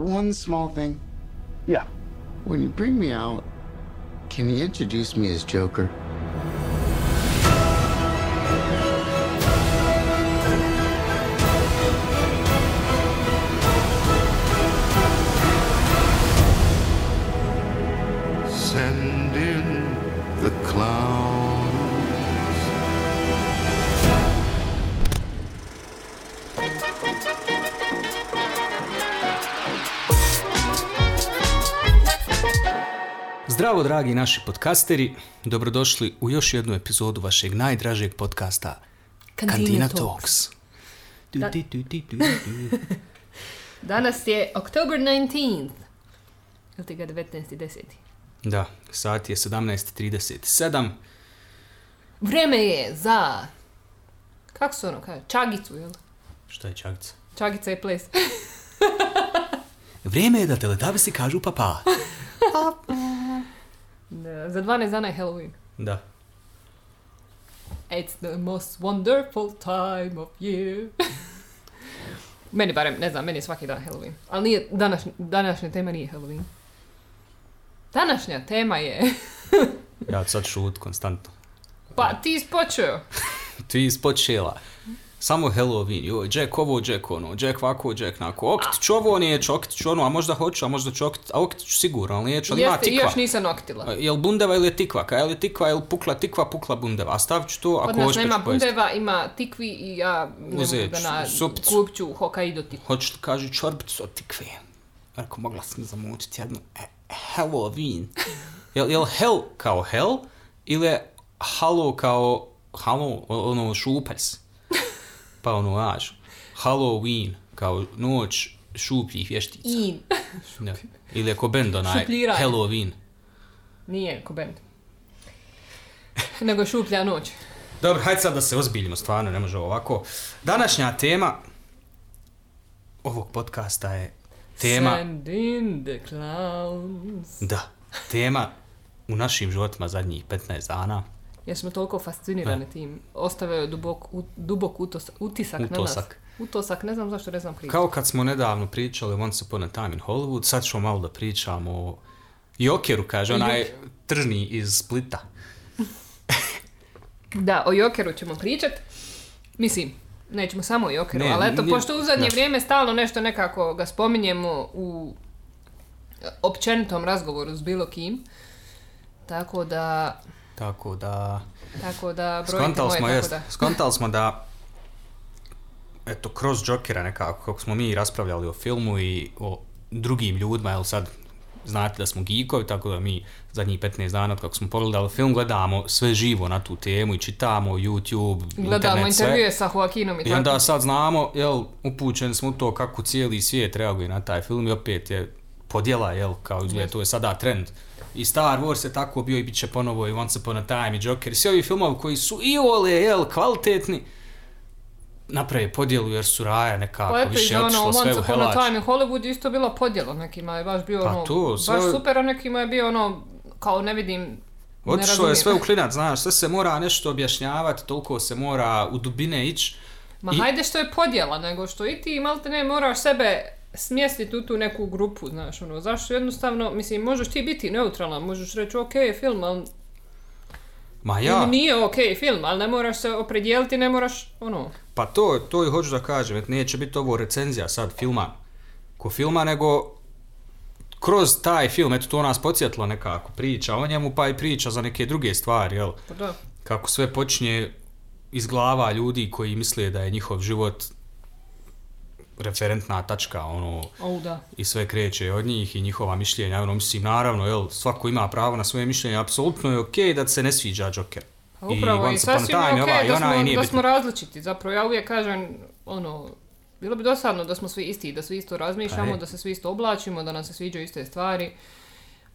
one small thing. Yeah. When you bring me out, can you introduce me as Joker? Zdravo dragi naši podcasteri, dobrodošli u još jednu epizodu vašeg najdražeg podcasta Kantina Talks. Da-. Danas je October 19th. Ili ti ga 19.10. Da, sat je 17.37. Vreme je za... Kako se ono kaže? Čagicu, jel? Šta je čagica? Čagica je ples. Vrijeme je da teletavisi kažu papa. Da, za 12 dana je Halloween. Da. It's the most wonderful time of year. meni barem, ne znam, meni je svaki dan Halloween. Ali nije, današnja, današnja tema nije Halloween. Današnja tema je... Ja sad šut konstantno. Pa ti ispočeo. Ti ispočela. Samo Halloween, joj, Jack ovo, Jack ono, Jack vako, Jack nako. Okit ću ovo, neću, okit ću ono, a možda hoću, a možda ću okit, a okit ću sigurno, ali neću, ali ima Jeste, i tikva. još nisam oktila. A, Jel bundeva ili je tikvaka? Jel je tikva, jel pukla tikva, pukla bundeva? A stavit ću to ako hoćeš nema bundeva, ima tikvi i ja ne Uzet da na kupću Hokkaido tikvu. Hoćeš li kaži čorbicu od tikve? Ako mogla sam zamučiti jednu e, Halloween. Jel, jel hell kao hell ili je halo kao halo, ono šupaljs? Pa ono aš. Halloween kao noć šupljih vještica. In. Da. Ili je ko bend onaj. Halloween. Nije ko bend. Nego šuplja noć. Dobro, hajde sad da se ozbiljimo, stvarno ne može ovako. Današnja tema ovog podcasta je tema, Send in the clowns. da, tema u našim životima zadnjih 15 dana, Jer smo toliko fascinirani tim. Ostavio je dubok, u- dubok utos, utisak, na nas. Utosak. Utosak, ne znam zašto ne znam pričati. kao kad smo nedavno pričali Once Upon a Time in Hollywood, sad ćemo malo da pričamo o Jokeru, kaže, onaj tržni iz Splita. Da, o Jokeru ćemo pričat. Mislim, nećemo samo o Jokeru, Ne, ali eto, nije- pošto u zadnje da. vrijeme stalno nešto nekako ga spominjemo u općenitom razgovoru s bilo kim, tako da, Tako da, tako da, brojite moje, smo, tako jest, da. skontali smo da eto, kroz Jokera nekako, kako smo mi raspravljali o filmu i o drugim ljudima, jel sad znate da smo geekovi, tako da mi zadnjih 15 dana kako smo pogledali film, gledamo sve živo na tu temu i čitamo YouTube, Gledamo internet, intervjue sa Joaquinom i, I tako. onda sad znamo, jel, upućeni smo u to kako cijeli svijet reaguje na taj film i opet je podjela, jel, kao izgleda, to je sada trend. I Star Wars je tako bio i bit će ponovo i Once Upon a Time i Joker. i Svi ovi filmovi koji su i ole, jel, kvalitetni, naprave podjelu jer su raja nekako Pa više ono otišlo sve u helač. Time in Hollywood isto bila podjela, nekima je baš bio Pa ono, to, sve- baš super, a nekima je bio ono, kao ne vidim, Otišlo je sve u klinac, znaš, sve se mora nešto objašnjavati, toliko se mora u dubine ići. Ma I- hajde što je podjela, nego što i ti malte ne moraš sebe smjestiti u tu neku grupu, znaš, ono, zašto jednostavno, mislim, možeš ti biti neutralan, možeš reći ok film, ali Ma ili ja, nije ok film, ali ne moraš se opredijeliti, ne moraš, ono, Pa to, to i hoću da kažem, neće biti ovo recenzija sad filma ko filma, nego kroz taj film, eto to nas podsjetilo nekako, priča o njemu, pa i priča za neke druge stvari, jel? pa da. Kako sve počinje iz glava ljudi koji misle da je njihov život referentna tačka, ono, O, da. i sve kreće od njih i njihova mišljenja, ono, mislim, naravno, jel, svako ima pravo na svoje mišljenje, apsolutno je okej da ti se ne sviđa Joker. Pa upravo, i, a sasvim je Time, okej ovaj, i da, smo, nije da bitno. smo različiti, zapravo ja uvijek kažem, ono, bilo bi dosadno da smo svi isti, da svi isto razmišljamo, Pa da se svi isto oblačimo, da nam se sviđaju iste stvari,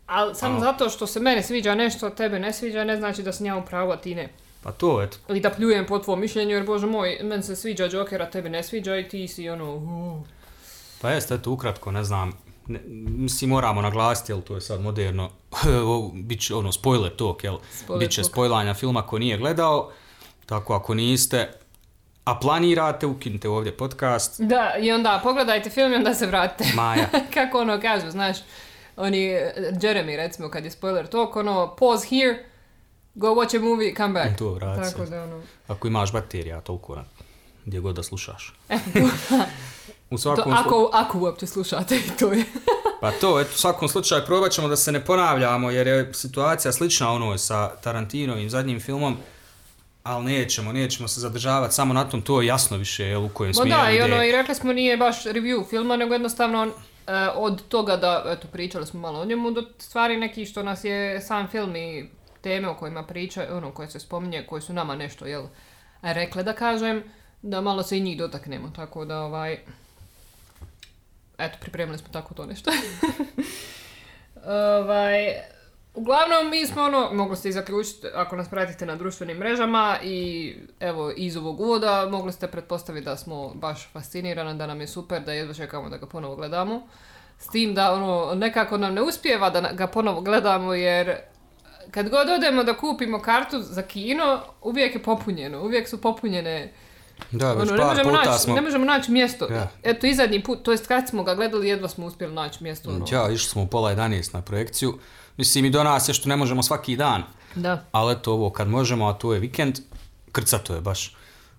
ali samo zato što se mene sviđa nešto, a tebe ne sviđa, ne znači da sam ja u pravu, a ti ne. Pa to, eto, Ili da pljujem po tvom mišljenju, jer bože moj, meni se sviđa Joker, a tebi ne sviđa i ti si ono... "Uh." Pa jeste, eto, ukratko, ne znam, ne, mislim, moramo naglasiti, jel, to je sad moderno, bit će, ono, spoiler talk, jel, Spoiler bit će talk. spojlanja filma ko nije gledao, tako ako niste, a planirate, ukinite ovdje podcast. Da, i onda pogledajte film i onda se vratite. Maja. Kako ono kažu, znaš, oni, Jeremy recimo, kad je spoiler talk, ono, pause here, go watch a movie, come back. To, vrati. Tako da, ono, Ako imaš baterija, toliko gdje god da slušaš. e, U to, svakom slu- ako, ako uopće slušate, to je. Pa to, eto, u svakom slučaju probat ćemo da se ne ponavljamo, jer je situacija slična onoj sa Tarantinovim zadnjim filmom, ali nećemo, nećemo se zadržavati samo na tom, to je jasno više jel, u kojem smjeru da, i ono, i rekli smo nije baš review filma, nego jednostavno eh, od toga da, eto, pričali smo malo o njemu, do stvari neki što nas je sam film i teme o kojima priča, ono, koje se spominje, koje su nama nešto, jel, rekle da kažem, da malo se i njih dotaknemo, tako da, ovaj, eto, pripremili smo tako to nešto. ovaj, uglavnom, mi smo ono, mogli ste i zaključiti, ako nas pratite na društvenim mrežama i evo, iz ovog uvoda, mogli ste pretpostaviti da smo baš fascinirani, da nam je super, da jedva čekamo da ga ponovo gledamo. S tim da ono, nekako nam ne uspijeva da ga ponovo gledamo jer kad god odemo da kupimo kartu za kino, uvijek je popunjeno, uvijek su popunjene Da, već ono, ne, par puta naći, smo... ne možemo naći mjesto. Ja. Eto i zadnji put, to jest kad smo ga gledali, jedva smo uspjeli naći mjesto. Ono. Ja, išli smo u pola 11 na projekciju. Mislim, i do nas je što ne možemo svaki dan. Da. Ali eto ovo kad možemo, a to je vikend, krcato je baš.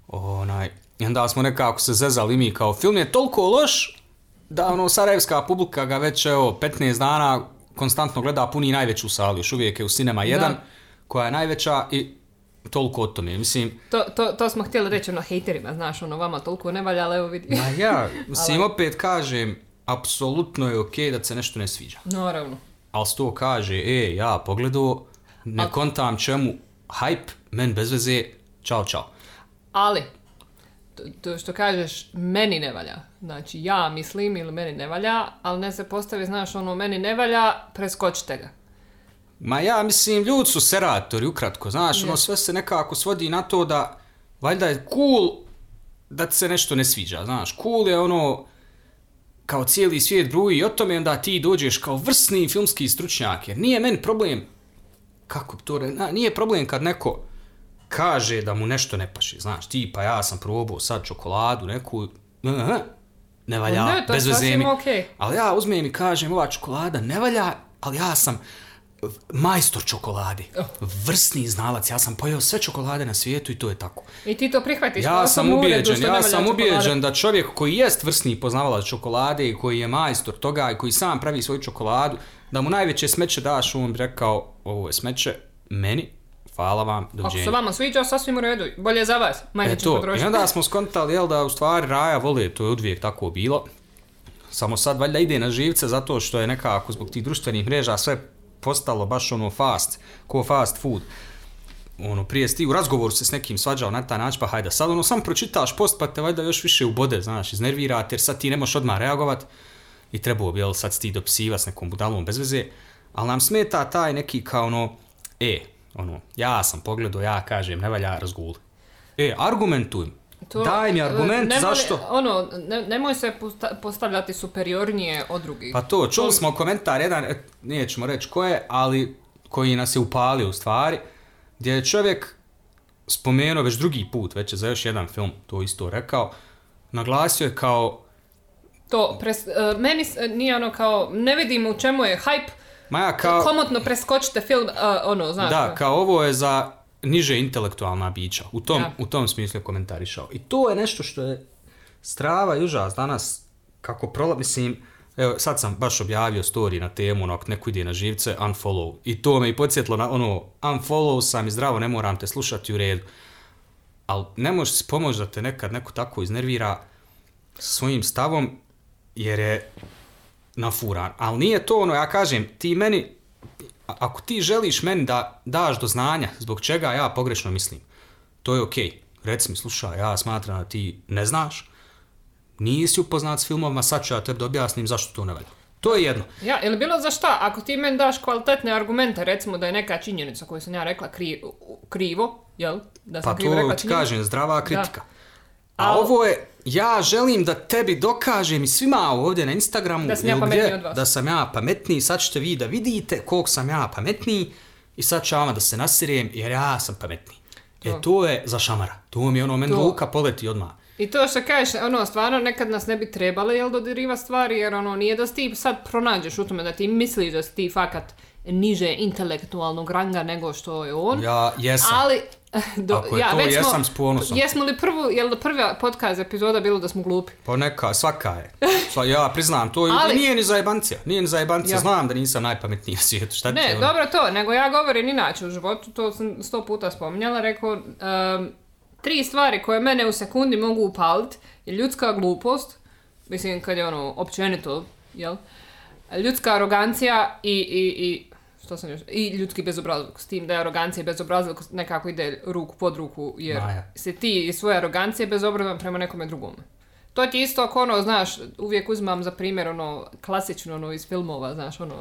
Onaj, I onda smo nekako se zezali mi kao film je toliko loš da ono sarajevska publika ga već evo 15 dana konstantno gleda puni najveću salu, još uvijek je u Cinema 1 Da. koja je najveća i toliko o tome. Mislim, To, to, to smo htjeli reći ono hejterima, znaš, ono vama toliko ne valja, ali evo vidi. ma ja, mislim opet kažem, apsolutno je okej da ti se nešto ne sviđa. Naravno. Ali to kaže, e, ja pogledao, ne Al- kontam čemu, hype, men bez veze, čao, čao. Ali, to, to što kažeš, meni ne valja. Znači, ja mislim ili meni ne valja, ali ne se postavi, znaš, ono, meni ne valja, preskočite ga. Ma ja mislim, ljudi su seratori, ukratko, znaš, ono sve se nekako svodi na to da, valjda je cool da se nešto ne sviđa, znaš, cool je ono, kao cijeli svijet bruji o tome, onda ti dođeš kao vrsni filmski stručnjak, jer nije meni problem, kako bi to, nije problem kad neko kaže da mu nešto ne paše, znaš, ti pa ja sam probao sad čokoladu neku, ne valja, Ne, to bez veze mi. okej. Ali ja uzmem i kažem, ova čokolada ne valja, ali ja sam majstor čokolade. Oh. Vrsni znalac, ja sam pojeo sve čokolade na svijetu i to je tako. I ti to prihvatiš. Ja sam ubijeđen, ja sam ubijeđen da čovjek koji jest vrsni poznavalac čokolade i koji je majstor toga i koji sam pravi svoju čokoladu, da mu najveće smeće daš, on bi rekao, ovo je smeće, meni, hvala vam, Ako doviđenja. se vama sviđa, sasvim u redu. Bolje za vas. Manje E to, i onda smo skontali, jel, da u stvari Raja vole, to je uvijek tako bilo. Samo sad valjda ide na živce zato što je nekako zbog tih društvenih mreža sve postalo baš ono fast, ko fast food. Ono, prije si ti u razgovoru se s nekim svađao na taj način, pa hajde, sad ono, sam pročitaš post, pa te valjda još više ubode, znaš, iznervirate, jer sad ti ne možeš odmah reagovat i trebao bi, jel, sad ti dopisiva s nekom budalom bez veze, ali nam smeta taj neki kao ono, e, ono, ja sam pogledao, ja kažem, ne valja razgul. E, argumentuj, To, daj mi e, argument, ne voli- zašto? Ono, ne, nemoj se posta- postavljati superiornije od drugih. Pa to, čuli smo komentar jedan, e, nećemo reći ko je, ali koji nas je upalio u stvari, gdje je čovjek spomenuo već drugi put, već je za još jedan film to isto rekao, naglasio je kao, To, pres, e, meni nije ono kao, ne vidim u čemu je hype, ma ja kao, komotno preskočite film, e, ono, znaš. da, kao ovo je za niže intelektualna bića. U tom, Ja. u tom smislu je komentarišao. I to je nešto što je strava i užas danas, kako prola, mislim, evo, sad sam baš objavio story na temu, ono, ako neko ide na živce, unfollow. I to me i podsjetilo na ono, unfollow sam i zdravo, ne moram te slušati u redu. Ali ne možeš si pomoći da te nekad neko tako iznervira svojim stavom, jer je nafuran. Ali nije to ono, ja kažem, ti meni, ako ti želiš meni da daš do znanja zbog čega ja pogrešno mislim, to je okej. Reci mi, slušaj, ja smatram da ti ne znaš, nisi upoznat s filmovima, sad ću ja tebi da objasnim zašto to ne valja. To je jedno. Ja, ili bilo za šta, ako ti meni daš kvalitetne argumente, recimo da je neka činjenica koju sam ja rekla kri, krivo, jel? Da sam Pa krivo to rekla ti kažem, zdrava kritika. A Al- ovo je, ja želim da tebi dokažem i svima ovdje na Instagramu Da sam ja pametniji gdje, od vas. da sam ja pametniji, sad ćete vi da vidite koliko sam ja pametniji i sad ću vama da se nasirijem jer ja sam pametniji. E to je za šamara. To mi je ono, meni To. poleti odmah. I to što kažeš, ono, stvarno nekad nas ne bi trebalo, jel, dodiriva stvari, jer ono, nije da si ti sad pronađeš u tome, da ti misliš da si ti fakat niže intelektualnog ranga nego što je on. Ja jesam. Ali, do, Ako je ja, to, već jesam smo, s ponosom. Jesmo li prvu, jel da prva podcast epizoda bilo da smo glupi? Pa neka, svaka je. Sva, ja priznam, to Ali- nije ni za jebancija. Nije ni za jebancija. Ja. Znam da nisam najpametniji u svijetu. Šta Ne, ono? dobro to, nego ja govorim inače u životu, to sam sto puta spominjala, rekao, em, tri stvari koje mene u sekundi mogu upalit je ljudska glupost, mislim kad je ono općenito, jel? Ljudska arogancija i, i, i što sam još, i ljudski bezobrazluk, s tim da je arogancija i bezobrazluk nekako ide ruku pod ruku, jer Ma ja. se ti iz svoje arogancije bezobrazan prema nekome drugome. To ti isto ako ono, znaš, uvijek uzmam za primjer ono, klasično ono iz filmova, znaš, ono,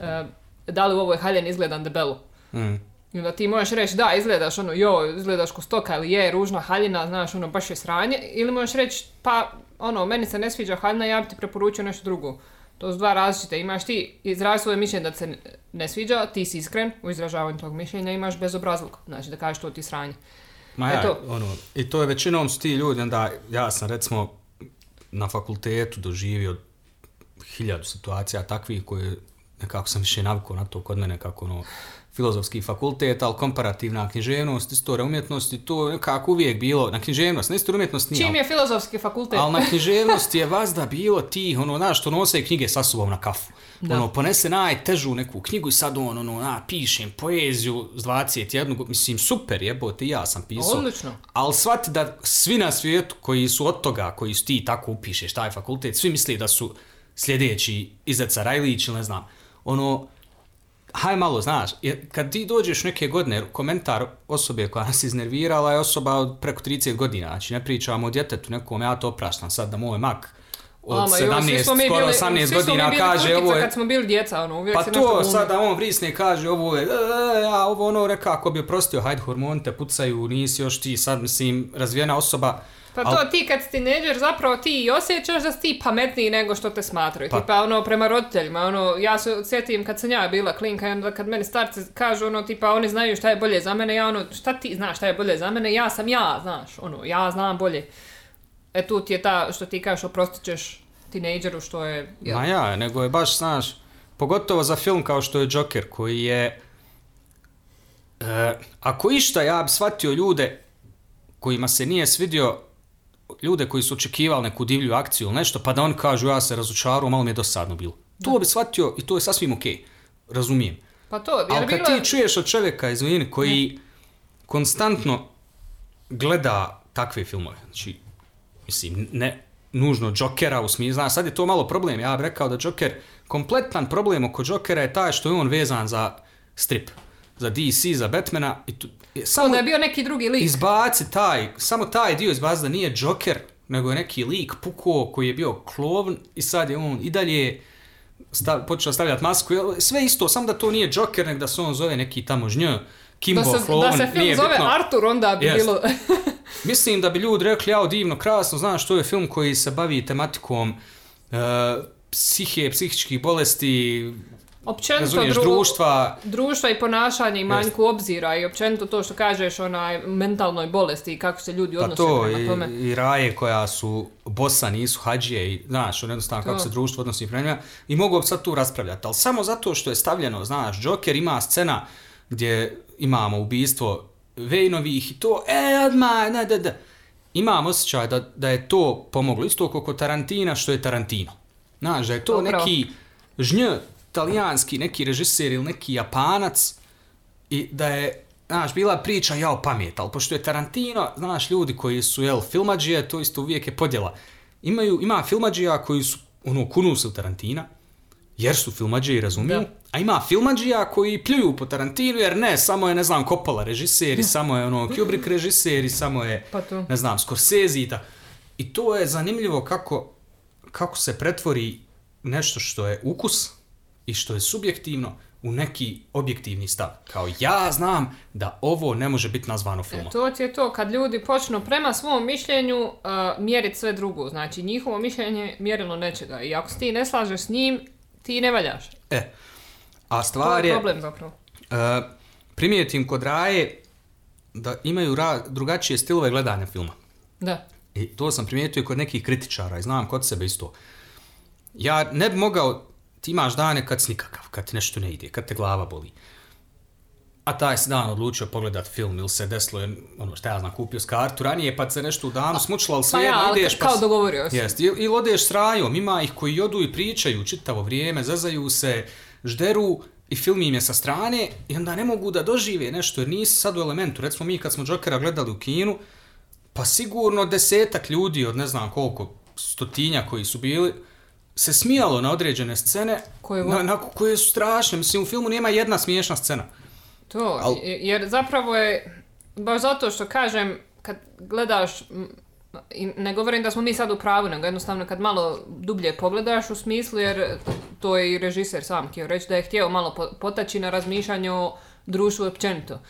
e, da li u ovoj haljeni izgledam debelo? Mm. I onda ti možeš reći, da, izgledaš ono, jo, izgledaš ko stoka ili je, ružna haljina, znaš, ono, baš je sranje. Ili možeš reći, pa, ono, meni se ne sviđa haljina, ja bi ti preporučio nešto drugo. To su dva različite. Imaš ti izrazi svoje mišljenje da se ne- sviđa, ti si iskren u izražavanju tog mišljenja, imaš bezobrazluk. Znači da kažeš to ti je sranje. Ma ja, Eto. ono, i to je većinom su ti ljudi, onda ja sam recimo na fakultetu doživio hiljadu situacija takvih koje nekako sam više navikao na to kod mene kako ono filozofski fakultet, ali komparativna književnost, istorija umjetnosti, to je nekako uvijek bilo, na književnost, na istoriju umjetnost nije, Čim je filozofski fakultet? ali na književnosti je vazda bilo ti, ono, znaš, što nose knjige sa sobom na kafu. Da. Ono, ponese najtežu neku knjigu i sad on, ono, na, pišem poeziju s 21, go- mislim, super jebote, ja sam pisao. Odlično. Ali shvati da svi na svijetu koji su od toga, koji su ti tako upišeš taj fakultet, svi misli da su sljedeći Iza Carajlić ili ne znam. Ono, haj malo, znaš, jer kad ti dođeš neke godine, komentar osobe koja nas iznervirala je osoba od preko 30 godina, znači ne pričamo o djetetu nekom, ja to opraštam sad da moj mak od Ama, joj, svi 17, smo mi skoro bili- 18 svi smo mi godina bili kaže ovo je... kad smo bili djeca, ono, uvijek Pa se to sada on vrisne kaže ovo je, e, ja ovo ono reka ako bi oprostio, hajde hormoni te pucaju, nisi još ti sad mislim razvijena osoba. Pa al- to ti kad si tineđer zapravo ti i osjećaš da si ti pametniji nego što te smatraju. Pa- Tipa ono prema roditeljima, ono ja se sjetim kad sam ja bila klinka i onda kad meni starci kažu ono tipa oni znaju šta je bolje za mene, ja ono šta ti znaš šta je bolje za mene, ja sam ja, znaš, ono ja znam bolje. E tu ti je ta što ti kažeš oprostit ćeš tinejdžeru što je... jel? Ma ja, nego je baš, znaš, pogotovo za film kao što je Joker, koji je... E, ako išta, ja bi shvatio ljude kojima se nije svidio, ljude koji su očekivali neku divlju akciju ili nešto, pa da oni kažu ja se razočarao, malo mi je dosadno bilo. To bi shvatio i to je sasvim okej. Razumijem. Pa to, jer Ali kad bilo... ti čuješ od čovjeka, izvini, koji konstantno gleda takve filmove, znači, mislim, ne nužno Jokera u smislu, znaš, sad je to malo problem, ja bih rekao da Joker, kompletan problem oko Jokera je taj što je on vezan za strip, za DC, za Batmana, i tu, je samo Onda je bio neki drugi lik. izbaci taj, samo taj dio izbaci da nije Joker, nego je neki lik puko koji je bio klovn i sad je on i dalje stav, počeo stavljati masku, sve isto, samo da to nije Joker, nego da se on zove neki tamo žnj, Kimbo, da se, klovn, da se film nije zove bitno. Artur, onda bi Jest. bilo... Mislim da bi ljudi rekli, jao divno, krasno, znaš, to je film koji se bavi tematikom uh, psihe, psihičkih bolesti, Općenito razumiješ, dru- društva, društva i ponašanje i manjku obzira i općenito to što kažeš onaj mentalnoj bolesti i kako se ljudi pa odnose to prema i, tome. i raje koja su bosa, nisu hađije i znaš, ono jednostavno kako se društvo odnosi prema njima i mogu sad tu raspravljati, ali samo zato što je stavljeno, znaš, Joker ima scena gdje imamo ubistvo Vejnovih i to, e, odmah, ne, da, da. Imam osjećaj da, da je to pomoglo, isto kod Tarantina što je Tarantino. Znaš, da je to Upravo. neki žnj, talijanski, neki režiser ili neki japanac i da je, znaš, bila priča jao pamet, ali pošto je Tarantino, znaš, ljudi koji su, jel, filmađije, to isto uvijek je podjela. Imaju, ima filmađija koji su, ono, kunu se u Tarantina, jer su filmađije i razumiju, Da. a ima filmađija koji pljuju po Tarantinu, jer ne, samo je, ne znam, Coppola režiser i samo je, ono, Kubrick režiser i samo je, Pa to. ne znam, Scorsese i ta. I to je zanimljivo kako, kako se pretvori nešto što je ukus i što je subjektivno u neki objektivni stav. Kao ja znam da ovo ne može biti nazvano filmom. E, to ti je to, kad ljudi počnu prema svom mišljenju uh, mjeriti sve drugo. Znači, njihovo mišljenje je mjerilo nečega. I ako se ti ne slažeš s njim, ti ne valjaš. E, a To stvar je je, problem zapravo. e, primijetim kod Raje, da imaju ra- drugačije stilove gledanja filma. Da. I to sam primijetio i kod nekih kritičara i znam kod sebe isto. Ja ne bi mogao, ti imaš dane kad si nikakav, kad ti nešto ne ide, kad te glava boli. A taj si dan odlučio pogledat film ili se desilo, ono šta ja znam, kupio s kartu ranije pa se nešto u danu smučilo, ali Pa svejedno ja, ali ideš kao s- dogovorio si. Jest, ili, ili odeš s rajom, ima ih koji odu i pričaju čitavo vrijeme, zazaju se, žderu i film im je sa strane i onda ne mogu da dožive nešto jer nisi sad u elementu. Recimo mi kad smo Jokera gledali u kinu, pa sigurno desetak ljudi od ne znam koliko stotinja koji su bili, se smijalo na određene scene Koje na, na, koje su strašne. Mislim, u filmu nema jedna smiješna scena. To, Al- jer zapravo je, baš zato što kažem, kad gledaš, i ne govorim da smo mi sad u pravu, nego jednostavno kad malo dublje pogledaš u smislu, jer to je i režiser sam htio reći da je htio malo po- potaći na razmišljanju društvu općenito.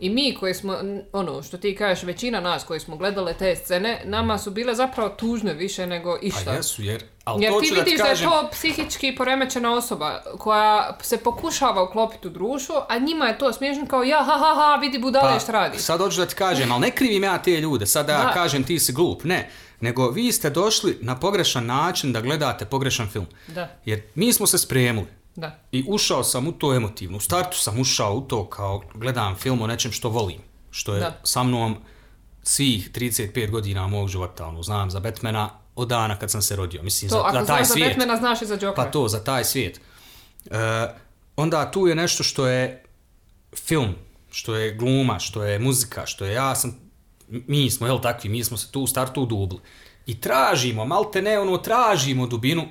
I mi koji smo, ono što ti kažeš, većina nas koji smo gledale te scene, nama su bile zapravo tužne više nego Pa išta. jesu, jer... Ali Jer to ti ću da vidiš da je to psihički poremećena osoba koja se pokušava uklopiti u društvo, a njima je to smiješno kao ja, ha, ha, ha, vidi budale šta radi. Pa, Sad hoću da ti kažem, ali ne krivim ja te ljude, sad da Da. kažem ti si glup, ne. Nego vi ste došli na pogrešan način da gledate pogrešan film. Da, Jer mi smo se spremili da. i ušao sam u to emotivno. U startu sam ušao u to kao gledam film o nečem što volim. Što je Da. sa mnom svih 35 godina mog života. Ono, znam za Batmana od dana kad sam se rodio. Mislim, To, za, ako za taj znaš za svijet. Batmana, znaš i za Jokera. Pa to, za taj svijet. E, onda tu je nešto što je film, što je gluma, što je muzika, što je ja sam, mi smo, jel takvi, mi smo se tu u startu udubli. I tražimo, malte ne, ono, tražimo dubinu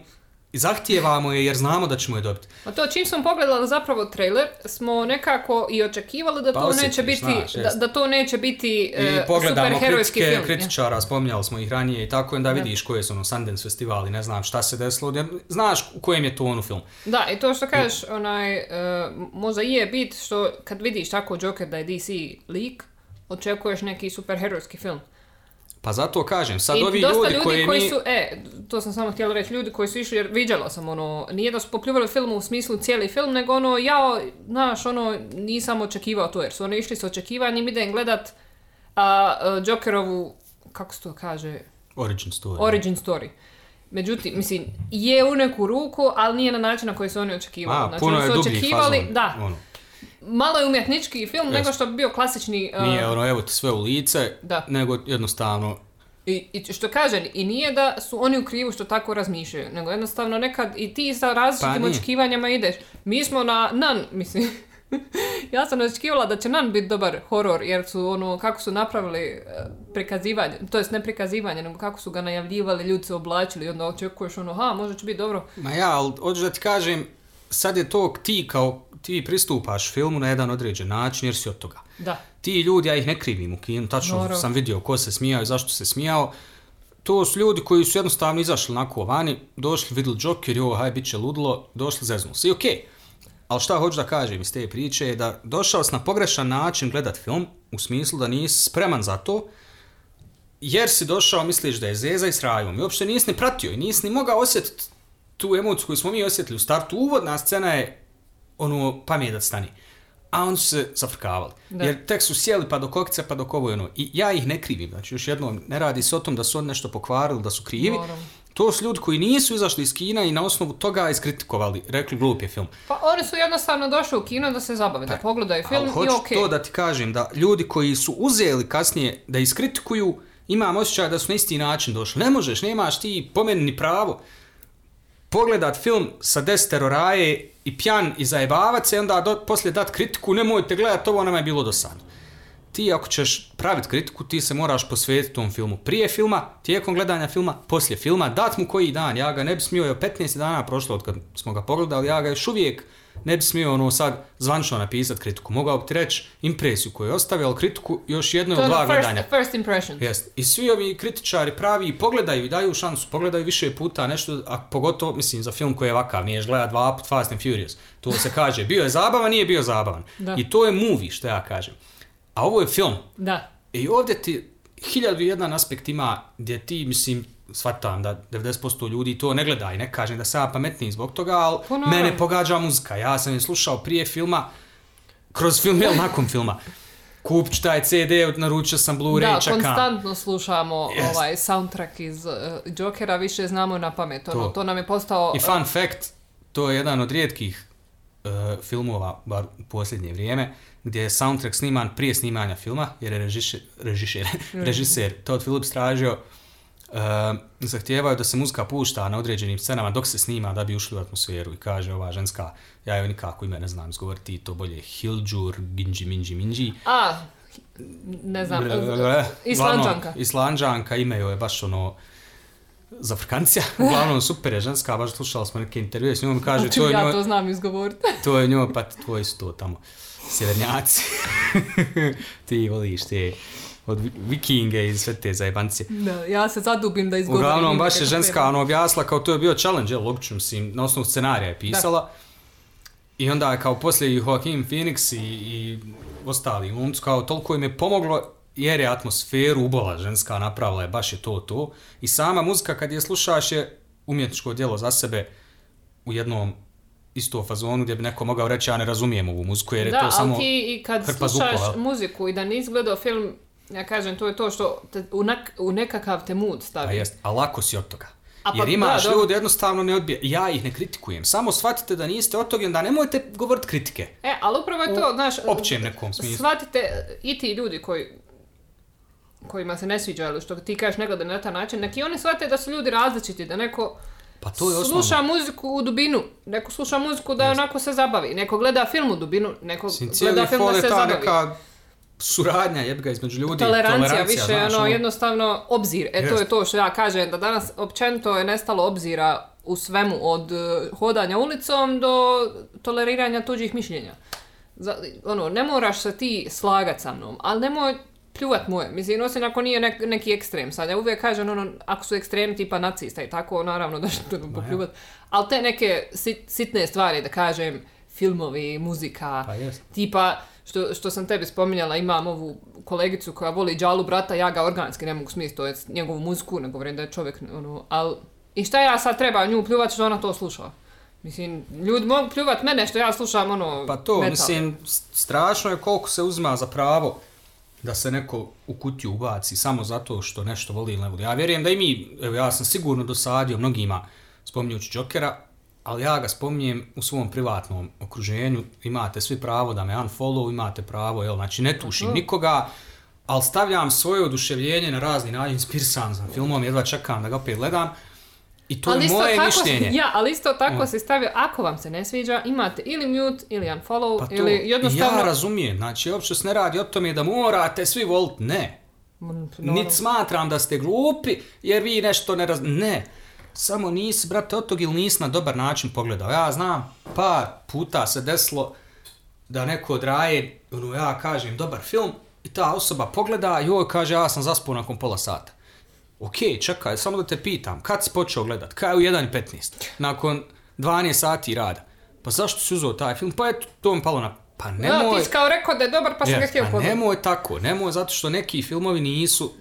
i zahtijevamo je jer znamo da ćemo je dobiti. A to čim smo pogledali zapravo trailer, smo nekako i očekivali da Pa to osjetiš, neće biti, znaš, da, da to neće biti I e, pogledamo kritike film. kritičara, spominjali smo ih ranije i tako, onda vidiš koje su ono Sundance festivali, ne znam šta se desilo, znaš u kojem je tonu film. Da, i to što kažeš, onaj, e, možda i je bit što kad vidiš tako Joker da je DC lik, očekuješ neki superherojski film. Pa zato kažem, sad I ovi dosta ljudi, ljudi koji, koji mi... su, e, to sam samo htjela reći, ljudi koji su išli, jer viđala sam ono, nije da su popljuvali film u smislu cijeli film, nego ono, ja, znaš, ono, nisam očekivao to, jer su oni išli s očekivanjem, idem gledat a, a, Jokerovu, kako se to kaže, Origin story. origin story. Međutim, mislim, je u neku ruku, ali nije na način na koji su oni očekivali. A, znači, puno oni je su dublji očekivali, fazon. da, Ono, malo je umjetnički film nego što bi bio klasični... a, nije ono, evo ti sve u lice, Da. nego jednostavno, I, I što kažem, i nije da su oni u krivu što tako razmišljaju, nego jednostavno nekad i ti sa različitim Pa očekivanjima ideš. Mi smo na Nan, mislim, ja sam očekivala da će Nan biti dobar horor, jer su ono, kako su napravili e, prikazivanje, to jest ne prikazivanje, nego kako su ga najavljivali, ljudi se oblačili i onda očekuješ ono, ha, možda će biti dobro. ma ja, ali hoću da ti kažem, sad je to ti kao, ti pristupaš filmu na jedan određen način jer si od toga. Da. Ti ljudi, ja ih ne krivim u kinu, tačno sam vidio ko se smijao i zašto se smijao. To su ljudi koji su jednostavno izašli onako vani, došli, vidjeli Joker, jo, haj, bit će ludilo, došli, zeznuli se. I okej. Ali šta hoću da kažem iz te priče je da došao si na pogrešan način gledat film, u smislu da nisi spreman za to, jer si došao, misliš da je zeza i s rajom. I uopšte nisi ni pratio i nisi ni mogao osjetiti tu emociju koju smo mi osjetili u startu. Uvodna scena je ono, pa mi je da stani. A oni su se zafrkavali. Da. Jer tek su sjeli pa do kokice, pa do ovo i ono. I ja ih ne krivim. Znači, još jednom, ne radi se o tom da su oni nešto pokvarili, da su krivi. Naravno. To su ljudi koji nisu izašli iz kina i na osnovu toga iskritikovali. Rekli, glup je film. Pa oni su jednostavno došli u kino da se zabave, da pogledaju film Ali i hoću okej. to da ti kažem, da ljudi koji su uzeli kasnije da iskritikuju, imam osjećaj da su na isti način došli. Ne možeš, nemaš ti po meni ni pravo pogledat film sa desetero raje i pjan i zajebavat se i onda do, poslije dat kritiku, nemojte gledat ovo, nama je bilo dosadno. Ti ako ćeš praviti kritiku, ti se moraš posvetiti tom filmu prije filma, tijekom gledanja filma, poslije filma, dat mu koji dan, ja ga ne bi smio, je 15 dana prošlo od kad smo ga pogledali, ja ga još uvijek ne bi smio ono sad zvančno napisati kritiku. Mogao bi ti reći impresiju koju je ostavio, ali kritiku još jedno ili je dva ono first, gledanja. first impression. Jest. I svi ovi kritičari pravi pogledaju i daju šansu, pogledaju više puta nešto, a pogotovo, mislim, za film koji je ovakav, niješ gleda dva put Fast and Furious. To se kaže, bio je zabavan, nije bio zabavan. Da. I to je movie, što ja kažem. A ovo je film. Da. I ovdje ti hiljadu jedan aspekt ima gdje ti, mislim, shvatam da 90% ljudi to ne gleda i ne kažem da sam ja pametniji zbog toga, ali Pa naravno. mene pogađa muzika. Ja sam je slušao prije filma, kroz film ili nakon filma. kupit ću taj CD, naručio sam Da, Blu-ray, čekam. konstantno slušamo Jest. ovaj soundtrack iz uh, Jokera, više znamo na pamet. Ono, To. to. nam je postao... I fun fact, to je jedan od rijetkih uh, filmova, bar u posljednje vrijeme, gdje je soundtrack sniman prije snimanja filma, jer je režišer, režišer, režiser Todd Phillips tražio, uh, zahtijevaju da se muzika pušta na određenim scenama dok se snima da bi ušli u atmosferu i kaže ova ženska, ja joj nikako ime ne znam izgovoriti, to bolje Hilđur, Ginđi, Minđi, Minđi. A, ne znam. Islanđanka. Islanđanka, ime joj je baš ono za frkancija. Uglavnom, super je ženska, baš slušali smo neke intervjue s njom kaže, to je ja njoj, to znam izgovoriti. to je njoj, pa tvoji su to tamo, sjevernjaci. Ti voliš te od vi- vikinge i sve te zajebancije. Da, ja se zadubim da izgovorim. Uglavnom, baš je ženska ono objasnila kao to je bio challenge, jel, logično, mislim, na osnovu scenarija je pisala. I onda je kao poslije i Joaquin Phoenix i, i ostali glumci, kao toliko im je pomoglo jer je atmosferu ubola ženska napravila je, baš je to to. I sama muzika kad je slušaš je umjetničko djelo za sebe u jednom isto fazonu gdje bi neko mogao reći ja ne razumijem ovu muziku jer je da, to samo... ali ti i kad slušaš zvukova. muziku i da nisi gledao film, ja kažem, to je to što te u, u nekakav te mood stavi. Pa jest, a lako si od toga. A pa Jer imaš da, ljudi jednostavno ne odbija. Ja ih ne kritikujem. Samo shvatite da niste od toga onda nemojte govoriti kritike. E, ali upravo je to, U znaš... općem nekom smislu. Shvatite, i ti ljudi koji kojima se ne sviđa ili što ti kažeš ne gledaju na taj način, neki oni shvate da su ljudi različiti, da neko Pa to je osnovno. sluša muziku u dubinu, neko sluša muziku da onako se zabavi, neko gleda film u dubinu, neko gleda film da se zabavi. neka suradnja jebga između ljudi. Tolerancija, više, znaš, ono, jednostavno, obzir. E, to je to što ja kažem, da danas općenito je nestalo obzira u svemu, od eh, hodanja ulicom do toleriranja tuđih mišljenja. Za, ono, ne moraš se ti slagat sa mnom, ali nemoj pljuvat moje. Mislim, osim ako nije nek, neki ekstrem. Sad, ja uvijek kažem, ono, ako su ekstremi tipa nacista i tako, naravno da ćete me popljuvat. Ali te neke sit, sitne stvari, da kažem, filmovi, muzika, Pa tipa, što, što sam tebi spominjala, imam ovu kolegicu koja voli Džalu brata, ja ga organski ne mogu smisliti, to je njegovu muziku, ne govorim da je čovjek, ono, ali... I šta ja sad treba nju pljuvat što ona to sluša? Mislim, ljudi mogu pljuvat mene što ja slušam, ono, Pa to, metal. mislim, strašno je koliko se uzima za pravo da se neko u kutiju ubaci samo zato što nešto voli ili ne voli. Ja vjerujem da i mi, evo ja sam sigurno dosadio mnogima spominjući Jokera, ali ja ga spominjem u svom privatnom okruženju, imate svi pravo da me unfollow, imate pravo, jel, znači ne tušim Mhm. nikoga, ali stavljam svoje oduševljenje na razni način, inspirisan sam filmom, jedva čekam da ga opet gledam. I to je isto moje tako, mišljenje. Ja, ali isto tako Mm. se stavio, ako vam se ne sviđa, imate ili mute, ili unfollow, Pa to, ili jednostavno... ja razumijem, znači uopće se ne radi o tome da morate svi voliti, ne. Mm, Niti smatram da ste glupi jer vi nešto ne raz... Ne. Samo nisi, brate, od tog ili nisi na dobar način pogledao. Ja znam, par puta se desilo da neko odraje, ono, ja kažem, dobar film i ta osoba pogleda i joj kaže, ja sam zaspao nakon pola sata. Ok, čekaj, samo da te pitam, kad si počeo gledat? Kaj je u 1.15? Nakon 12 sati rada. Pa zašto si uzeo taj film? Pa eto, to mi palo na... Pa nemoj... ti si kao rekao da je dobar, pa sam ga Yes, htio pa nemoj tako, nemoj zato što neki filmovi nisu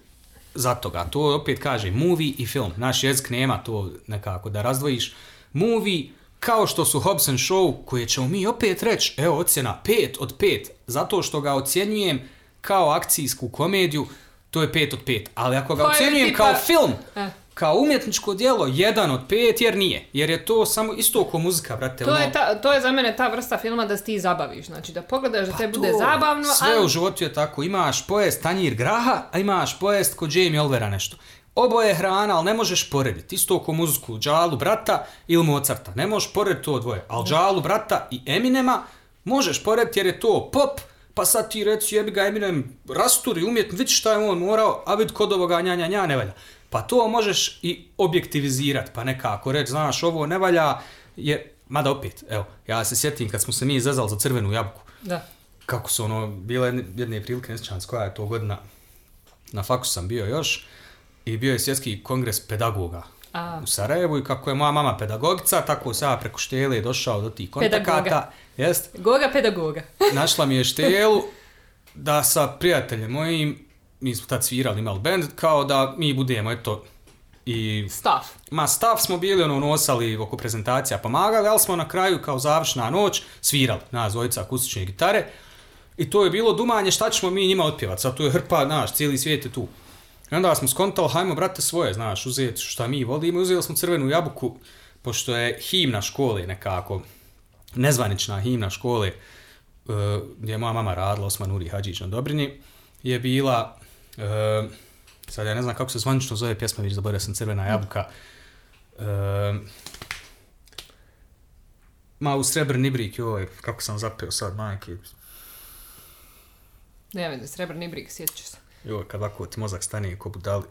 za toga. To opet kaže movie i film. Naš jezik nema to nekako da razdvojiš. Movie kao što su Hobbs and Show koje ćemo mi opet reći, evo ocjena 5 od 5, zato što ga ocjenjujem kao akcijsku komediju, to je 5 od 5. Ali ako ga Pa je ocjenjujem tipa- kao film, Eh. Kao umjetničko djelo, 1 od 5 jer nije. Jer je to samo isto ko muzika, brate. To ono- je, ta, to je za mene ta vrsta filma da se ti zabaviš. Znači da pogledaš da te bude Pa To, zabavno, Sve ali... u životu je tako. Imaš pojest tanjir graha, a imaš pojest kod Jamie Olvera nešto. Oboje je hrana, ali ne možeš porediti. Isto ko muziku Džalu brata ili Mozarta. Ne možeš porediti to dvoje. Ali Džalu brata i Eminema možeš porediti jer je to pop, pa sad ti reci jebi ga Eminem rasturi umjetno, vidi šta je on morao, a vidi kod ovoga nja, nja, nja ne valja. Pa to možeš i objektivizirati, pa nekako reći, znaš, ovo ne valja, jer, mada opet, evo, ja se sjetim kad smo se mi izazali za crvenu jabuku, Da. kako su ono, bile jedne, jedne prilike, ne sjećam koja je to godina, na faku sam bio još, i bio je svjetski kongres pedagoga A. u Sarajevu i kako je moja mama pedagogica, tako sam ja preko štele došao do tih kontakata. Pedagoga. Jest, Goga pedagoga. našla mi je štelu da sa prijateljem mojim, mi smo tad svirali, imali band, kao da mi budemo, eto, i Stav. Ma stav smo bili ono nosali oko prezentacija pomagali, ali smo na kraju kao završna noć svirali nas dvojica akustične gitare I to je bilo dumanje šta ćemo mi njima otpjevat, sad tu je hrpa, znaš, cijeli svijet je tu. I onda smo skontali, hajmo brate svoje, znaš, uzeti šta mi volimo, uzeli smo crvenu jabuku, pošto je himna škole nekako, nezvanična himna škole, uh, gdje je moja mama radila, Osman Uri Hadžić na Dobrini, je bila, uh, sad ja ne znam kako se zvanično zove pjesma, vidiš zaboravio sam crvena jabuka, uh, ma u srebrni brik, joj, kako sam zapeo sad, majke, Ne vidim, srebrni brik, sjetit ću se. joj, kad ovako ti mozak stane ko budali.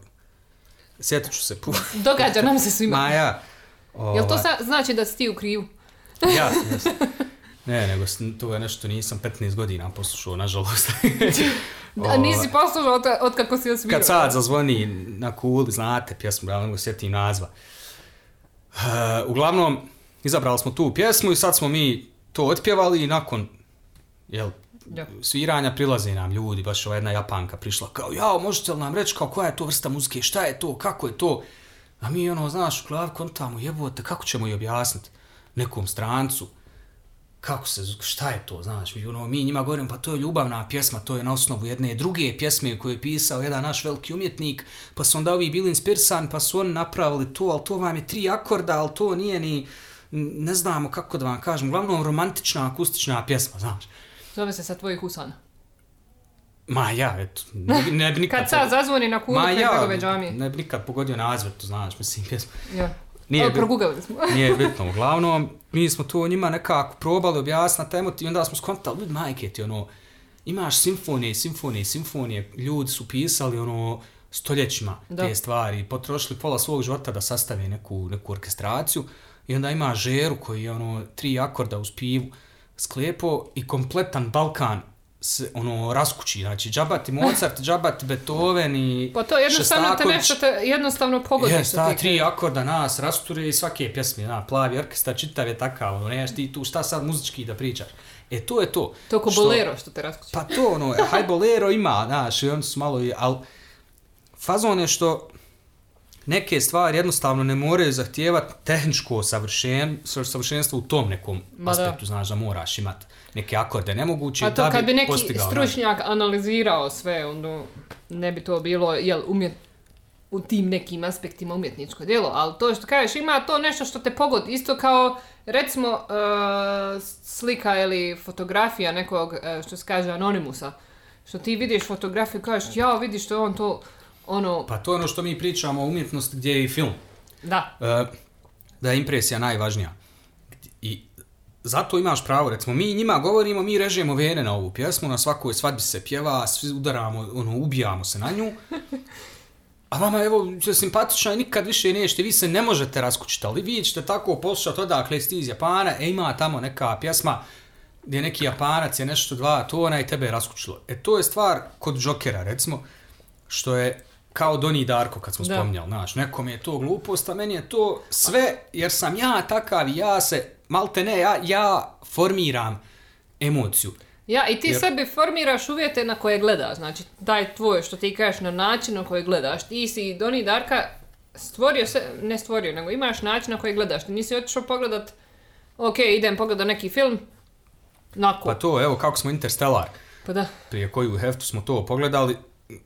Sjetit ću se, pu. Događa nam se svima. Ma ja. Jel to ovaj, sa, znači da si ti u krivu? Ja, jes. Ne, nego to je nešto nisam 15 godina poslušao, nažalost. A nisi poslušao od, od kako si osvirao. Kad sad zazvoni na kuli, znate pjesmu, ja ne mogu sjetim nazva. Uh, uglavnom, izabrali smo tu pjesmu i sad smo mi to otpjevali i nakon jel, Ja. sviranja prilaze nam ljudi, baš ova jedna japanka prišla kao, jao, možete li nam reći kao koja je to vrsta muzike, šta je to, kako je to? A mi ono, znaš, u glavi kontamo, jebote, kako ćemo i objasniti nekom strancu, kako se, šta je to, znaš, mi, ono, mi njima govorimo, pa to je ljubavna pjesma, to je na osnovu jedne druge pjesme koju je pisao jedan naš veliki umjetnik, pa su onda ovi bili inspirisani, pa su oni napravili to, ali to vam je tri akorda, ali to nije ni, ne znamo kako da vam kažem, uglavnom romantična, akustična pjesma, znaš. Zove se sa tvojih usana. Ma ja, eto, ne, bi- ne bi nikad... Kad sad zazvoni na kulu Ma ja, ne bi nikad pogodio nazvat, to znaš, mislim, pjesma. Ja. Nije Ali progugali smo. Nije bitno, uglavnom, mi smo to njima nekako probali objasniti emotiv i onda smo skontali, ljudi majke ti, ono, imaš simfonije, simfonije, simfonije, ljudi su pisali, ono, stoljećima Da. te stvari, potrošili pola svog života da sastave neku, neku orkestraciju i onda ima žeru koji je, ono, tri akorda uz pivu sklepo i kompletan Balkan se, ono, raskući, znači, džabati Mozart, džabati Beethoven i Pa to jednostavno te nešto te jednostavno pogodi. Jes, ta tri akorda nas rasture i svake pjesme, na, plavi orkestar, čitav je takav, ono, nemaš ti tu šta sad muzički da pričaš. E, to je to. To ko Što- bolero što te raskući. Pa to, ono, haj bolero ima, znaš, i oni su malo, i- al fazon je što neke stvari jednostavno ne moraju zahtijevati tehničko savršen, savršenstvo u tom nekom Ma da. aspektu, znaš, da moraš imati neke akorde nemoguće A to da kad bi neki stručnjak analizirao sve, onda ne bi to bilo, jel, umjet, u tim nekim aspektima umjetničko djelo, ali to što kažeš, ima to nešto što te pogodi, isto kao, recimo, e, slika ili fotografija nekog, e, što se kaže, anonimusa, što ti vidiš fotografiju kažeš, ja, vidiš što je on to, ono, Pa to je ono što mi pričamo o umjetnosti gdje je i film. da, E, da je impresija najvažnija. I zato imaš pravo, recimo, mi njima govorimo, mi režemo vene na ovu pjesmu, na svakoj svadbi se pjeva, svi udaramo, ono, ubijamo se na nju. A vama, evo, je simpatična nikad više nećete, vi se ne možete raskućiti, ali vi ćete tako poslušati odakle ste iz Japana, e ima tamo neka pjesma gdje neki Japanac je nešto dva tona i tebe je raskućilo. E to je stvar kod Jokera, recimo, što je kao Doni Darko kad smo Da. spominjali, znaš, nekom je to glupost, a meni je to sve, jer sam ja takav i ja se, malte ne, ja, ja formiram emociju. Ja, i ti Jer- sebi formiraš uvjete na koje gledaš. Znači, taj tvoj što ti kažeš na način na koji gledaš. Ti si Doni Darka stvorio se, ne stvorio, nego imaš način na koji gledaš. Ti nisi otišao pogledat, ok, idem pogledat neki film, nako. Pa to, evo, kako smo Interstellar, Pa da. prije koju heftu smo to pogledali,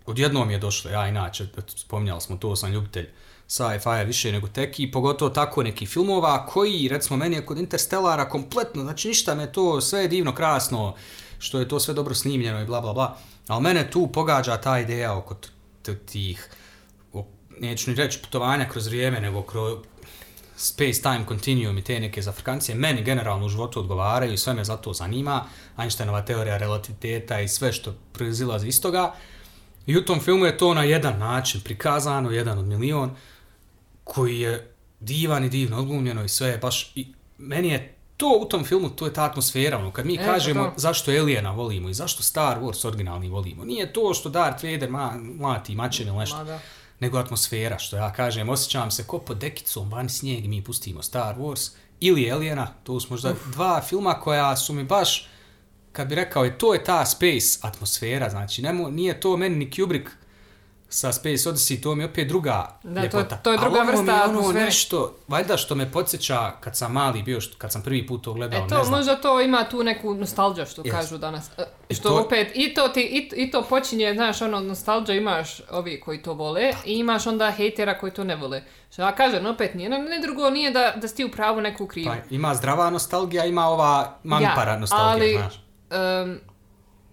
odjednom je došlo, ja inače, spominjali smo to, sam ljubitelj sci-fi više nego teki, pogotovo tako neki filmova koji, recimo, meni je kod Interstellara kompletno, znači ništa me to, sve je divno, krasno, što je to sve dobro snimljeno i bla bla bla, ali mene tu pogađa ta ideja oko tih, neću ni reći putovanja kroz vrijeme, nego kroz space-time continuum i te neke zafrkancije, meni generalno u životu odgovaraju i sve me zato zanima, Einsteinova teorija relativiteta i sve što proizilazi iz toga. I u tom filmu je to na jedan način prikazano, jedan od milion, koji je divan i divno odglumljeno i sve je baš... I meni je to u tom filmu, to je ta atmosfera, ono, kad mi Eto kažemo to. zašto Aliena volimo i zašto Star Wars originalni volimo, nije to što Darth Vader ma, mlati mačine ili nešto, nego atmosfera, što ja kažem, osjećam se ko pod dekicom, van snijeg mi pustimo Star Wars ili Aliena, to su možda dva filma koja su mi baš, kad bi rekao, je to je ta space atmosfera, znači nemo, nije to meni ni Kubrick sa Space Odyssey, to mi je opet druga Da, to- ljepota. to je A druga je vrsta ono atmosfere. nešto, valjda što me podsjeća kad sam mali bio, što- kad sam prvi put to gledao, E ne to, znam. možda to ima tu neku nostalđa što Jest. kažu danas. E, I Što to- opet, i to, ti, i, i to počinje, znaš, ono, nostalđa imaš ovi koji to vole i imaš onda hejtera koji to ne vole. Što ja kažem, opet nije, ne, ne drugo nije da, da si ti u pravu neku krivu. Pa ima zdrava nostalgija, ima ova mampara nostalgija, ali, znaš. Em,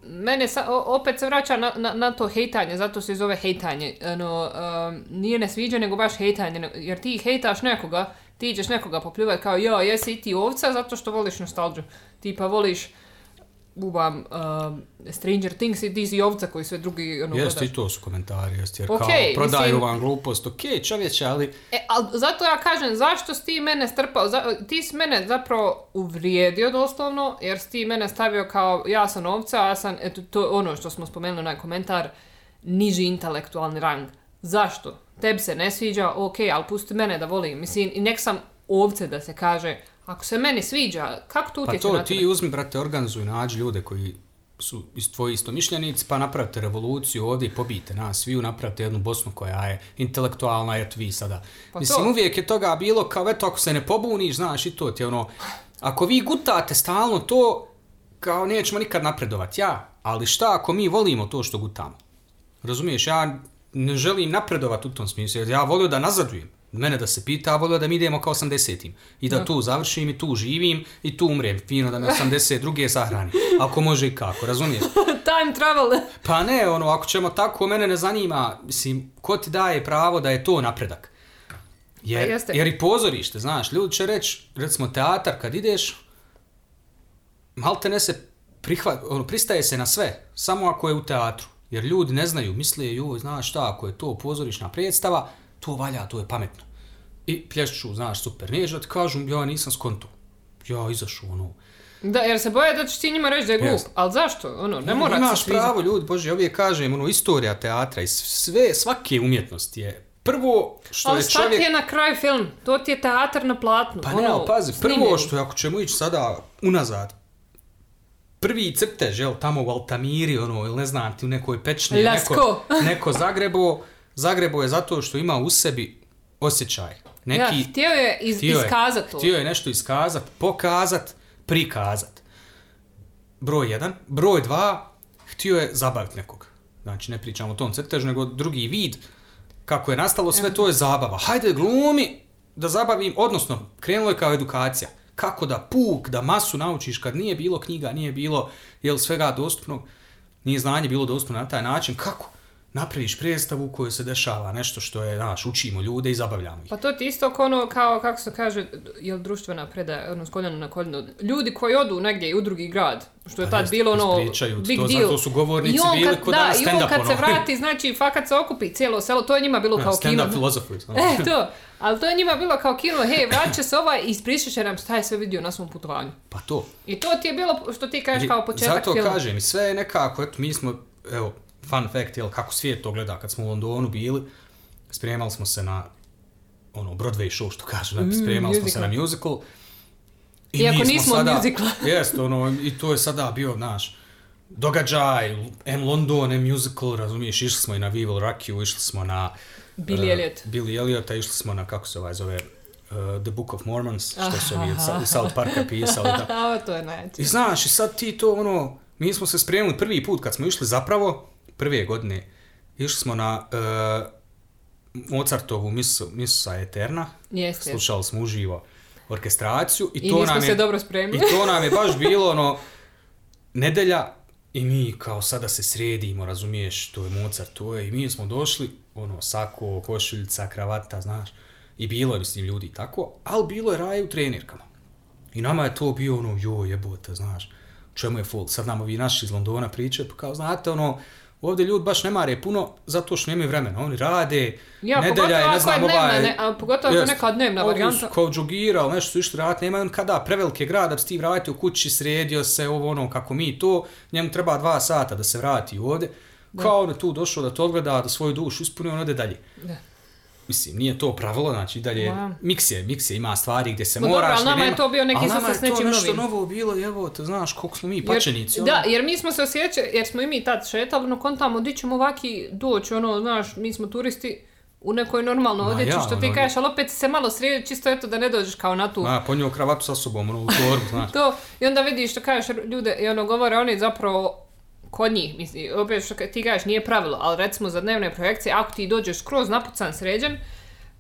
mene sa, opet se vraća na, na, na to hejtanje, zato se zove hejtanje. Ono, em, nije nesviđa, nego baš hejtanje, ne- jer ti hejtaš nekoga, ti ćeš nekoga poplivati kao, jo, jesi i ti ovca zato što voliš nostalđu. Ti pa voliš bubam um, Stranger Things i ti si ovca koji sve drugi ono, gledaš. i to su komentari, jeste, jer Ok, kao prodaju mislim- vam glupost, ok, čovječe, ali E, ali zato ja kažem, zašto si ti mene strpao? Za, ti si mene zapravo uvrijedio doslovno, jer si ti mene stavio kao, ja sam ovca, a ja sam, eto, to ono što smo spomenuli na komentar, niži intelektualni rang. Zašto? Tebi se ne sviđa, ok, ali pusti mene da volim. Mislim, i nek sam ovce da se kaže, ako se meni sviđa, kako to Pa utječe to na ti uzmi, brate, organizuj, nađi ljude koji su iz tvoji istomišljenici, pa napravite revoluciju ovdje i pobijte nas sviju, napravite jednu Bosnu koja je intelektualna, eto vi sada. Pa Mislim, to. uvijek je toga bilo kao, eto, ako se ne pobuniš, znaš, i to ti je ono, ako vi gutate stalno to, kao nećemo nikad napredovati, ja, ali šta ako mi volimo to što gutamo? Razumiješ, ja ne želim napredovati u tom smislu, jer ja volio da nazadujem. Mene da se pita, a volio da mi idemo kao 80-im. I da tu završim i tu živim i tu umrem. Fino da me 82. sahrani. Ako može i kako, razumiješ? Time travel! Pa ne, ono, ako ćemo tako, mene ne zanima, mislim, ko ti daje pravo da je to napredak? Jer, Pa jer i pozorište, znaš, ljudi će reći, recimo teatar, kad ideš, malte ne se prihvat, ono, pristaje se na sve, samo ako je u teatru. Jer ljudi ne znaju, misle, joj, znaš šta, ako je to pozorišna predstava, to valja, to je pametno. I plješću, znaš, super, nije da ti kažu, ja nisam skonto. Ja izašao, ono, Da, jer se boje da ćeš ti njima reći da je glup. Jest. Ali zašto? Ono, ne mora Imaš se pravo, ljudi, bože, ja uvijek kažem, ono, istorija teatra i sve, svake umjetnosti je prvo što Ali je šta čovjek... ti je na kraju film? To ti je teatar na platnu. Pa ne, ono, ali pazi, prvo što je, ako ćemo ići sada unazad, prvi crtež, jel, tamo u Altamiri, ono, ili ne znam, ti u nekoj pečni, neko, neko zagrebo, zagrebo je zato što ima u sebi osjećaj. Neki, Ja, htio je iz, htio je- iskazat to. Htio je nešto iskazat, pokazat, prikazat. Broj jedan. Broj dva, htio je zabaviti nekog. Znači, ne pričamo o tom crtežu, nego drugi vid. Kako je nastalo sve, to je zabava. Hajde, glumi da zabavim, odnosno, krenulo je kao edukacija. Kako da puk, da masu naučiš kad nije bilo knjiga, nije bilo jel, svega dostupnog, nije znanje bilo dostupno na taj način. Kako? Napraviš predstavu u kojoj se dešava nešto što je, znaš, učimo ljude i zabavljamo ih. Pa to ti isto kao ono, kao, kako se kaže, jel društvena predaja, ono, s koljena na koljeno. Ljudi koji odu negdje u drugi grad, što je Pa tad bilo ono, big to, deal. zato su govornici I on bili kad- ko da, danas i on stand-up, kad se ono. vrati, znači, fakat se okupi cijelo selo, to je njima bilo kao kino. Stand-up ono. E, to. Ali to je njima bilo kao kino, hej, vratit će se ovaj i ispričat će nam šta je sve vidio na svom putovanju. Pa to. I to ti je bilo, što ti kažeš kao početak Zato filma. kažem, sve je nekako, eto, mi smo, evo, fun fact, jel, kako svijet to gleda, kad smo u Londonu bili, spremali smo se na, ono, Broadway show, što kažu, mm, spremali smo se musical. na musical. Iako mi smo nismo od musicala. Jest, ono, i to je sada bio, naš, događaj, M London, M musical, razumiješ, išli smo i na Vival Rakiju, išli smo na... Billy eh, Elliot. Billy Elliota, išli smo na, kako se ovaj zove, uh, The Book of Mormons, što su ovi iz South Parka pisali, da, A, to je najjače. i znaš, i sad ti to ono, mi smo se spremili prvi put kad smo išli zapravo, prve godine, išli smo na uh, Mozartovu misu, Misusa Eterna, Jeste. slušali smo uživo orkestraciju i, I to nam se je, dobro spremili. i to nam je baš bilo ono, nedelja i mi kao sada se sredimo, razumiješ, to je Mozart, to je, i mi smo došli, ono, sako, košuljica, kravata, znaš, i bilo je, mislim, ljudi tako, ali bilo je raje u trenirkama. I nama je to bio ono, joj jebote, znaš, čemu je full. Sad nam ovi naši iz Londona pričaju, pa kao, znate, ono, ovdje ljudi baš ne mare puno zato što nemaju vremena. Oni rade, Ja, nedelja je, ne znam, ovaj... ne- a pogotovo Jest. neka dnevna varijanta. kao džogirali, nešto su išli raditi, nemaju on kada, prevelike grad, da bi ti vratio kući, sredio se, ovo ono, kako mi to, njemu treba dva sata da se vrati ovdje. Kao on je tu došao da to odgleda, da svoju dušu ispuni, on ode dalje. Da. Mislim, nije to pravilo, znači dalje, Ma. miks je, miks je, ima stvari gdje se Ma dobro, moraš... ali nama gdje je nema- to bio neki ali nama susret s je to nečim nešto novim. novo bilo, evo, te znaš koliko smo mi Jer- pačenici. ono. Da, jer mi smo se osjećali, jer smo i mi tad šetali, no kontamo, di ćemo ovaki doći, ono, znaš, mi smo turisti u nekoj normalnoj Ma odjeći, ja, što ti ono, kažeš, ali opet se malo sredi, čisto eto da ne dođeš kao na tu A, ponio kravatu sa sobom, ono, u torbu, znaš. to, i onda vidiš što kažeš ljude, i ono govore oni zapravo kod njih, misli, opet što ti kažeš nije pravilo, ali recimo za dnevne projekcije, ako ti dođeš skroz napucan, sređen,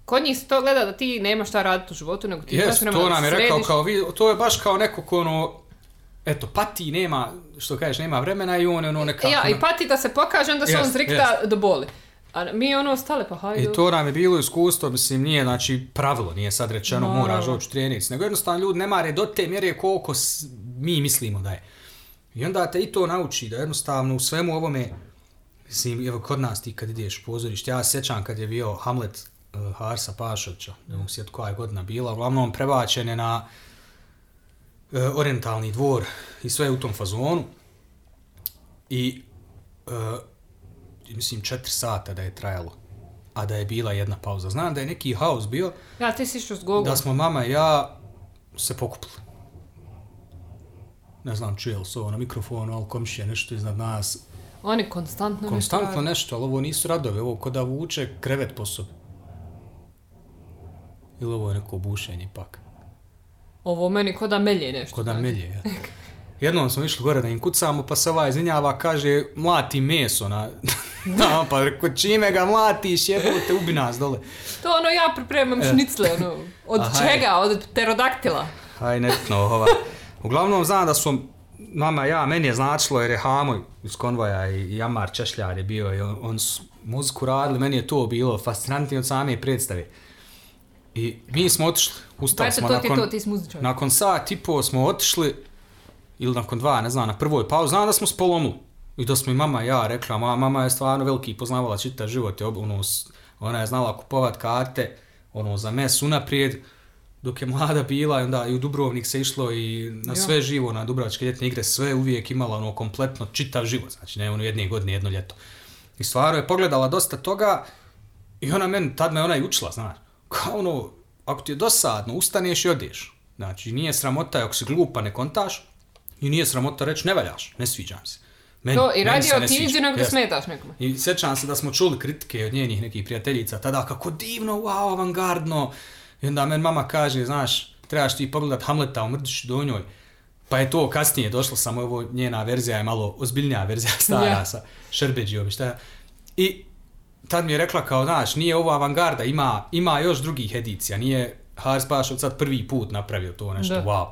kod njih se to gleda da ti nemaš šta raditi u životu, nego ti treba to nam je se rekao središ. kao vi, to je baš kao neko ko ono, eto, pati, nema, što kažeš, nema vremena i on je ono nekako... Ja, i pati da se pokaže, onda se on Jest, zrikta do boli. A mi ono stale, pa hajde. I to nam je bilo iskustvo, mislim, nije znači pravilo, nije sad rečeno Ma. moraš doći nego jednostavno ljudi ne mare do te mjere koliko mi mislimo da je. I onda te i to nauči da jednostavno u svemu ovome, mislim, evo kod nas ti kad ideš pozorište, ja se sjećam kad je bio Hamlet uh, Harsa Pašovića, ne mogu sjetiti koja je godina bila, uglavnom prebačen je na uh, orientalni dvor i sve u tom fazonu. I uh, mislim četiri sata da je trajalo, a da je bila jedna pauza. Znam da je neki haos bio, Ja, ti si išao s Gogom. da smo mama i ja se pokupili. Ne znam čuje li se ovo na mikrofonu, ali komšija nešto iznad nas. Oni konstantno nešto Konstantno rade. nešto, ali ovo nisu radovi, ovo ko da vuče krevet po sobi. Ili ovo je neko bušenje ipak. Ovo meni ko da melje nešto. Ko da melje, ja. Jednom smo išli gore da im kucamo, pa se ovaj izvinjava, kaže, mlati meso na... na pa reko, čime ga mlatiš, jebote, ubi nas dole. To ono ja pripremam šnicle, ono, od Aha, čega? Od pterodaktila. Aj, netno, ova. Uglavnom, znam da su mama, ja, meni je značilo jer je Hamo iz konvoja i Jamar Češljar je bio i on, on su muziku radili, meni je to bilo fascinantnije od same predstave. I mi smo otišli, ustali eto, smo to nakon, to, ti nakon sat i po smo otišli, ili nakon dva, ne znam, na prvoj pauzi, znam da smo spolomili. I da smo i mama i ja rekla, moja mama je stvarno veliki poznavala čitav život, je, ono, ona je znala kupovat karte, ono, za mes unaprijed, dok je mlada bila, onda i u Dubrovnik se išlo i na sve živo, na Dubrovačke ljetne igre, sve uvijek imala ono kompletno čitav život, znači ne ono jedne godine, jedno ljeto. I stvarno je pogledala dosta toga i ona meni, tad me ona i učila, znaš, kao ono, ako ti je dosadno, ustaneš i odeš. Znači, nije sramota ako si glupa, ne kontaš, i nije sramota reći ne valjaš, ne sviđam se. Meni, To, i radi otiđi sviđa. nego da smetaš nekome. I sjećam se da smo čuli kritike od njenih nekih prijateljica tada kako divno, wow, avangardno. I onda men mama kaže, znaš, trebaš ti pogledat Hamleta u Mrdišu donjoj. Pa je to kasnije došlo, samo ovo njena verzija je malo ozbiljnija verzija stara Ja. sa Šerbeđijom i šta. I tad mi je rekla kao, znaš, nije ovo avangarda, ima, ima još drugih edicija, nije Hars Pašov sad prvi put napravio to nešto, Da. wow.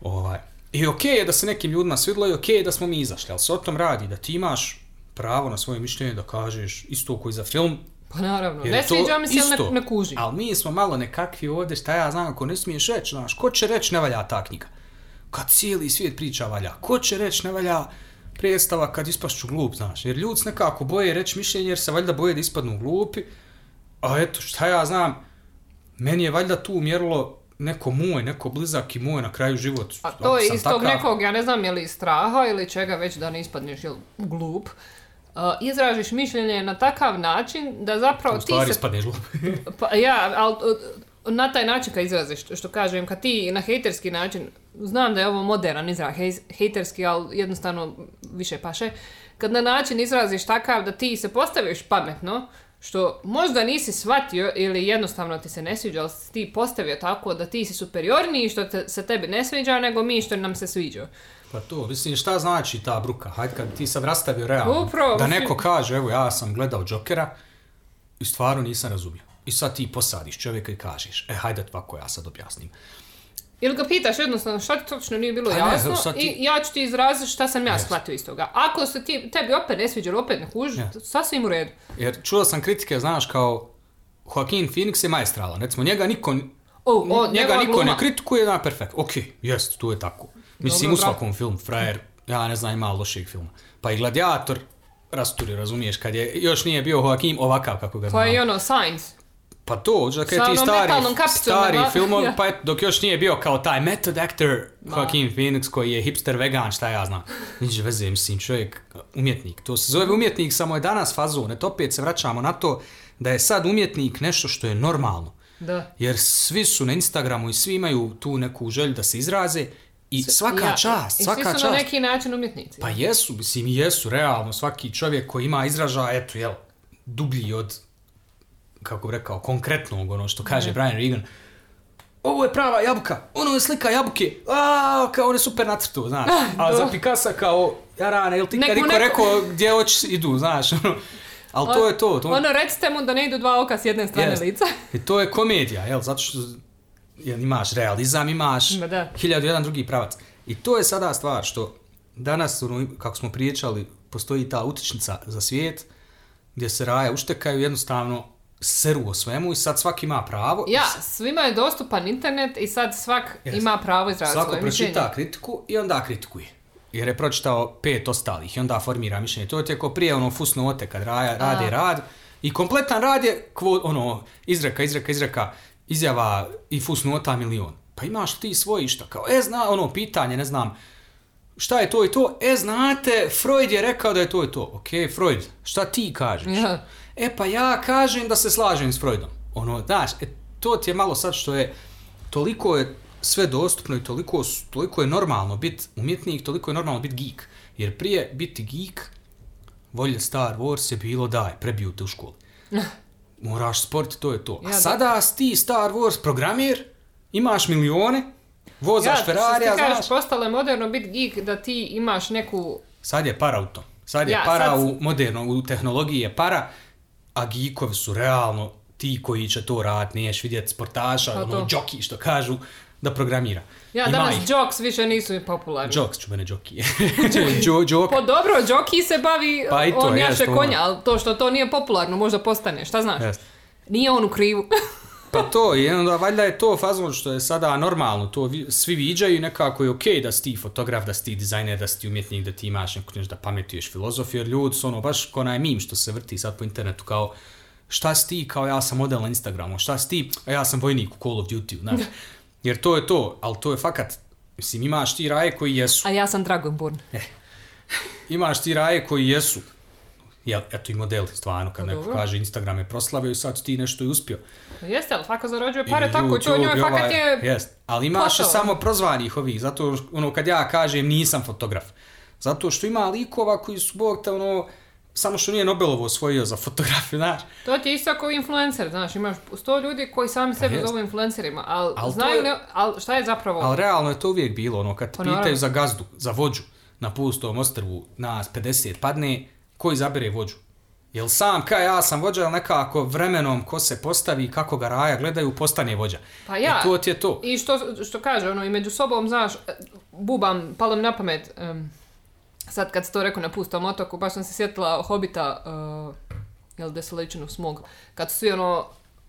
Ovaj. I okej je da se nekim ljudima svidlo i okej je da smo mi izašli, ali se o tom radi da ti imaš pravo na svoje mišljenje da kažeš isto koji za film. Pa naravno, jer ne sviđa mi se ili ne, ne kuži. Ali mi smo malo nekakvi ovdje, šta ja znam, ako ne smiješ reći, znaš, ko će reći ne valja ta knjiga? Kad cijeli svijet priča valja, ko će reći ne valja predstava kad ispašću glup, znaš, jer ljudi se nekako boje reći mišljenje jer se valjda boje da ispadnu glupi, a eto, šta ja znam, meni je valjda tu mjerilo neko moj, neko blizak i moj na kraju život. A to je iz tog nekog, ja ne znam je li straha ili čega već da ne ispadneš jel, glup. Uh, izražiš mišljenje na takav način da zapravo ti se ispadneš. Pa ja, ali na taj način kad izraziš, što, kažem, kad ti na hejterski način, znam da je ovo moderan izraz, hej, hejterski, ali jednostavno više paše, kad na način izraziš takav da ti se postaviš pametno, što možda nisi shvatio ili jednostavno ti se ne sviđa, ali ti postavio tako da ti si superiorniji što te, se tebi ne sviđa nego mi što nam se sviđa. Pa to, mislim, šta znači ta bruka? Hajde kad bi ti sad rastavio realno. Upravo, da neko kaže, evo ja sam gledao Jokera i stvarno nisam razumio. I sad ti posadiš čovjeka i kažeš, e hajde ovako ja sad objasnim. Ili ga pitaš jednostavno šta ti točno nije bilo Pa ne, jasno sad ti- i ja ću ti izraziti šta sam ja Yes. shvatio iz toga. Ako se ti, tebi opet ne sviđa opet ne kuži, Yes. sasvim u redu. Jer čuo sam kritike, znaš, kao Joaquin Phoenix je majstralan. Recimo, njega niko, O, o, njega niko gluma. ne kritikuje, da, perfekt. Ok, jest, to je tako. Mislim, u svakom filmu, frajer, ja ne znam, ima loših filma. Pa i Gladiator, rasturi, razumiješ, kad je, još nije bio Joaquin ovakav kako ga Pa znamo. i ono, Signs. Pa to, je Sa ti stari, stari filmovi, Ja. pa dok još nije bio kao taj method actor Joaquin Phoenix koji je hipster vegan, šta ja znam. Niđe veze, mislim, čovjek, umjetnik. To se zove umjetnik, samo je danas fazon. Eto, opet se vraćamo na to da je sad umjetnik nešto što je normalno. Da. Jer svi su na Instagramu i svi imaju tu neku želju da se izraze i svaka Ja, čast, I svaka svi su čast. na neki način umjetnici. Pa jesu, mislim, i jesu, realno, svaki čovjek koji ima izražaja, eto, jel, dublji od, kako bi rekao, konkretnog, ono što kaže Brian Regan, ovo je prava jabuka, ono je slika jabuke, a kao on je super nacrtu, znaš. A za Picasso kao, jarane, jel ti kad Neku- niko neku- rekao gdje oči idu, znaš, ono. Ali to je to, to Ono, recite mu da ne idu dva oka s jedne strane Jest. lica. I to je komedija, jel, zato što jel, imaš realizam, imaš Ma da. hiljadu jedan drugi pravac. I to je sada stvar što danas, ono, kako smo pričali, postoji ta utičnica za svijet gdje se raje uštekaju jednostavno seru o svemu i sad svaki ima pravo. Ja, svima je dostupan internet i sad svak Jest. ima pravo izraziti Svako svoje pročita mišljenje. kritiku i onda kritikuje. Jer je pročitao pet ostalih i onda formira mišljenje. To je tijeko prije ono fusnote kad raja, rade rad i kompletan rad je kvo, ono, izreka, izreka, izreka, izjava i fusnota milion. Pa imaš ti svoj išta kao, e zna, ono pitanje, ne znam, šta je to i to, e znate, Freud je rekao da je to i to. Ok, Freud, šta ti kažeš? Ja. E pa ja kažem da se slažem s Freudom. Ono, znaš, e, to ti je malo sad što je, toliko je sve dostupno i toliko, toliko je normalno biti umjetnik, toliko je normalno biti geek. Jer prije biti geek, volje Star Wars je bilo daj, prebiju te u školi. Moraš sport, to je to. Ja, A da. sada ti Star Wars programir, imaš milione, vozaš Ja, Ferrarija, ti kažeš, znaš, postalo je moderno biti geek da ti imaš neku... Sad je para u tom. Sad je Ja, para sad- u moderno, u tehnologiji je para, a geekovi su realno ti koji će to raditi, niješ vidjeti sportaša, Pa ono, to. džoki što kažu, da programira. Ja, Ima danas ih. jokes više nisu popularni. Jokes ću mene džok. Po dobro, Joki se bavi, Pa to, on jaše ono. konja, ali to što to nije popularno, možda postane, šta znaš? Jest. Nije on u krivu. Pa to, i onda valjda je to fazon što je sada normalno, to vi- svi viđaju i nekako je okej da si ti fotograf, da si ti dizajner, da si ti umjetnik, da ti imaš nešto da pametuješ filozofiju, jer ljudi su ono baš ko onaj meme što se vrti sad po internetu kao šta si ti, kao ja sam model na Instagramu, šta si ti, a ja sam vojnik u Call of Duty, znaš. Jer to je to, ali to je fakat, mislim imaš ti raje koji jesu, A ja sam Dragonborn. imaš ti raje koji jesu, jel, eto i modeli, stvarno, kad Pa neko kaže Instagram je proslavio i sad ti nešto i uspio. Pa Jeste, ali fakat zarađuje pare I tako, to YouTube njoj i fakat ovaj- je... Jest. Ali imaš posao. samo prozvanih ovih, zato ono, kad ja kažem nisam fotograf. Zato što ima likova koji su, bog te, ono, samo što nije Nobelovo osvojio za fotografiju, znaš. To ti je isto kao influencer, znaš, imaš sto ljudi koji sami sebe jest. zovu influencerima, ali Al znaju je- ali šta je zapravo? Ali realno je to uvijek bilo, ono, kad te Pa pitaju naravno. za gazdu, za vođu, na pustom ostrvu, nas 50 padne, ko izabere vođu? Jel sam kaj ja sam vođa, ili nekako vremenom ko se postavi, kako ga raja gledaju, postane vođa. Pa ja. E to ti je to. I što, što kaže, ono, i među sobom, znaš, bubam, palo mi na pamet, em, sad kad si to rekao na pustom otoku, baš sam se sjetila Hobita, uh, jel, Desolation of Smog, kad su svi, ono,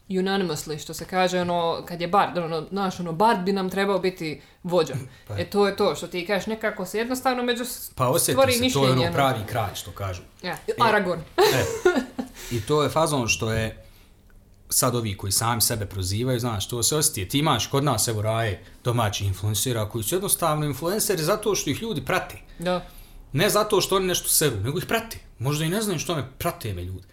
unanimously, što se kaže, ono, kad je Bard, ono, znaš, ono, Bard bi nam trebao biti vođa. Pa. E, to je to, što ti kažeš, nekako se jednostavno među Pa osjeti se, to je mišljenje, ono pravi kralj, što kažu. Ja, Aragorn. E, I to je fazon što je sad ovi koji sami sebe prozivaju, znaš, to se osjeti. Ti imaš kod nas, evo, raje domaći influencera koji su jednostavno influenceri zato što ih ljudi prate. Da. Ne zato što oni nešto seru, nego ih prate. Možda i ne znaju što me prate me ljudi.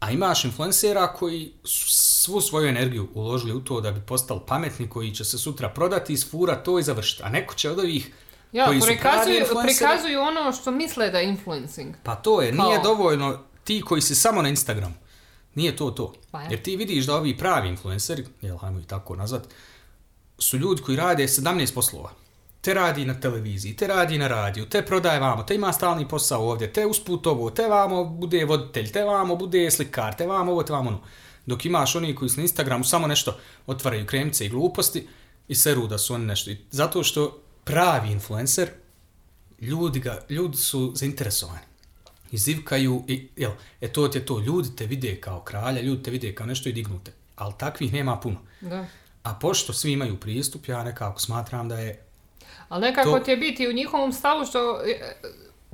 A imaš influencera koji su svu svoju energiju uložili u to da bi postali pametni, koji će se sutra prodati, isfura to i završiti. A neko će od ovih Ja, koji su prikazuju, influenceri- prikazuju ono što misle da je influencing. Pa to je, nije Kao? dovoljno ti koji si samo na Instagramu. Nije to to. Pa je. Jer ti vidiš da ovi pravi influenceri, jel, hajmo ih tako nazvat, su ljudi koji rade 17 poslova. Te radi na televiziji, te radi na radiju, te prodaje vamo, te ima stalni posao ovdje, te usput ovo, te vamo bude voditelj, te vamo bude slikar, te vamo ovo, te vamo ono. Dok imaš oni koji su na Instagramu samo nešto otvaraju kremce i gluposti i seru da su oni nešto. I zato što pravi influencer, ljudi, ga, ljudi su zainteresovani. I zivkaju, i, jel, e to ti je to, ljudi te vide kao kralja, ljudi te vide kao nešto i dignute. Ali takvih nema puno. Da. A pošto svi imaju pristup, ja nekako smatram da je Ali nekako To- ti je biti u njihovom stavu što e,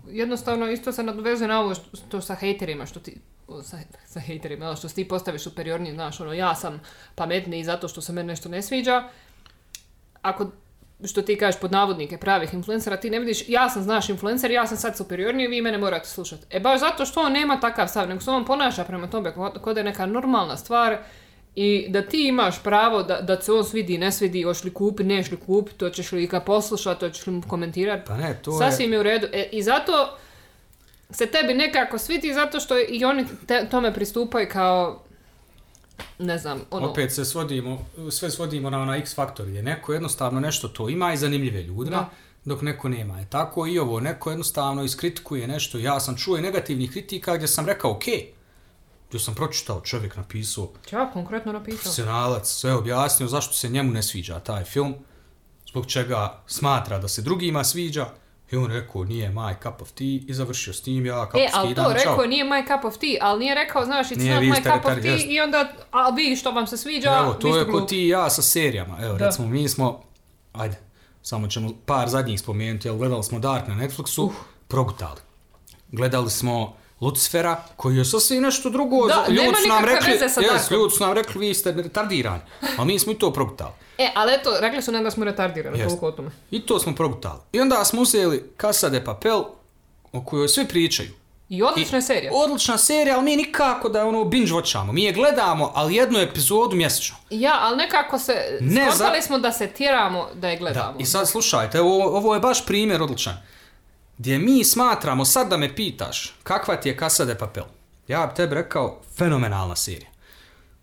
jednostavno isto se nadovezuje na ovo što, što sa hejterima, što ti sa, sa hejterima, što si ti postaviš superiornije, znaš, ono, ja sam pametniji zato što se meni nešto ne sviđa. Ako, što ti kažeš pod navodnike pravih influencera, ti ne vidiš, ja sam, znaš, influencer, ja sam sad superiorniji, vi mene morate slušati. E, baš zato što on nema takav stav, nego se on ponaša prema tome da je neka normalna stvar i da ti imaš pravo da, da se on svidi, ne svidi, hoćeš li kupi, neš li kupi, to ćeš li ga poslušati, hoćeš li mu komentirati. Pa ne, to je... Sasvim je u redu. E, I zato se tebi nekako svidi zato što i oni te, tome pristupaju kao ne znam, ono... Opet se svodimo, sve svodimo na onaj X faktor gdje neko jednostavno nešto to ima i zanimljive ljudima, Da. dok neko nema. E tako i ovo, neko jednostavno iskritikuje nešto. Ja sam čuo i negativnih kritika gdje sam rekao, ok, gdje sam pročitao, čovjek napisao, Ja, konkretno napisao. profesionalac, sve objasnio zašto se njemu ne sviđa taj film, zbog čega smatra da se drugima sviđa, i on rekao, nije my cup of tea, i završio s tim, ja cup E, ali to rekao čao. nije my cup of tea, ali nije rekao, znaš, it's Nije, not my cup of tea jest. i onda, a vi što vam se sviđa, Evo, to je ko ti i ja sa serijama. Evo, Da. recimo, mi smo, ajde, samo ćemo par zadnjih spomenuti, jel gledali smo Dark na Netflixu, progutali. Gledali smo Lucifera, koji je sasvim nešto drugo. Da, ljudi su nam rekli, veze sa Darkom. ljudi su nam rekli, vi ste retardirani. A mi smo i to progutali. E, ali eto, rekli su nam da smo retardirani, Jest. toliko o tome. I to smo progutali. I onda smo uzeli Casa de Papel, o kojoj svi pričaju. I odlična je serija. Odlična serija, ali mi nikako da ono binge watchamo. Mi je gledamo, ali jednu epizodu mjesečno. Ja, ali nekako se, Ne, za- smo da se tjeramo da je Da, gledamo. i sad slušajte, ovo, ovo je baš primjer odličan. Gdje mi smatramo, sad da me pitaš, kakva ti je Casa de Papel? Ja bi tebi rekao, fenomenalna serija.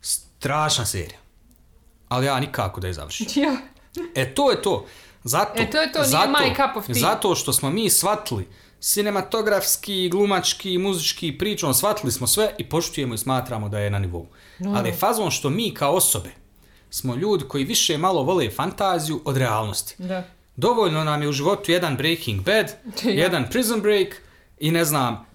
Strašna serija. Ali ja nikako da je završim. Ja. E, to je to. Zato, E, to je to, nije zato, my cup of tea. Zato što smo mi shvatili cinematografski, glumački, muzički, pričom, shvatili smo sve i poštujemo i smatramo da je na nivou. Ali je fazon što mi kao osobe smo ljudi koji više malo vole fantaziju od realnosti. Da. Dovoljno nam je u životu jedan Breaking Bad, Ja. jedan Prison Break i ne znam,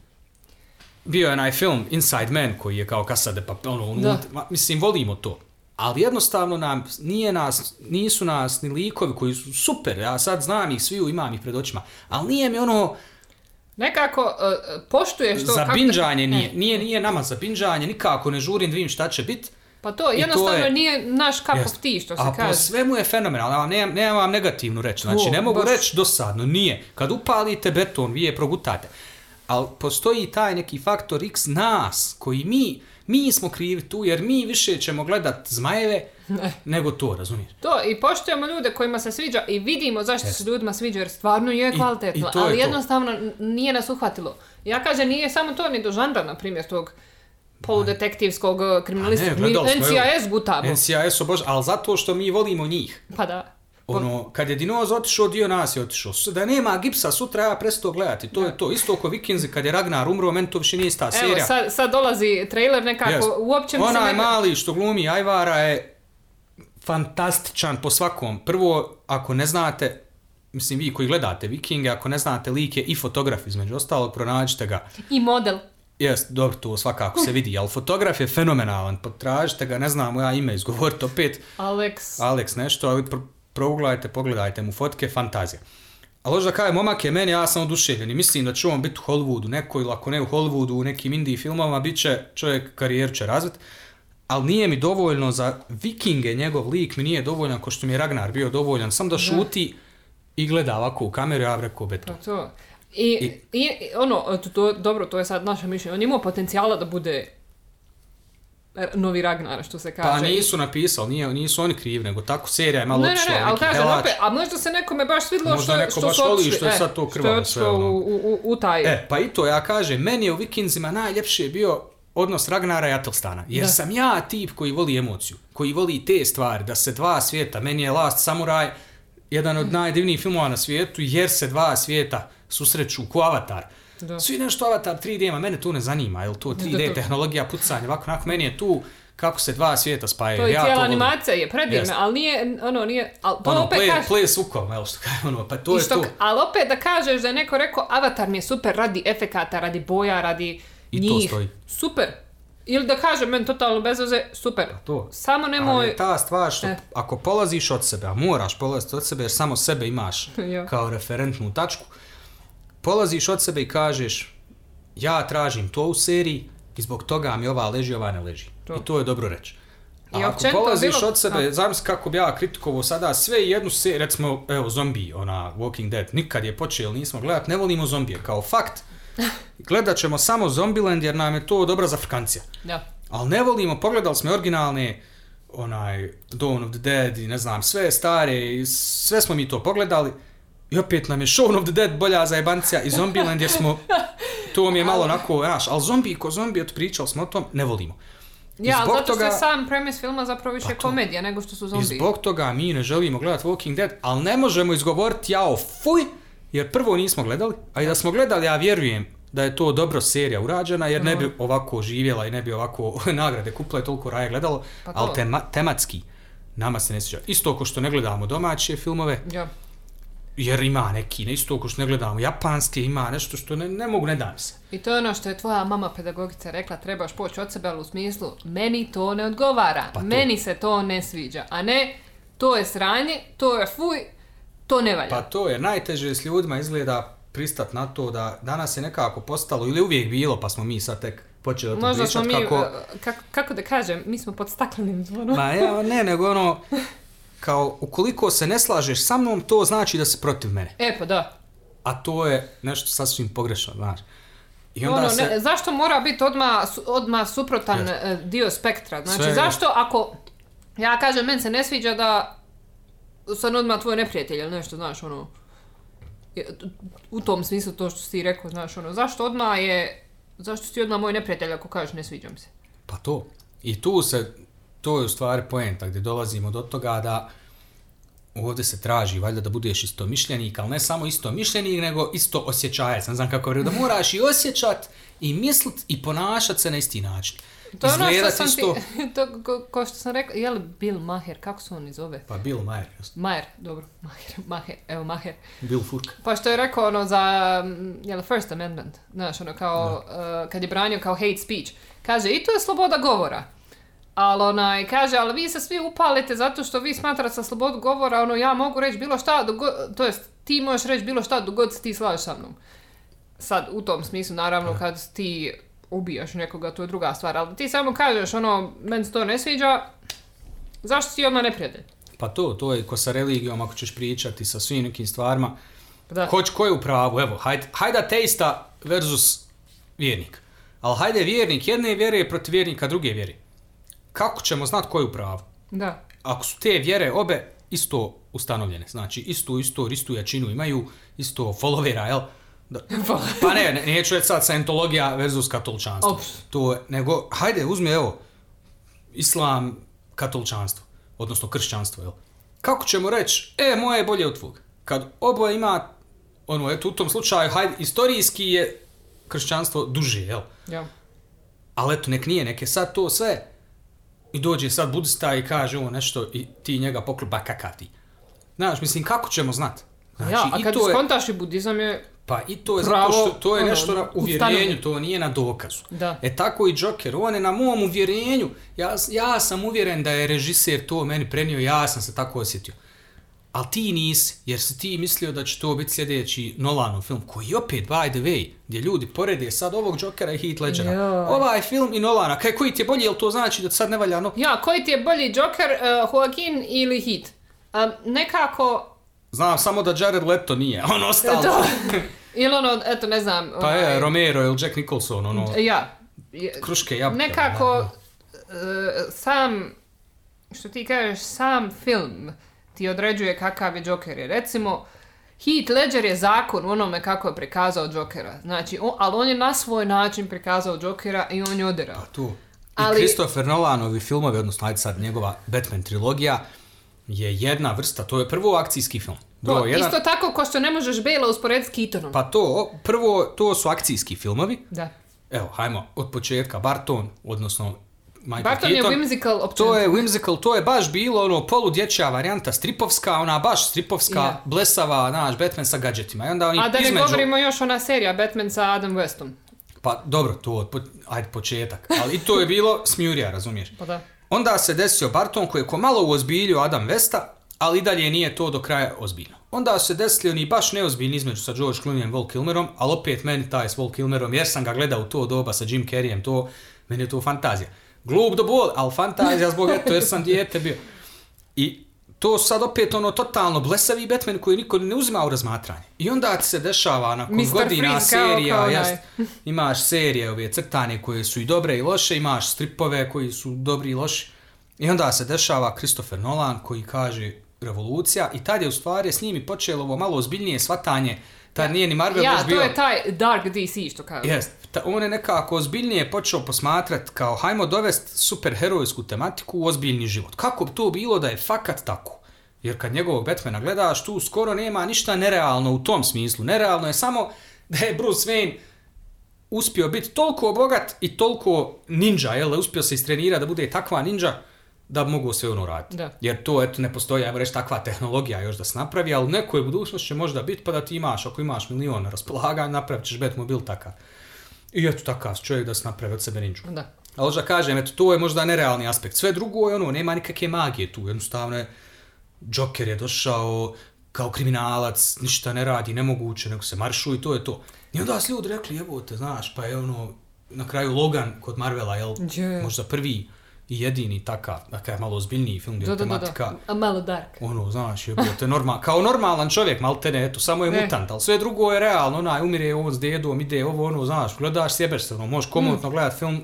bio je onaj film Inside Man koji je kao Casa de Papel, ono, ma, mislim, volimo to. Ali jednostavno nam, nije nas, nisu nas ni likovi koji su super, ja sad znam ih svi, imam ih pred očima, ali nije mi ono, Nekako uh, poštuješ to. za kako te- binđanje nije, nije, nije nama za binđanje, nikako ne žurim da vidim šta će biti. Pa to I to jednostavno je- nije naš cup Jest. of tea, što se A po kaže. svemu je fenomenalno, ali nemam, nemam vam negativnu reći. Znači, O, ne mogu baš. reći dosadno, nije. Kad upalite beton, vi je progutate. Ali postoji taj neki faktor x nas, koji mi, mi smo krivi tu, jer mi više ćemo gledat zmajeve nego to, razumiješ? To, i poštujemo ljude kojima se sviđa i vidimo zašto se ljudima sviđa, jer stvarno je I- kvalitetno, i to je ali to. jednostavno n- nije nas uhvatilo. Ja kažem, nije samo to ni do žanra, na primjer, tog poludetektivskog uh, kriminalističkog, mi evo, NCIS gutamo. NCIS obož, ali zato što mi volimo njih. Pa da. Ono, kad je Dinoz otišao, dio nas je otišao. Da nema gipsa, sutra ja prestao gledati. To je to. Isto oko Vikingzi, kad je Ragnar umro, meni to više nije ista Evo, serija. sad, sad dolazi trailer nekako, Jest. uopće mi se Onaj ne... mali što glumi Ajvara je fantastičan po svakom. Prvo, ako ne znate, mislim vi koji gledate Vikinge, ako ne znate lik je i fotograf između ostalog, pronađite ga. I model. Jest, dobro, to svakako se vidi, ali fotograf je fenomenalan, potražite ga, ne znam ja ime izgovoriti opet, Alex. Alex nešto, ali pro, prouglajte, pogledajte mu fotke, fantazija. Ali hoću da kažem, momak je meni, ja sam oduševljen i mislim da će on biti u Hollywoodu, neko ili ako ne u Hollywoodu, u nekim indie filmovima, bit će čovjek karijeru će razvit, ali nije mi dovoljno za vikinge, njegov lik mi nije dovoljan, ko što mi je Ragnar bio dovoljan, sam da šuti i gleda ovako u kameru, ja rekao Pa beton. to. I, i, i ono, to, to, dobro, to je sad naše mišljenje. On je imao potencijala da bude novi Ragnar, što se kaže. Pa nisu napisali, nije, nisu oni krivi, nego tako serija je malo Ne, ne, otišla ne, u ali kažem opet, a možda se nekome baš Možda što, neko što baš su otišli, što je e, sad to krvavo sve, ono. u, u, u taj... E, pa i to ja kažem, meni je u Vikinzima najljepši je bio odnos Ragnara i Atelstana. Jer Da. sam ja tip koji voli emociju, koji voli te stvari, da se dva svijeta, meni je Last Samurai jedan od najdivnijih filmova na svijetu, jer se dva svijeta susreću ko Avatar. Da. Svi nešto Avatar 3D, ma mene tu ne zanima, je li to 3D Da, to- tehnologija, pucanje, ovako, onako, meni je tu kako se dva svijeta spajaju. To je ja cijela animacija je predivna, Jest. ali nije, ono, nije, ali to Ono, opet play, kaže, play s ukom, evo što kaže, ono, pa to i je što, to. ali opet da kažeš da je neko rekao Avatar mi je super radi efekata, radi boja, radi I to njih. stoji. Super. Ili da kažem meni totalno bez veze, super. To. Samo Ali nemoj... je ta stvar što E. ako polaziš od sebe, a moraš polaziti od sebe jer samo sebe imaš Ja. kao referentnu tačku, polaziš od sebe i kažeš ja tražim to u seriji, I zbog toga mi ova leži, ova ne leži. To. I to je dobro reći. A I ako polaziš bilo- od sebe, zamisli kako bi ja kritikovao sada sve jednu seriju, recimo, evo, zombi, ona, Walking Dead, nikad je počeo, nismo gledat, ne volimo zombije, kao fakt. Gledat ćemo samo Zombieland jer nam je to dobra zafrkancija. Da. Ali ne volimo, pogledali smo originalne, onaj, Dawn of the Dead i ne znam, sve stare, sve smo mi to pogledali. I opet nam je Shaun of the Dead bolja zajebancija i Zombieland jer smo, to mi je malo onako, znaš, ali zombi ko zombi, otpričali smo o tom, ne volimo. I Ja, zbog zato što toga- je sam premis filma zapravo više Pa to. komedija nego što su I zombi. zbog toga mi ne želimo gledati Walking Dead, ali ne možemo izgovoriti jao fuj, jer prvo nismo gledali, a i da smo gledali, ja vjerujem da je to dobro serija urađena, jer ne bi ovako živjela i ne bi ovako nagrade kupila i toliko raje gledalo, Pa to. ali tema, tematski nama se ne sviđa. Isto ko što ne gledamo domaće filmove, Ja. Jer ima neki, ne isto ko što ne gledamo japanske, ima nešto što ne, ne mogu, ne dam se. I to je ono što je tvoja mama pedagogica rekla, trebaš poći od sebe, ali u smislu, meni to ne odgovara, Pa to. meni se to ne sviđa, a ne, to je sranje, to je fuj, to ne valja. Pa to je najteže s ljudima izgleda pristat na to da danas je nekako postalo ili uvijek bilo pa smo mi sad tek počeli Možda smo mi, kako... kako, kako da kažem, mi smo pod staklenim zvonom. Ma ja, ne, nego ono, kao ukoliko se ne slažeš sa mnom, to znači da si protiv mene. E pa da. A to je nešto sasvim pogrešno, znaš. I onda Ono, se... ne, zašto mora biti odmah, su- odmah suprotan e, dio spektra? Znači, Sve zašto ako ja kažem, meni se ne sviđa da sam odmah tvoj neprijatelj ili nešto, znaš, ono, u tom smislu to što si ti rekao, znaš, ono, zašto odmah je, zašto si odmah moj neprijatelj ako kažeš ne sviđam se? Pa to. I tu se, to je u stvari poenta gdje dolazimo do toga da ovdje se traži valjda da budeš isto mišljenik, ali ne samo isto mišljenik, nego isto osjećajac. Ne znam kako je, da moraš i osjećat i mislit i ponašat se na isti način. To je ono što sam isto... ti, to, ko, ko što sam rekao, je li Bill Maher, kako se on zove? Pa Bill Maher, jasno. Maher, dobro, Maher, Maher, evo Maher. Bill Furk. Pa što je rekao ono za, mm, jel, First Amendment, znaš, ono kao, uh, kad je branio kao hate speech, kaže, i to je sloboda govora. Ali onaj, kaže, ali vi se svi upalite zato što vi smatrate sa slobodu govora, ono, ja mogu reći bilo šta, dok god- to jest, ti možeš reći bilo šta dok god se ti slažeš sa mnom. Sad, u tom smislu, naravno, kad ti ubijaš nekoga, to je druga stvar, ali ti samo kažeš, ono, meni se to ne sviđa, zašto si odmah neprijatelj? Pa to, to je ko sa religijom, ako ćeš pričati sa svim nekim stvarima. Da. Hoć ko je u pravu, evo, hajde, hajde ateista versus vjernik. Ali hajde vjernik jedne vjere protiv vjernika druge vjere. Kako ćemo znat ko je u pravu? Da. Ako su te vjere obe isto ustanovljene, znači istu, istu, istu jačinu imaju, isto followera, jel? Da. Pa ne, ne, neću reći sad Scientologija versus katoličanstvo. Ops. To je, nego, hajde, uzmi evo, islam, katoličanstvo, odnosno kršćanstvo, jel? Kako ćemo reći, e, moje je bolje od tvog? Kad oboje ima, ono, eto, u tom slučaju, hajde, istorijski je kršćanstvo duže, jel? Ja. Ali eto, nek nije, nek je sad to sve. I dođe sad budista i kaže ovo nešto i ti njega pokluba kaka ti. Znaš, mislim, kako ćemo znat? Znači, ja, a kad skontaš i budizam je pa i to je pravo, zato što to je ono, nešto na uvjerenju, to nije na dokazu. Da. E tako i Joker, on je na mom uvjerenju. Ja, ja sam uvjeren da je režiser to meni prenio, ja sam se tako osjetio. Ali ti nisi, jer si ti mislio da će to biti sljedeći Nolanov film, koji opet, by the way, gdje ljudi porede sad ovog Jokera i Heath Ledgera. Joj. Ovaj film i Nolana, kaj koji ti je bolji, jel to znači da sad ne valja no... Ja, koji ti je bolji Joker, uh, Joaquin ili Heat? Um, nekako... Znam samo da Jared Leto nije, on ostalo. Ili ono, eto, ne znam... Pa je, onaj, Romero ili Jack Nicholson, ono, Ja. je- kruške jabuke. Nekako, ono, uh, sam, što ti kažeš, sam film ti određuje kakav je Joker. Jer recimo, Heath Ledger je zakon u onome kako je prikazao Jokera. Znači, on, ali on je na svoj način prikazao Jokera i on je oderao. Pa tu. I Ali- Christopher Nolanovi filmovi, odnosno ajde sad njegova Batman trilogija, je jedna vrsta, to je prvo akcijski film. To, Broj jedan, Isto tako ko što ne možeš Bela usporediti s pa to, prvo, to su akcijski filmovi. Da. Evo, hajmo, od početka, Barton, odnosno Michael Barton je Keaton. whimsical općenito. To je whimsical, to je baš bilo ono poludječja varijanta stripovska, ona baš stripovska, Ja. blesava, naš Batman sa gadgetima. I onda oni A da ne između... govorimo još ona serija Batman sa Adam Westom. Pa dobro, to po- ajde početak. Ali i to je bilo smjurija, razumiješ? Pa da. Onda se desio Barton koji je ko malo uozbiljio Adam Vesta, ali i dalje nije to do kraja ozbiljno. onda se desili oni baš neozbiljni između sa George Clooneyem i Vol Kilmerom, ali opet meni taj s Vol Kilmerom, jer sam ga gledao u to doba sa Jim Carreyem, to, meni je to fantazija. Glup do bol, ali fantazija zbog eto, jer sam dijete bio. I to sad opet ono totalno blesavi Batman koji niko ne uzima u razmatranje. I onda ti se dešava nakon Mr. godina Freeze kao- serija, kao onaj. jest, imaš serije ove crtane koje su i dobre i loše, imaš stripove koji su dobri i loši. I onda se dešava Christopher Nolan koji kaže revolucija i tad je u stvari s njim i počelo ovo malo ozbiljnije svatanje. Tad nije ni Marvel Ja, baš to bio... je taj Dark DC što kažu. Jest, ta, on je nekako ozbiljnije počeo posmatrat kao hajmo dovest superherojsku tematiku u ozbiljni život. Kako bi to bilo da je fakat tako? Jer kad njegovog Batmana gledaš, tu skoro nema ništa nerealno u tom smislu. Nerealno je samo da je Bruce Wayne uspio biti toliko bogat i toliko ninja, jel, uspio se istrenirati da bude takva ninja da mogu sve ono raditi. Da. Jer to eto ne postoji, ajmo reći, takva tehnologija još da se napravi, ali u nekoj budućnosti će možda biti pa da ti imaš, ako imaš milion na raspolaganju, napravit ćeš Batmobil takav. I eto takav čovjek da se napravi od sebe ninja. Da. Ali da kažem, eto, to je možda nerealni aspekt. Sve drugo je ono, nema nikakve magije tu, jednostavno je, Joker je došao kao kriminalac, ništa ne radi, nemoguće, nego se maršu i to je to. I onda su ljudi rekli, evo te, znaš, pa je ono, na kraju Logan kod Marvela, jel, Je. možda prvi i jedini takav, dakle, malo ozbiljniji film gdje je da, da, tematika, da. A malo dark. ono, znaš, je te normal, kao normalan čovjek, maltene, eto, samo je Ne. mutant, ali sve drugo je realno, onaj, umire ovo s dedom, ide ovo, ono, znaš, gledaš, sjebeš se, ono, možeš komotno gledat film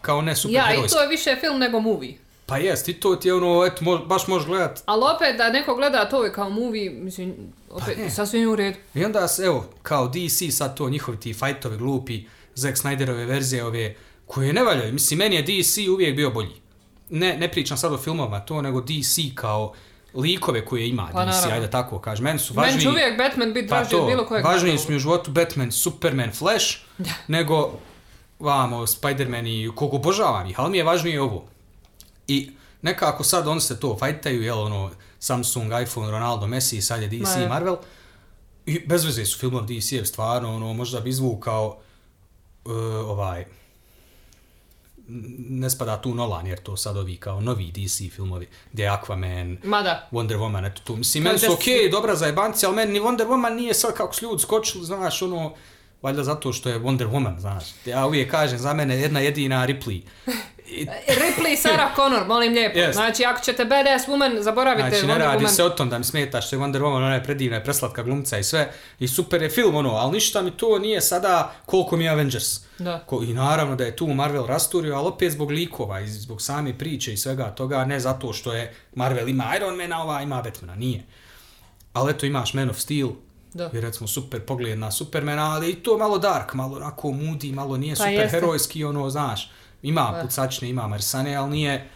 kao ne Ja, superherojski. i to je više film nego movie. Pa jest, i to ti je ono, eto, mo, baš možeš gledat. Ali opet da neko gleda to kao movie, mislim, opet ne. sasvim u redu. I onda se, evo, kao DC, sad to, njihovi ti fajtovi glupi, Zack Snyderove verzije ove, koje ne valjaju. Mislim, meni je DC uvijek bio bolji. Ne, ne pričam sad o filmovima to, nego DC kao likove koje ima Pa, DC, ajde tako kažem. Meni su Meni važniji... će uvijek Batman biti Pa draži od to, bilo kojeg važniji su mi u životu Batman, Superman, Flash, nego vamo, Spider-Man i koliko obožavam ih, ali mi je važnije ovo. I nekako sad oni se to fajtaju, jel ono, Samsung, iPhone, Ronaldo, Messi, sad je DC, Ma. Marvel. I bez veze su filmov DC-ev stvarno, ono, možda bi izvukao uh, ovaj, ne spada tu Nolan, jer to sad ovi kao novi DC filmovi, gdje je Aquaman, Ma da. Wonder Woman, eto tu. Mislim, meni su okej, dobra za jebanci, ali meni ni Wonder Woman nije sad kako su ljudi skočili, znaš, ono, valjda zato što je Wonder Woman, znaš. Ja uvijek kažem, za mene jedna jedina Ripley. I, Ripley i Sarah Connor, molim lijepo. Jest. Znači, ako ćete badass woman, zaboravite znači, ne Wonder radi Woman. se o tom da mi smeta što je Wonder Woman, ona je predivna, je preslatka glumca i sve. I super je film, ono, ali ništa mi to nije sada koliko mi je Avengers. Da. Ko, I naravno da je tu Marvel rasturio, ali opet zbog likova i zbog same priče i svega toga, ne zato što je Marvel ima Iron Mana, ova ima Batmana, nije. Ali eto imaš Man of Steel, Da. i recimo super pogled na Supermana, ali i to malo dark, malo onako moody, malo nije Pa super jeste. herojski, ono, znaš, ima pucačne, ima marsane, ali nije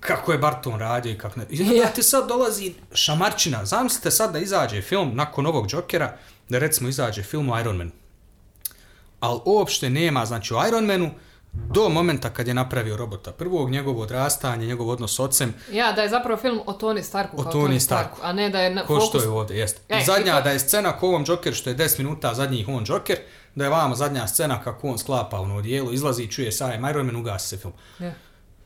kako je Barton radio i kako ne. I onda ti sad dolazi šamarčina, zamislite sad da izađe film nakon ovog Jokera, da recimo izađe film o Iron Manu. Ali uopšte nema, znači u Iron Manu, do momenta kad je napravio robota prvog, njegovo odrastanje, njegov odnos s ocem, Ja, da je zapravo film o Tony Starku. O kao Tony Tony Starku. A ne da je na, Ko fokus... što je ovdje, jest. E, zadnja to- da je scena ko ovom Joker, što je 10 minuta zadnjih on Joker, da je vama zadnja scena kako on sklapa ono odijelo, izlazi i čuje sajem Iron Man, ugasi se film. Ja.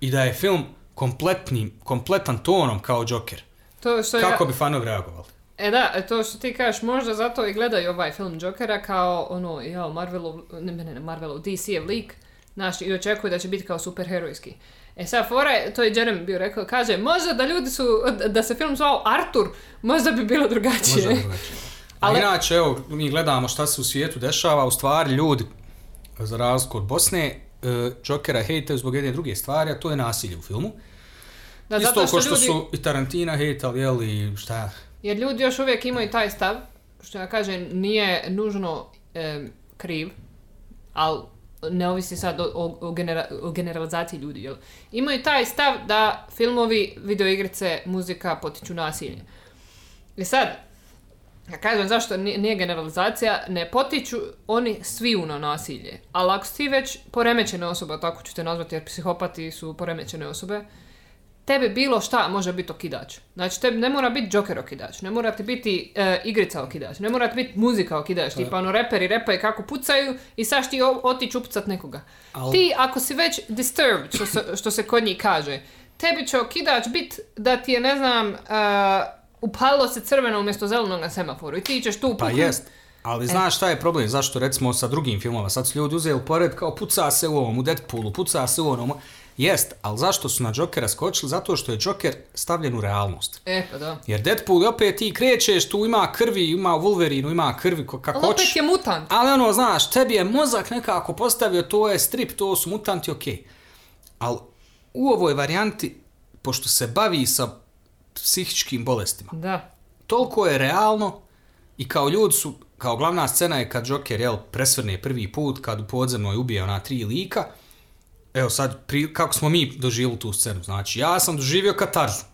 I da je film kompletnim, kompletan tonom kao Joker. To što Kako ja... bi fanovi reagovali? E da, to što ti kažeš, možda zato i gledaju ovaj film Jokera kao ono, jao, Marvelov, ne, ne, ne, Marvelov, DC-ev lik, znaš, i očekuju da će biti kao superherojski. E sad, fora je, to je Jeremy bio rekao, kaže, možda da ljudi su, da se film zvao Artur, možda bi bilo drugačije. Možda drugačije. Ali- inače, evo, mi gledamo šta se u svijetu dešava, u stvari ljudi, za razliku od Bosne, e, Jokera hejtaju zbog jedne druge stvari, a to je nasilje u filmu. Da, Isto zato što što ljudi, su i Tarantina hejtali, jel, i šta, jer ljudi još uvijek imaju taj stav, što ja kažem, nije nužno em, kriv, ali ne ovisi sad o, o, o genera- o generalizaciji ljudi, jel? Imaju taj stav da filmovi, videoigrice, muzika potiču nasilje. I sad, ja kažem zašto nije, generalizacija, ne potiču oni svi na nasilje. Ali ako si već poremećena osoba, tako ću te nazvati jer psihopati su poremećene osobe, tebi bilo šta može biti okidač. Znači, tebi ne mora biti Joker okidač, ne mora ti biti e, igrica okidač, ne mora ti biti muzika okidač, tipa ono reperi repaju kako pucaju i sad ti o- otići upucat nekoga. Al- Ti, ako si već disturbed, što se, što se kod njih kaže, tebi će okidač bit da ti je, ne znam, e, upalilo se crveno umjesto zelenog na semaforu i ti ćeš tu Pa puknut. jest. Ali znaš šta je problem? Zašto recimo sa drugim filmova? Sad su ljudi uzeli pored kao puca se u ovom, u Deadpoolu, puca se u onom. Jest, ali zašto su na Jokera skočili? Zato što je Joker stavljen u realnost. E, pa da. Jer Deadpool opet ti krećeš, tu ima krvi, ima u Wolverinu, ima krvi ko- kako hoćeš. opet je mutant. Ali ono, znaš, tebi je mozak nekako postavio, to je strip, to su mutanti, okej. Ali u ovoj varijanti, pošto se bavi sa psihičkim bolestima, Da. toliko je realno i kao ljudi su, kao glavna scena je kad Joker, jel, presvrne prvi put, kad u podzemnoj ubije ona tri lika, evo sad, pri, kako smo mi doživjeli tu scenu, znači, ja sam doživio katarzu,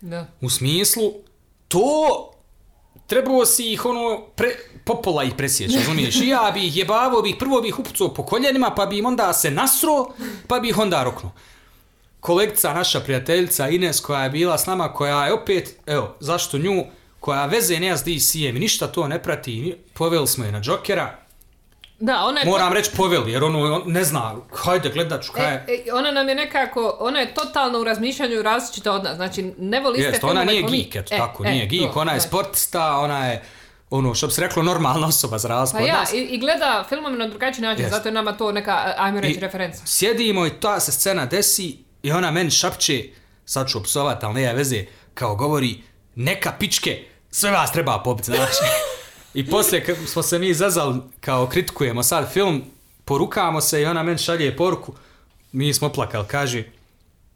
Da. u smislu, to trebao si ih ono, pre, popola ih presjeći, razumiješ? I ja bi ih jebavao, bih prvo bih upucao po koljenima, pa bi im onda se nasro, pa bi ih onda roknuo. Kolegica, naša prijateljica Ines, koja je bila s nama, koja je opet, evo, zašto nju, koja veze ne s DC-em, ništa to ne prati, poveli smo je na Jokera, Da, ona je... moram reći poveli, jer ono, on ne zna, hajde gledat ću, kaj je. E, e, ona nam je nekako, ona je totalno u razmišljanju različita od nas, znači ne voli Jest, ona filmove nije ko mi. geek, eto E, tako, e, nije geek, to, ona je znači. sportista, ona je, ono, što bi se reklo, normalna osoba za razliku Pa ja, nas. i, i gleda filmove na drugačiji način, Jest. zato je nama to neka, ajmo reći, I referenca. Sjedimo i ta se scena desi i ona meni šapće, sad ću opsovat, ali nema veze, kao govori, neka pičke, sve vas treba pobiti, znaš. I poslije kad smo se mi zazali, kao kritikujemo sad film, porukamo se i ona meni šalje poruku, mi smo plakali, kaže,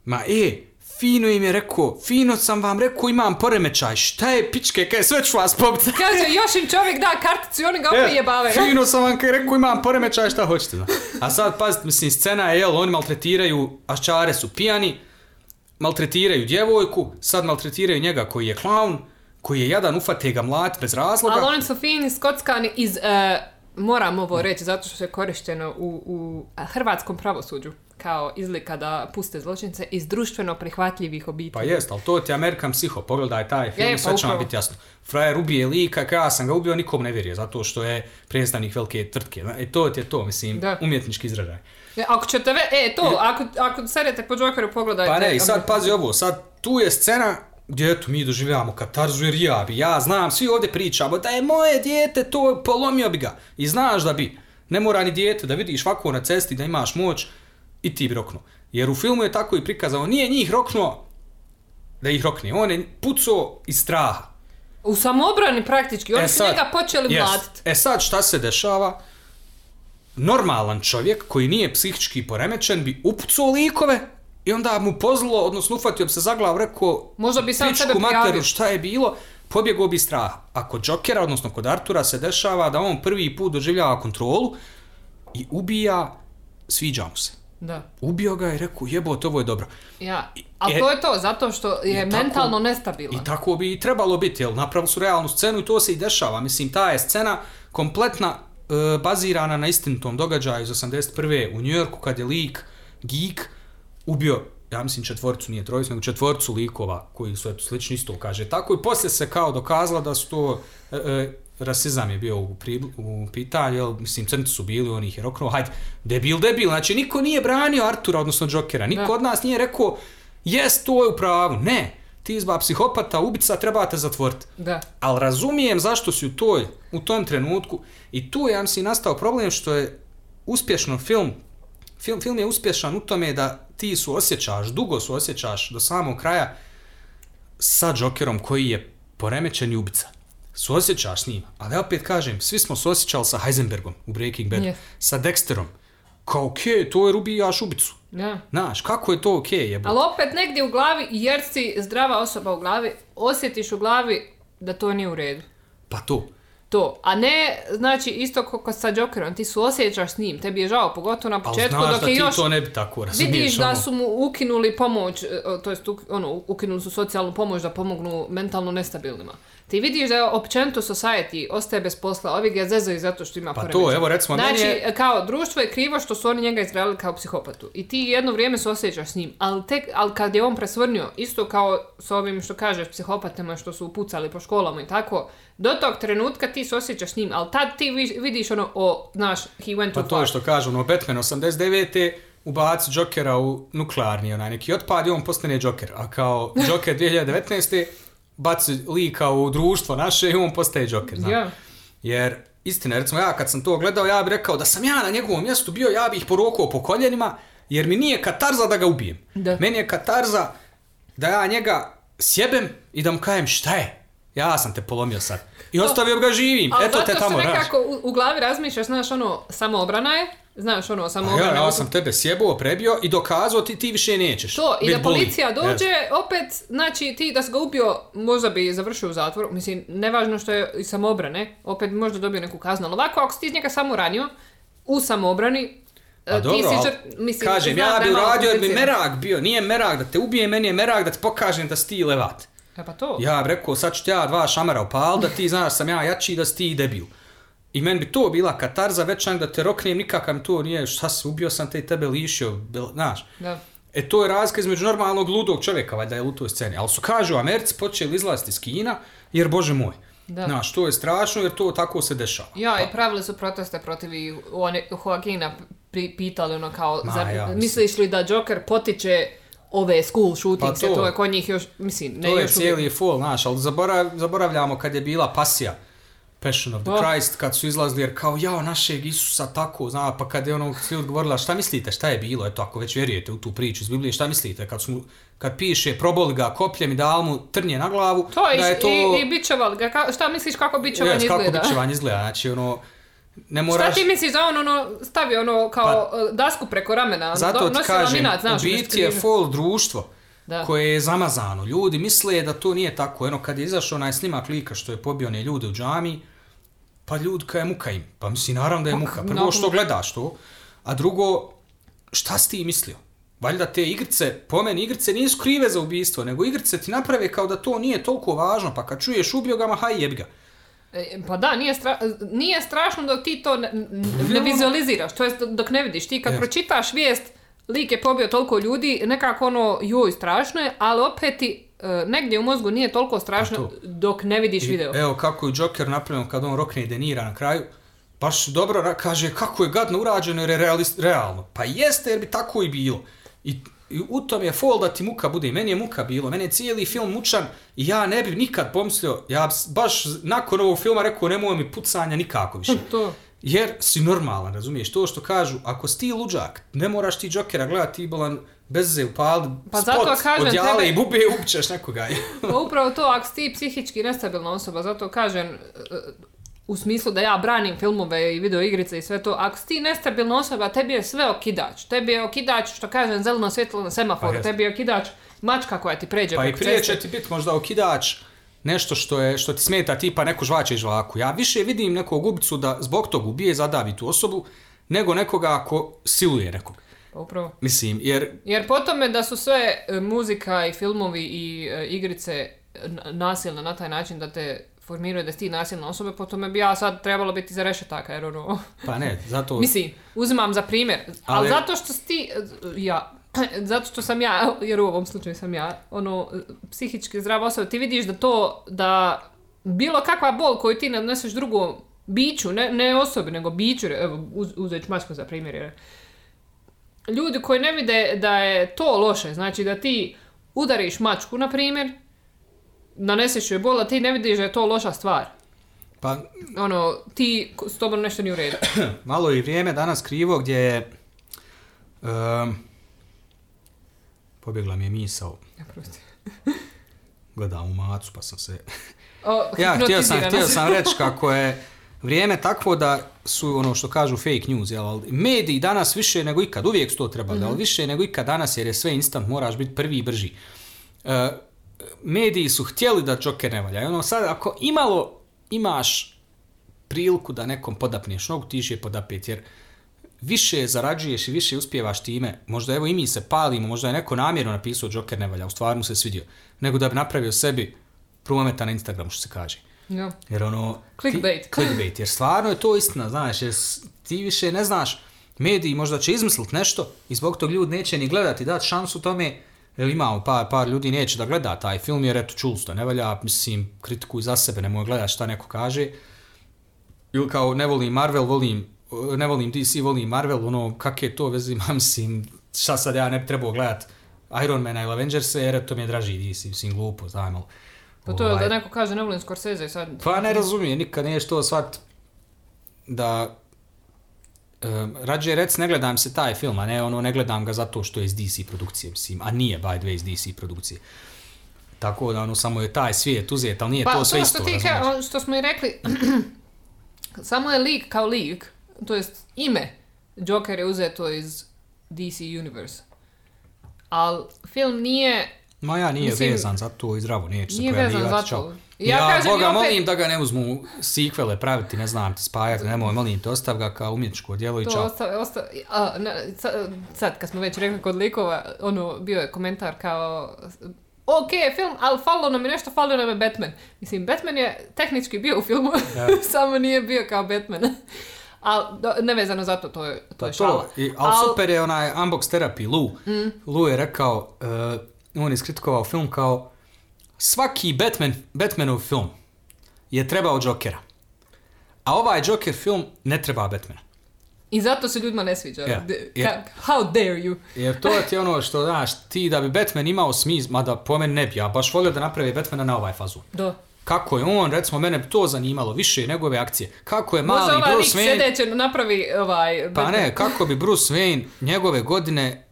ma e, fino im je rekao, fino sam vam rekao, imam poremećaj, šta je pičke, kaj sve ću vas pobiti. Kaže, još im čovjek da karticu i oni ga opet jebave. Fino sam vam rekao, imam poremećaj, šta hoćete. Zna. A sad, pazite, mislim, scena je, jel, oni maltretiraju, aščare su pijani, maltretiraju djevojku, sad maltretiraju njega koji je klaun, koji je jadan, ufate ga mlat bez razloga. Ali oni su fini, skockani iz, e, moram ovo reći, zato što je korišteno u, u hrvatskom pravosuđu kao izlika da puste zločince iz društveno prihvatljivih obitelji. Pa jest, ali to ti je American Psycho, pogledaj taj film, Je, pa sve će vam biti jasno. Frajer ubije lika, kada ja sam ga ubio, nikom ne vjeruje, zato što je predstavnik velike tvrtke. I to ti je to, mislim, Da. umjetnički izražaj. E, Ako ćete ve, e, to, ako, ako sedete po Jokeru, pogledajte. Pa ne, i sad pazi ovo, sad tu je scena gdje eto mi doživljavamo katarzu jer ja bi, ja znam, svi ovdje pričamo da je moje dijete to, polomio bi ga. I znaš da bi, ne mora ni dijete da vidiš ovako na cesti da imaš moć i ti bi roknuo. Jer u filmu je tako i prikazano, nije njih roknuo da ih rokne, on je pucao iz straha. U samobrani praktički, oni su njega počeli jest. mlatiti. E sad šta se dešava? Normalan čovjek koji nije psihički poremećen bi upucao likove i onda mu pozlo, odnosno ufatio bi se za glavu, rekao Možda bi sam sebe materu, šta je bilo, pobjegao bi iz straha. A kod Jokera, odnosno kod Artura, se dešava da on prvi put doživljava kontrolu i ubija, sviđa mu se. Da. Ubio ga i rekao, jebote, ovo je dobro. Ja, ali E, to je to, zato što je tako- mentalno nestabilan. I tako bi i trebalo biti, jel? Napravili su realnu scenu i to se i dešava. Mislim, ta je scena kompletna e, bazirana na istinitom događaju iz 81. u Njujorku kad je lik, geek, ubio ja mislim četvoricu, nije trojicu, nego četvoricu likova koji su eto, slični isto kaže. Tako i poslije se kao dokazalo da su to, e, e, rasizam je bio u, pri, u pitanju, jel, mislim crnci su bili, on ih je roknuo, hajde, debil, debil, znači niko nije branio Artura, odnosno Jokera, niko od nas nije rekao, jes, to je u pravu, ne, ti izba psihopata, ubica, trebate zatvoriti. Da. Ali razumijem zašto si u toj, u tom trenutku i tu je, ja mislim, nastao problem što je uspješno film, film, film je uspješan u tome da ti su osjećaš, dugo su osjećaš do samog kraja sa Jokerom koji je poremećen i ubica. Suosjećaš s njim, ali ja opet kažem, svi smo suosjećali sa Heisenbergom u Breaking Bad, Yes. sa Dexterom. Kao, okej, to je ubijaš ubicu. Da. Znaš, kako je to okej, jebote? Ali opet negdje u glavi, jer si zdrava osoba u glavi, osjetiš u glavi da to nije u redu. Pa to. To. A ne, znači, isto kako sa Jokerom, ti su osjećaš s njim, tebi je žao, pogotovo na Ali početku, znaš dok je još... to ne bi tako? Vidiš da ono? su mu ukinuli pomoć, e, to jest ono, ukinuli su socijalnu pomoć da pomognu mentalno nestabilnima. Ti vidiš da je općenito society ostaje bez posla, ovi ga zezaju zato što ima Pa to, evo, recimo, meni Znači, je- kao društvo je krivo što su oni njega izgradili kao psihopatu. I ti jedno vrijeme se osjećaš s njim, ali, tek, ali kad je on presvrnio, isto kao s ovim što kažeš psihopatama što su pucali po školama i tako, do tog trenutka ti se osjećaš s njim, ali tad ti vidiš ono, o, znaš, he went too Pa to je što kažu, ono, Batman 89. ubaci Jokera u nuklearni, onaj neki otpad i on postane Joker. A kao Joker 2019. baci lika u društvo naše i on postaje Joker, znaš. Ja. Jer, istina, recimo ja kad sam to gledao, ja bih rekao da sam ja na njegovom mjestu bio, ja bih ih porokao po koljenima, jer mi nije katarza da ga ubijem. Da. Meni je katarza da ja njega sjebem i da mu kajem šta je. Ja sam te polomio sad. I ostavio ga živim. Ali Eto zato te tamo, se znaš. nekako u, u glavi razmišljaš, znaš, ono, samoobrana je, znaš, ono, A samoobrana. ja, ja sam tebe sjebao, prebio i dokazao ti, ti više nećeš. To, i da policija dođe, Yes. opet, znači, ti da si ga ubio, možda bi završio u zatvoru, mislim, nevažno što je i samoobrane, opet možda dobio neku kaznu, ali ovako, ako si ti iz njega samo ranio, u samobrani, e, ti dobro, si ali žrt- mislim, kažem, ja bi uradio jer bi merak bio. Nije merak da te ubije, meni je merak da ti pokažem da si ti levat. E pa to. Ja bi rekao, sad ću ti ja dva šamara upal, da ti znaš sam ja jači da si ti debil. I meni bi to bila katarza, već da te roknem, nikakav mi to nije, šta si, ubio sam te i tebe lišio, bel- znaš. Da. E to je razlika između normalnog ludog čovjeka, valjda je u toj sceni. Ali su kažu, Americi počeli izlaziti iz Kina, jer bože moj. Da. Znaš, to je strašno jer to tako se dešava. Ja, i pravili su proteste protiv one, Joaquina pri, pitali ono kao, Ma, zar, ja, misliš li da Joker potiče ove school shootings, Pa to. to. je kod njih još, mislim, ne to je još uvijek. cijeli full, znaš, ali zaborav, zaboravljamo kad je bila pasija. Passion of the. Christ, kad su izlazili, jer kao, jao, našeg Isusa tako, zna, pa kad je ono svi odgovorila, šta mislite, šta je bilo, eto, ako već vjerujete u tu priču iz Biblije, šta mislite, kad, su, kad piše, proboli ga kopljem i dal mu trnje na glavu, To da je to... i, i bičevali ga, ka, šta misliš kako bičevanje Jes, kako izgleda? bičevanje izgleda, znači, ono, ne Šta moraš... ti misliš da on ono stavi ono kao e, dasku preko ramena, Pa, Zato nosi kažem, laminat, znaš, u biti je full društvo Da. koje je zamazano. Ljudi misle da to nije tako. Eno, kad je izašao onaj snimak lika što je pobio one ljude u džami, pa ljud kaj je muka im. Pa misli, naravno da je muka. Prvo što gledaš to, a drugo, šta si ti mislio? Valjda te igrice, po meni igrice nisu krive za ubijstvo, nego igrice ti naprave kao da to nije toliko važno, pa kad čuješ ubio ga, ma haj jebi ga. E, Pa da, nije, stra, nije strašno dok ti to ne, ne vizualiziraš, to jest dok ne vidiš. Ti kad pročitaš vijest, lik je pobio toliko ljudi, nekako ono, joj, strašno je, ali opet ti negdje u mozgu nije toliko strašno to. dok ne vidiš I video. Evo kako je Joker napravljen kad on rokne Denira na kraju. Baš dobro kaže kako je gadno urađeno jer je realist, realno. Pa jeste jer bi tako i bilo. I, i u tom je fol da ti muka bude. I meni je muka bilo. Meni je cijeli film mučan i ja ne bi nikad pomislio. Ja baš nakon ovog filma rekao nemoj mi pucanja nikako više. To. Jer si normalan, razumiješ? To što kažu, ako si ti luđak, ne moraš ti Jokera gledati, ti bolan bez upali Pa spot zato kažem, od jale tebe- i bube upićeš nekoga. Pa upravo to, ako si ti psihički nestabilna osoba, zato kažem, e, u smislu da ja branim filmove i video igrice i sve to, ako si ti nestabilna osoba, tebi je sve okidač. Tebi je okidač, što kažem, zeleno svjetlo na semaforu, Pa tebi je okidač mačka koja ti pređe Pa i prije ceste. će ti biti možda okidač nešto što je što ti smeta tipa neko žvače i žvaku. Ja više vidim nekog ubicu da zbog tog ubije zadavi tu osobu nego nekoga ako siluje nekog. Pa upravo. Mislim, jer Jer po tome da su sve e, muzika i filmovi i e, igrice nasilne na taj način da te formiraju da si ti nasilna osoba, po tome bi ja sad trebalo biti za rešetaka, jer ono... pa ne, zato Mislim, uzimam za primjer, ali, Ali- zato što si ti, ja, zato što sam ja, jer u ovom slučaju sam ja, ono, psihički zdrava osoba, ti vidiš da to, da bilo kakva bol koju ti nadneseš drugom biću, ne, ne osobi, nego biću, evo, uz, uzet ću mačku za primjer, jer ljudi koji ne vide da je to loše, znači da ti udariš mačku, na primjer, naneseš joj bol, a ti ne vidiš da je to loša stvar. pa Ono, ti, s tobom nešto nije u redu. malo je i vrijeme danas krivo gdje je um, pobjegla mi je misao. Ja. Gledam u macu pa sam se O, Ja, htio sam, htio sam reći kako je vrijeme takvo da su ono što kažu fake news, jel, ali mediji danas više nego ikad, uvijek su to trebali, ali više nego ikad danas jer je sve instant, moraš biti prvi i brži. E, mediji su htjeli da Joker ne valja. I ono sad, ako imalo imaš priliku da nekom podapneš nogu, ti je podapet, jer više zarađuješ i više uspijevaš time, možda evo i mi se palimo, možda je neko namjerno napisao Joker ne valja, u stvari mu se svidio, nego da bi napravio sebi prometa na Instagramu, što se kaže. Ja. Jer ono... Clickbait. Ti, clickbait, jer stvarno je to istina, znaš, jer ti više ne znaš, mediji možda će izmislit nešto i zbog tog ljudi neće ni gledati, dati šansu tome, jer imamo par, par ljudi neće da gleda taj film, jer eto, čuli ne valja, mislim, kritikuj za sebe, nemoj gledati šta neko kaže. Ili kao, ne volim Marvel, volim, ne volim DC, volim Marvel, ono, kak je to vezi, mislim, šta sad ja ne bi trebao gledat Iron Mana ili Avengerse, jer to mi je draži DC, mislim, glupo, znam, ali Pa to je Ovaj. da neko kaže ne volim Scorsese sad. Pa ne razumije, nikad niješ to shvat da um, rađe rec ne gledam se taj film, a ne ono ne gledam ga zato što je iz DC produkcije, mislim, a nije by the way iz DC produkcije. Tako da ono samo je taj svijet uzet, ali nije Pa to sve to isto, što ti ka, što smo i rekli, samo je lik kao lik, to jest ime Joker je uzeto iz DC Universe. Ali film nije, Ma ja nije Mislim, vezan za to i zdravo, neće se pojavljivati, čao. to. Ja, kažem Boga opet- molim da ga ne uzmu sikvele praviti, ne znam ti spajati, nemoj, molim te, ostav ga kao umjetničko djelo i To čao. osta, osta, a, na, sa- sad, kad smo već rekli kod likova, ono, bio je komentar kao, ok, film, ali falilo nam je nešto, falilo nam je Batman. Mislim, Batman je tehnički bio u filmu, Ja. samo nije bio kao Batman. Ali, nevezano za to, to je, to Pa je šala. to, i, ali Al- super je onaj Unbox Therapy, Lou. Lou je rekao, uh, on je iskritikovao film kao svaki Batman, Batmanov film je trebao Jokera. A ovaj Joker film ne treba Batmana. I zato se ljudima ne sviđa. Jer- ka- how dare you? Jer to ti je ono što, znaš, ti da bi Batman imao smisla, mada po meni ne bi, ja baš volio da napravi Batmana na ovaj fazu. Do. Kako je on, recimo, mene to zanimalo, više njegove akcije. Kako je mali ovaj lik Bruce Wayne... napravi ovaj... Pa Batman. ne, kako bi Bruce Wayne njegove godine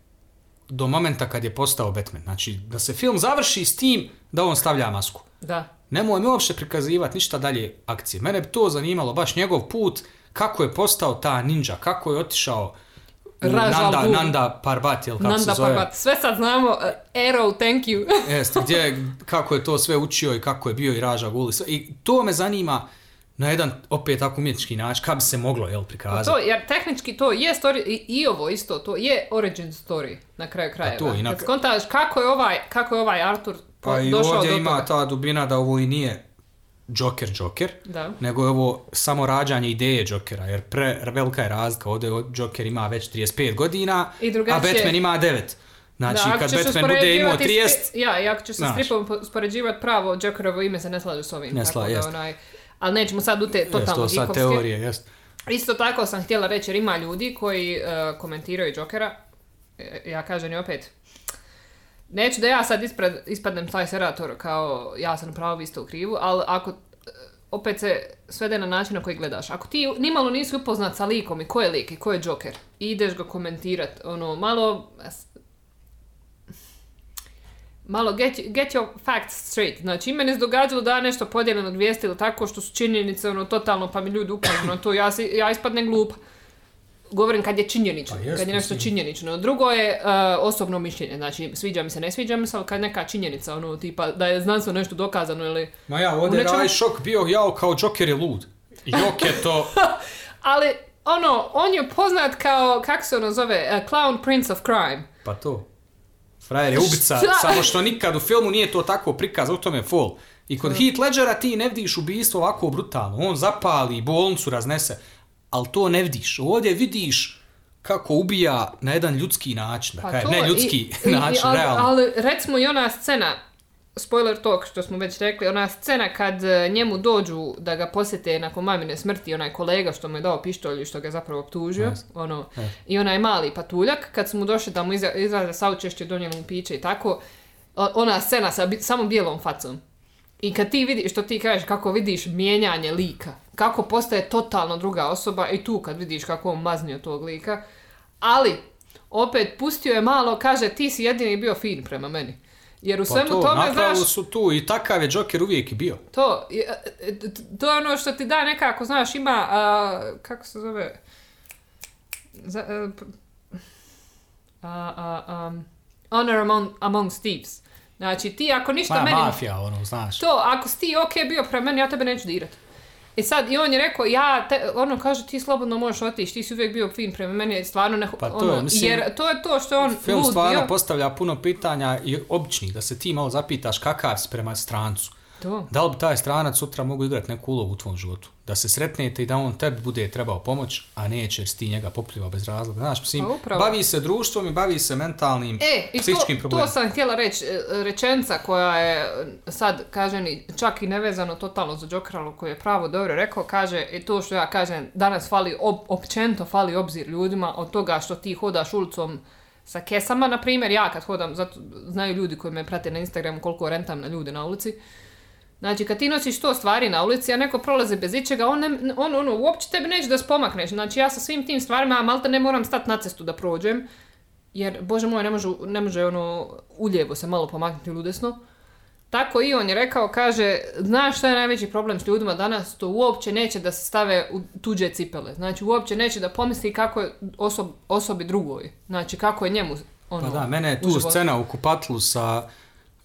do momenta kad je postao Batman. Znači, da se film završi s tim da on stavlja masku. Da. Nemoj mi uopšte prikazivati ništa dalje akcije. Mene bi to zanimalo, baš njegov put, kako je postao ta ninja, kako je otišao u Ra's al Nanda. Nanda Parbat, ili kako Nanda se zove. Parbat. Sve sad znamo. uh, Arrow, thank you. Jeste, gdje, kako je to sve učio i kako je bio i Raža Gul. i sve. I to me zanima na jedan, opet tako umjetnički način, kako bi se moglo, jel, prikazati. To, jer tehnički to je story, i, i ovo isto, to je origin story na kraju krajeva. to, i na- Kad skontaš kako je ovaj, kako je ovaj Arthur Pa i ovdje ima toga. ta dubina da ovo i nije Joker Joker, Da. nego je ovo samo rađanje ideje Jokera, jer pre, velika je razlika, ovdje Joker ima već 35 godina, I a drugačije- Batman ima 9. Znači, Da, kad Batman bude imao uspoređivati 30, stri- Ja, i ako ćeš se stripom uspoređivati pravo, Jokerovo ime se ne slaže s ovim. Ne slaže, onaj, ali nećemo sad u te jest, totalno to sad geekovske. teorije, jest. Isto tako sam htjela reći jer ima ljudi koji uh, komentiraju Jokera. E, Ja kažem i opet, neću da ja sad ispred, ispadnem taj serator kao ja sam pravo vi ste u krivu, ali ako e, opet se svede na način na koji gledaš. Ako ti nimalo nisi upoznat sa likom i ko je lik i ko je Joker, ideš ga komentirat, ono, malo malo get, get your facts straight. Znači, meni se događalo da ja nešto podijelim od vijesti ili tako što su činjenice, ono, totalno, pa mi ljudi ukažu na to, ja, si, ja ispadnem glupa. Govorim kad je činjenično, Pa kad je nešto činjenično. Drugo je uh, osobno mišljenje, znači sviđa mi se, ne sviđa mi se, ali kad neka činjenica, ono, tipa da je znanstveno nešto dokazano ili... Ma ja, ovdje je nečemu- šok bio, jao, kao Joker je lud. Jok je to, Ali, ono, on je poznat kao, kako se ono zove, uh, Clown Prince of Crime. pa to. Frajer je ubica, Šta? samo što nikad u filmu nije to tako prikaz, u tome je fol. I kod Heath Ledgera ti ne vidiš ubistvo ovako brutalno. On zapali, bolnicu raznese, ali to ne vidiš. Ovdje vidiš kako ubija na jedan ljudski način. Da kažem, ne ljudski Pa i- i- način, ali, realno. Ali recimo i ona scena, spoiler talk što smo već rekli, ona scena kad e, njemu dođu da ga posjete nakon mamine smrti, onaj kolega što mu je dao pištolj i što ga je zapravo optužio, Yes. ono, Yes. i onaj mali patuljak, kad su mu došli da mu izraze saučešće, donijeli mu piće i tako, ona scena sa bi- samo bijelom facom. I kad ti vidiš, što ti kažeš, kako vidiš mijenjanje lika, kako postaje totalno druga osoba i tu kad vidiš kako on maznio tog lika, ali opet pustio je malo, kaže ti si jedini bio fin prema meni. Jer u Pa svemu to, tome, znaš, su tu i takav je Joker uvijek i bio. to, e, t- to je ono što ti da nekako, znaš, ima, a, kako se zove, za, e, a, a, um, honor among, amongst thieves. Znači, ti ako ništa Pa meni... mafija, ono, znaš. To, ako si ti ok bio prema meni, ja tebe neću dirat. I sad, i on je rekao, ja, te, ono kaže, ti slobodno možeš otići, ti si uvijek bio fin prema meni, stvarno ne, Pa to, ono, mislim, jer to je to što je on Film lud stvarno bio. postavlja puno pitanja i običnih, da se ti malo zapitaš kakav si prema strancu. To. Da li bi taj stranac sutra mogu igrati neku ulogu u tvom životu? Da se sretnete i da on tebi bude trebao pomoć, a neće jer ti njega popljiva bez razloga. Znaš, mislim, Pa bavi se društvom i bavi se mentalnim, E, i to, psihičkim to problemima. sam htjela reći, e, rečenca koja je e, sad, kaže ni, čak i nevezano totalno za Jokeralu koji je pravo dobro rekao, kaže, i to što ja kažem, danas fali, op, općenito fali obzir ljudima od toga što ti hodaš ulicom sa kesama, na primjer, ja kad hodam, zato znaju ljudi koji me prate na Instagramu koliko rentam na ljude na ulici, Znači, kad ti nosiš to stvari na ulici, a neko prolazi bez ičega, on, ne, on ono, uopće tebi neće da spomakneš. Znači, ja sa svim tim stvarima, malta ne moram stati na cestu da prođem, jer, bože moj, ne može, ne može ono, uljevo se malo pomaknuti ili udesno. Tako i on je rekao, kaže, znaš šta je najveći problem s ljudima danas, to uopće neće da se stave u tuđe cipele. Znači, uopće neće da pomisli kako je osob, osobi drugoj. Znači, kako je njemu, ono, Pa da, mene je u tu scena u kupatlu sa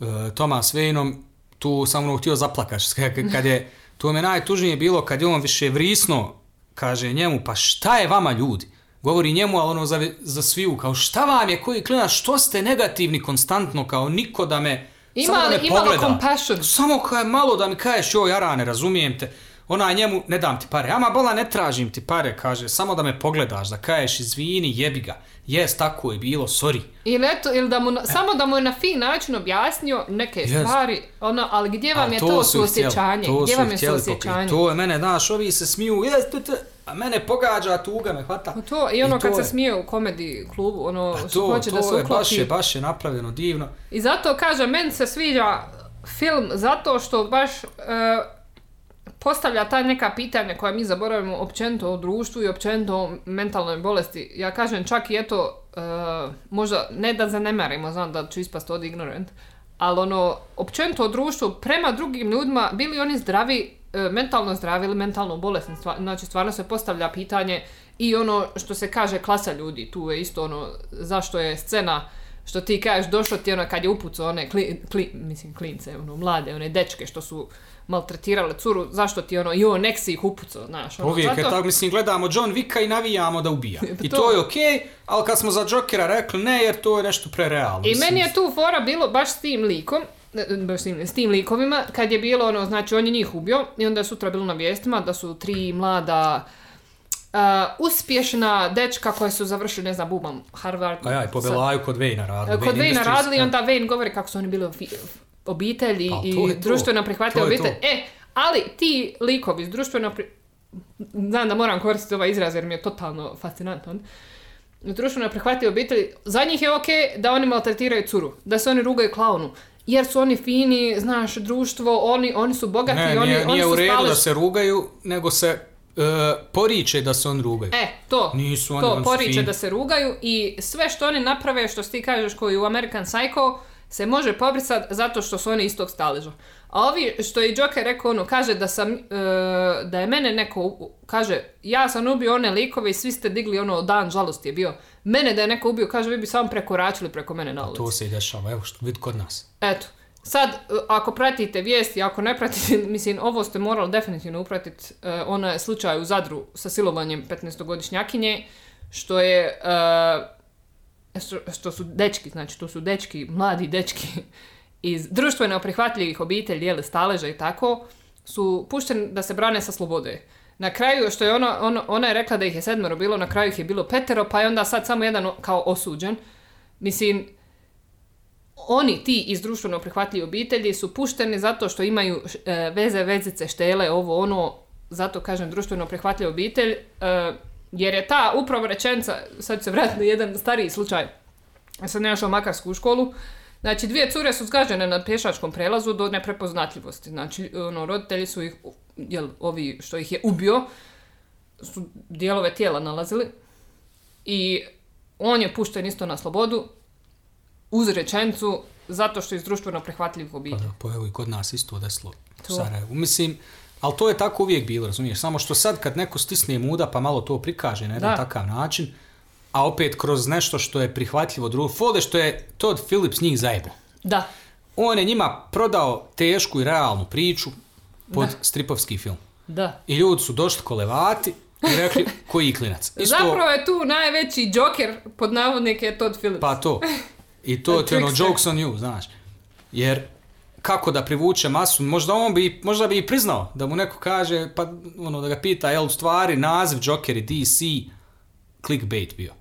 uh, Thomas Wayneom, tu sam ono htio zaplakaš. Kad- je, tu me najtužnije bilo kad je on više vrisno, kaže njemu, pa šta je vama ljudi? Govori njemu, ali ono za, za sviju, kao šta vam je, koji klinac, što ste negativni konstantno, kao niko da me, Ima samo da me pogleda. compassion? Samo kaj malo da mi kažeš, joj, Jarane, razumijem te. Ona njemu, ne dam ti pare. Ama bola, ne tražim ti pare, kaže, samo da me pogledaš, da kažeš, izvini, jebi ga. Jes, tako je bilo, sorry. Ili eto, ili da mu, na- samo da mu je na fin način objasnio neke Yes. stvari, ono, ali gdje vam je to, htjeli, suosjećanje? to Gdje vam je suosjećanje? To je mene, znaš, ovi se smiju, jes, tu, a mene pogađa, tuga me hvata. Pa To, I ono to kad se je- smije u komedi klubu, ono, Pa to, hoće to da se je, baš uklopi. je, baš je napravljeno divno. I zato kažem, meni se sviđa film zato što baš e, postavlja ta neka pitanja koja mi zaboravimo općenito o društvu i općenito o mentalnoj bolesti. Ja kažem čak i eto, e, možda ne da zanemarimo, znam da ću ispast od ignorant, ali ono, općenito o društvu prema drugim ljudima, bili oni zdravi, e, mentalno zdravi ili mentalno bolesni, stva- znači stvarno se postavlja pitanje i ono što se kaže klasa ljudi, tu je isto ono, zašto je scena što ti kažeš, došlo ti ono kad je upucao one, kli, kli- mislim klince, ono, mlade, one dečke što su maltretirale curu, zašto ti ono, jo, nek si ih upucao, znaš, ono, Uvijek je zato- tako, mislim, gledamo John Wicka i navijamo da ubija. I To- to je okej, ali kad smo za Jokera rekli ne, jer to je nešto prerealno. I mislim. meni je tu fora bilo baš s tim likom, e, baš s tim, likovima, kad je bilo ono, znači on je njih ubio i onda je sutra bilo na vijestima da su tri mlada a, uspješna dečka koje su završili, ne znam, bubam, Harvard. A ja, i po sa- Belaju kod Vejna radili. Kod Vejna radili i onda Vejn govori kako su oni bili obitelji Pa, i društveno prihvatljiva obitelj. to. E, ali ti likovi iz društveno pri... Znam da moram koristiti ovaj izraz jer mi je totalno fascinantan. Društveno prihvatljiva obitelj, za njih je okej da oni maltretiraju curu, da se oni rugaju klaunu. Jer su oni fini, znaš, društvo, oni, oni su bogati, Ne, oni, nije, oni nije su u redu da se rugaju, nego se e, poriče da se on rugaju. E, to. Nisu oni, to su poriče da se rugaju i sve što oni naprave, što ti kažeš koji u American Psycho, se može pobrisat zato što su oni istog staleža. A ovi, što je Joker rekao, ono, kaže da sam, e, da je mene neko, kaže, ja sam ubio one likove i svi ste digli ono, dan žalosti je bio. Mene da je neko ubio, kaže, vi bi samo prekoračili preko mene na ulici. To se i dešava, evo što vidi kod nas. Eto, sad, e, ako pratite vijesti, ako ne pratite, mislim, ovo ste morali definitivno upratiti, uh, onaj slučaj u Zadru sa silovanjem 15-godišnjakinje, što je, e, što, što su dečki, znači to su dečki, mladi dečki iz društveno prihvatljivih obitelji, jeli, staleža i tako, su pušteni da se brane sa slobode. Na kraju, što je ona, ona, ona je rekla da ih je sedmero bilo, na kraju ih je bilo petero, pa je onda sad samo jedan kao osuđen. Mislim, oni, ti iz društveno prihvatljive obitelji su pušteni zato što imaju e, veze, vezice, štele, ovo, ono, zato kažem društveno prihvatljiva obitelj, e, jer je ta upravo rečenica, sad ću se vratiti na jedan stariji slučaj, ja sam našao makarsku školu, znači dvije cure su zgažene na pješačkom prelazu do neprepoznatljivosti, znači ono, roditelji su ih, jel, ovi što ih je ubio, su dijelove tijela nalazili. I on je pušten isto na slobodu, uz rečenicu zato što je iz društveno prihvatljivih Pa obitelji. da, pa evo i kod nas isto desilo u Sarajevu. Mislim, ali to je tako uvijek bilo, razumiješ? Samo što sad kad neko stisne muda pa malo to prikaže na jedan Da. takav način, a opet kroz nešto što je prihvatljivo drugo, fole što je Todd Phillips njih zajebo. Da, On je njima prodao tešku i realnu priču pod stripovski film. da. I ljudi su došli kolevati i rekli koji klinac. Zapravo je tu najveći joker pod navodnike je Todd Phillips. Pa to. I to ti je ono jokes on you, znaš. Jer kako da privuče masu, možda on bi, možda bi i priznao da mu neko kaže, pa ono da ga pita, jel u stvari naziv Joker i DC clickbait bio.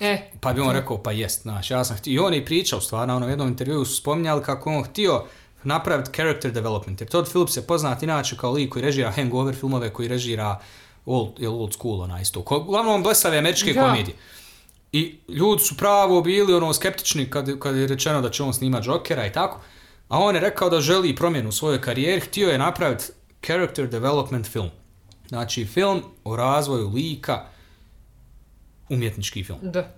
E, Pa bi on rekao, pa jest, znaš, ja sam htio, i on je pričao stvarno, ono, u jednom intervjuu su spominjali kako on htio napraviti character development, jer Todd Phillips je poznat inače kao lik koji režira hangover filmove, koji režira old, old school, ona isto, uglavnom blesave američke Da. komedije. I ljudi su pravo bili ono skeptični kad, kad je rečeno da će on snimati Jokera i tako, A on je rekao da želi promjenu u svojoj karijeri, htio je napraviti character development film. Znači, film o razvoju lika, umjetnički film. Da.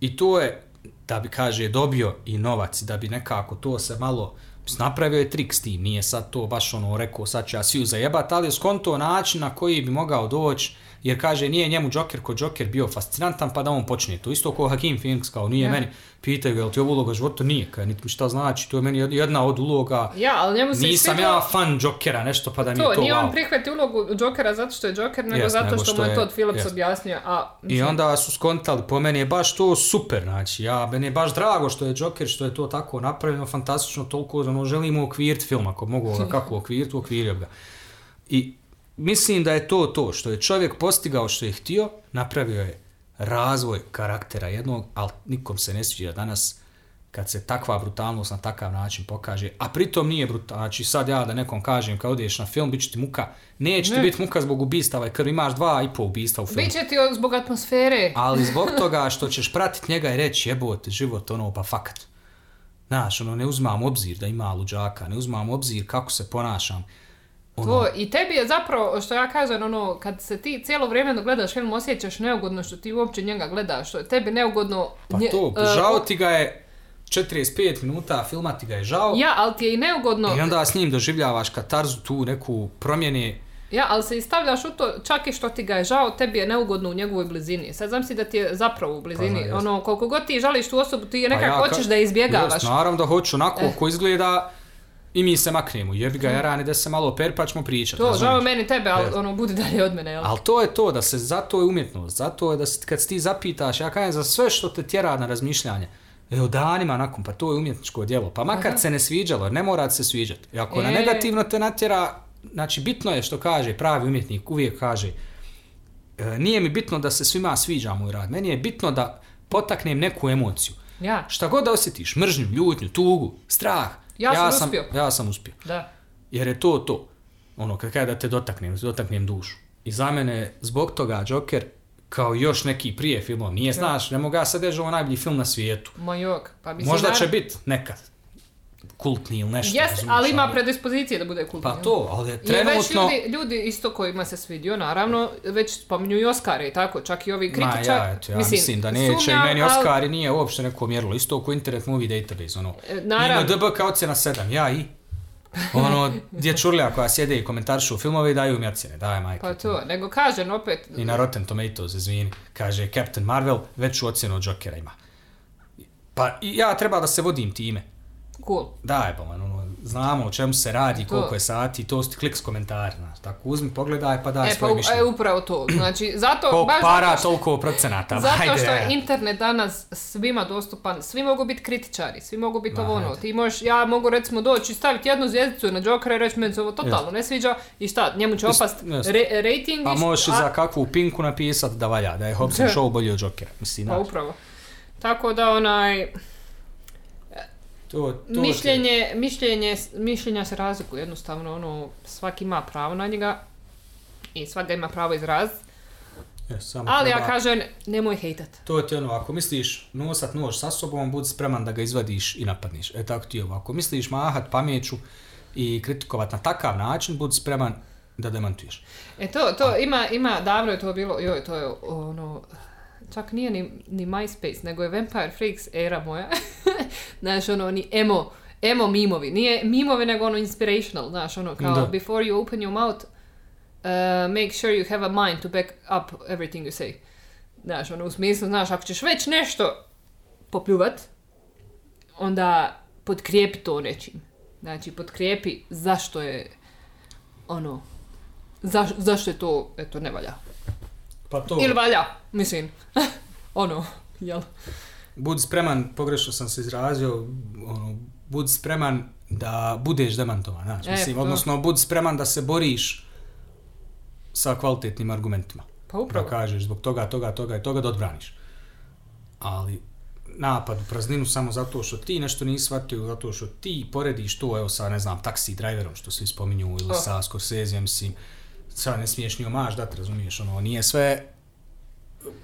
I to je, da bi, kaže, dobio i novac, da bi nekako to se malo, napravio je trik s tim, nije sad to baš ono rekao, sad ću ja sviju zajebat, ali je skonto način na koji bi mogao doći, jer kaže, nije njemu Joker ko Joker bio fascinantan, pa da on počne to. Isto kao Hakim Phoenix, kao nije Ja. meni, pitaju ga, jel ti ovo uloga života? Nije, kaj, niti mi šta znači, to je meni jedna od uloga, Ja, ali njemu se nisam svidjelo- ja fan Jokera, nešto pa da mi To, je to nije on wow. prihvatio ulogu Jokera zato što je Joker, nego Jest, zato što, što mu je je- Todd Phillips objasnio, a... I onda su skontali, po meni je baš to super, znači, ja, meni je baš drago što je Joker, što je to tako napravljeno, fantastično, toliko, ono, želimo okvirt film, ako mogu ga kako okvirt, okvirio ga. I mislim da je to to, što je čovjek postigao što je htio, napravio je razvoj karaktera jednog, ali nikom se ne sviđa danas kad se takva brutalnost na takav način pokaže, a pritom nije brutalno, znači sad ja da nekom kažem kad odeš na film, bit će ti muka, neće ti Ne. biti muka zbog ubistava i krv, imaš dva i pol ubista u filmu. Biće ti zbog atmosfere. Ali zbog toga što ćeš pratit njega i reći jebote život, ono, pa fakat. Znaš, ono, ne uzmam u obzir da ima luđaka, ne uzmam u obzir kako se ponašam. Ono, To, I tebi je zapravo, što ja kažem, ono, kad se ti cijelo vrijeme gledaš film osjećaš neugodno što ti uopće njega gledaš, što je tebi neugodno... pa nje- to, e, žao ti ga je 45 minuta, filma ti ga je žao. Ja, ali ti je i neugodno... I onda s njim doživljavaš katarzu tu neku promjene. Ja, ali se i stavljaš u to, čak i što ti ga je žao, tebi je neugodno u njegovoj blizini. Sad znam si da ti je zapravo u blizini. Pa, ono, koliko god ti žališ tu osobu, ti je Pa nekako ja ka- hoćeš da je izbjegavaš. Naravno da hoću onako Eh. ko izgleda i mi se maknemo. Jebi ga, jarani da se malo per pa ćemo pričati. to, žao meni tebe, ali ono, budi dalje od mene, jel? Ali to je to, da se, zato je umjetnost, zato je da se, kad se ti zapitaš, ja kažem za sve što te tjera na razmišljanje, evo danima nakon, pa to je umjetničko djelo, pa makar Aha. se ne sviđalo, ne mora se sviđati. I ako na E. negativno te natjera, znači bitno je što kaže pravi umjetnik, uvijek kaže, e, nije mi bitno da se svima sviđa moj rad, meni je bitno da potaknem neku emociju. Ja, Šta god da osjetiš, mržnju, ljutnju, tugu, strah, Ja sam uspio. Ja sam uspio. da. Jer je to to. Ono, kad kada da te dotaknem, dotaknem dušu. I za mene, zbog toga, Joker, kao još neki prije filmov, nije, znaš, ne mogu ja sad reći ovo najbolji film na svijetu. Ma jok, pa mislim... Možda će biti nekad kultni ili nešto. Razumiješ, ali ima predispozicije da bude kultni. Pa to, ali je Jer već trenutno... ljudi, ljudi isto kojima se svidio, naravno, već spominju i Oscare i tako, čak i ovi kritičari. Ma ja, eto, ja mislim, da neće sumnjam, i meni al- Oscar i nije uopšte neko mjerilo. Isto oko Internet Movie Database, ono. E, naravno. IMDb kao ocjena 7, ja i. Ono, gdje čurlja koja sjede i komentarišu filmove i daju mi ocjene, daj majke. Pa to, nego kažem opet, I na Rotten Tomatoes, izvini, kaže Captain Marvel, veću ocjenu od Jokera ima. Pa i ja treba da se vodim time. Cool. Daj, pa ono, znamo o čemu se radi, To. koliko je sati, to su ti kliks komentari, znaš. Tako uzmi, pogledaj, pa daj E, pa svoje u- mišljenje. e, upravo to. Znači, zato, Koliko baš para, zato toliko procenata. zato Hajde, što je internet danas svima dostupan, svi mogu biti kritičari, svi mogu biti ovo ono. Ti možeš, ja mogu recimo doći i staviti jednu zvijezdicu na Jokera i reći meni se ovo totalno ne sviđa i šta, njemu će opast re- rating. A i- možeš a- za kakvu pinku napisat da valja, da je Hobson. Show bolji od Jokera. Mislim, Pa upravo. Tako da onaj, to, to mišljenje, mišljenje, mišljenja se razlikuju jednostavno, ono, svaki ima pravo na njega i svaka ima pravo izraz, je, samo ali ja treba- kažem, nemoj hejtat. To ti ono, ako misliš nosat nož sa sobom, budi spreman da ga izvadiš i napadniš. E tako ti je ovo. Ako misliš mahat pameću i kritikovat na takav način, budi spreman da demantuješ. E to, to ima, ima, davno je to bilo, joj, to je ono, čak nije ni, ni MySpace, nego je Vampire Freaks era moja. znaš, ono, ni emo, emo mimovi. Nije mimovi, nego ono inspirational, znaš, ono, kao, Da. before you open your mouth, uh, make sure you have a mind to back up everything you say. Znaš, ono, u smislu, znaš, ako ćeš već nešto popljuvat, onda potkrijepi to nečim. Znači, potkrijepi zašto je, ono, zaš, zašto je to, eto, ne valja. Pa to, Ili valja, mislim. ono, jel? budi spreman, pogrešno sam se izrazio, ono, budi spreman da budeš demantovan, znaš, E, mislim, to. odnosno budi spreman da se boriš sa kvalitetnim argumentima. Pa upravo. Da kažeš zbog toga, toga, toga i toga da odbraniš. Ali napad u prazninu samo zato što ti nešto nisi shvatio, zato što ti porediš to, evo sa, ne znam, taksi driverom što svi spominju ili Oh. sa Scorsese, mislim, sad ne smiješ ni omaž razumiješ, ono, nije sve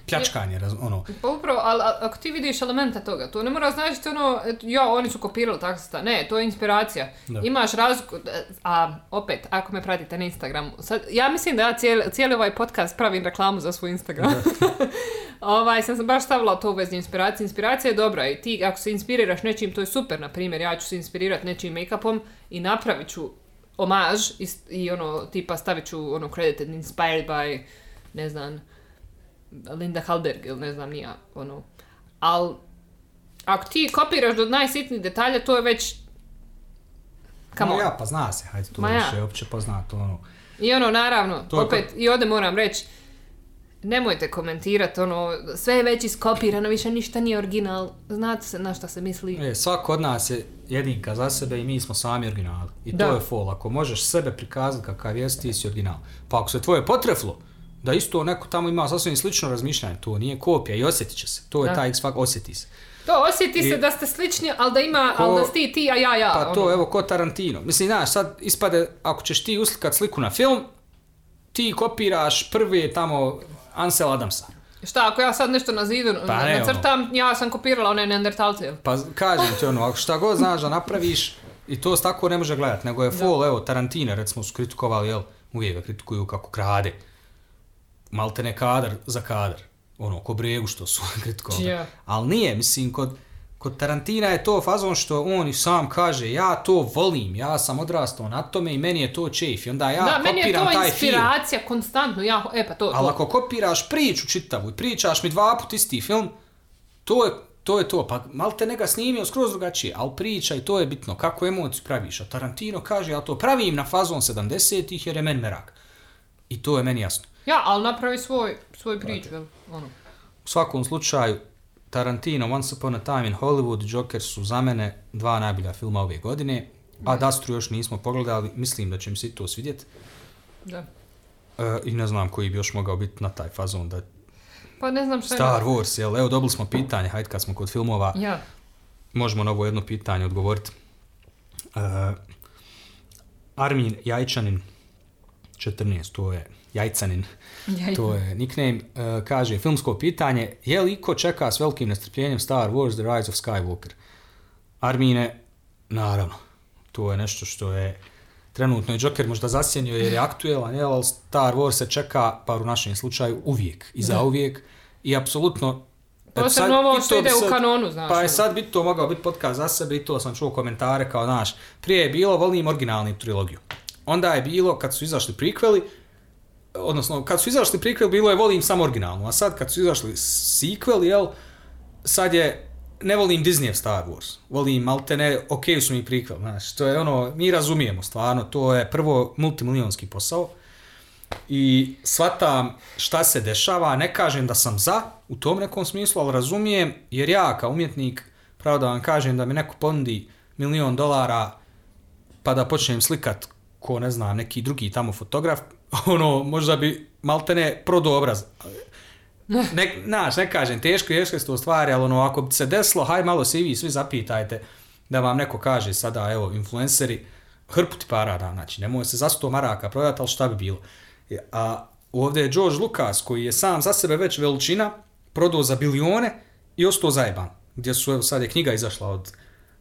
pljačkanje, raz- ono. Pa upravo, ali ako ti vidiš elemente toga, to ne mora značiti ono, ja, oni su kopirali tako sta. Ne, to je inspiracija. Da. Imaš razliku, e, a opet, ako me pratite na Instagramu, sad, ja mislim da ja cijeli, cijeli ovaj podcast pravim reklamu za svoj Instagram. ovaj, sam sam baš stavila to u vezi inspiracije. Inspiracija je dobra i ti, ako se inspiriraš nečim, to je super, na primjer, ja ću se inspirirati nečim make-upom i napravit ću omaž i, i ono, tipa stavit ću ono credited, inspired by, ne znam, Linda Halberg ili ne znam nija, ono. Al, ako ti kopiraš do najsitnijih detalja, to je već... Come on. ja, pa zna se, hajde, to Ma je ja. opće poznato, ono. I ono, naravno, To opet, i ovdje moram reći, nemojte komentirati, ono, sve je već iskopirano, više ništa nije original, znate se na šta se misli. E, svako od nas je jedinka za sebe i mi smo sami originali. I to Da. je fol. Ako možeš sebe prikazati kakav jesi, ti si original. Pa ako se tvoje potreflo, da isto neko tamo ima sasvim slično razmišljanje, to nije kopija i osjetit će se. To je Da. taj X Factor, osjeti se. To osjeti se I- da ste slični, ali da ima, Ko- ali da si ti ti, a ja ja. Pa to ono. evo ko Tarantino. Mislim, znaš, sad ispade, ako ćeš ti uslikat sliku na film, ti kopiraš prvi tamo Ansel Adamsa. Šta, ako ja sad nešto na zidu Pa ne, ono. nacrtam, ja sam kopirala one neandertalce. Pa kažem ti ono, ako šta god znaš da napraviš, i to se tako ne može gledat, nego je full, evo, Tarantino, recimo, su kritikovali, jel, uvijek ga kritikuju kako krade. Maltene kadar za kadar. Ono, ko bregu što su kritikovali. Ja. Ali nije, mislim, kod, kod Tarantina je to fazon što on i sam kaže, ja to volim, ja sam odrastao na tome i meni je to čef. I onda ja da, meni je to taj film. inspiracija konstantno, ja, e pa to, Ali to. ako kopiraš priču čitavu i pričaš mi dva put isti film, to je to. Je to. Pa mal te nega snimio skroz drugačije, ali priča i to je bitno, kako emociju praviš. A Tarantino kaže, ja to pravim na fazon 70-ih jer je men merak. I to je meni jasno. Ja, ali napravi svoj, svoj priču? Ono. U svakom slučaju, Tarantino, Once Upon a Time in Hollywood, Joker su za mene dva najbolja filma ove godine, a Dastru još nismo pogledali, mislim da će mi se to svidjeti. Da. E, I ne znam koji bi još mogao biti na taj fazon da Pa ne znam šta Star ima. Wars, jel? Evo, dobili smo pitanje, hajde kad smo kod filmova, Ja. možemo na ovo jedno pitanje odgovoriti. Uh, Armin Jajčanin, 14, to je Jajcanin, Ja, to je nickname, uh, kaže, filmsko pitanje, je li iko čeka s velikim nestrpljenjem Star Wars The Rise of Skywalker? Armine, naravno, to je nešto što je trenutno je Joker možda zasjenio jer je aktuelan, jel, ali Star Wars se čeka, pa u našem slučaju, uvijek i za uvijek i apsolutno sad Posebno ovo i što ide u sad- kanonu, znaš. Pa je ono. sad bi to mogao biti podcast za sebe i to sam čuo komentare kao, znaš, prije je bilo, volim originalni trilogiju. Onda je bilo, kad su izašli prikveli, odnosno, kad su izašli prikvel, bilo je volim samo originalnu, a sad kad su izašli sequel, jel, sad je, ne volim Disneyev Star Wars, volim maltene, ok su mi prikvel, znaš, to je ono, mi razumijemo stvarno, to je prvo multimilijonski posao, i shvatam šta se dešava, ne kažem da sam za u tom nekom smislu, ali razumijem, jer ja kao umjetnik, pravo da vam kažem da mi neko ponudi milion dolara pa da počnem slikat ko ne znam, neki drugi tamo fotograf, ono, možda bi maltene prodao obraz. Ne, znaš, ne kažem, teško je su to stvari, ali ono, ako se desilo, haj malo se i vi svi zapitajte da vam neko kaže sada, evo, influenceri, hrpu ti para da, znači, nemoj se za 100 maraka prodati, ali šta bi bilo. A ovdje je George Lucas, koji je sam za sebe već veličina, prodao za bilione i ostao zajeban. Gdje su, evo, sad je knjiga izašla od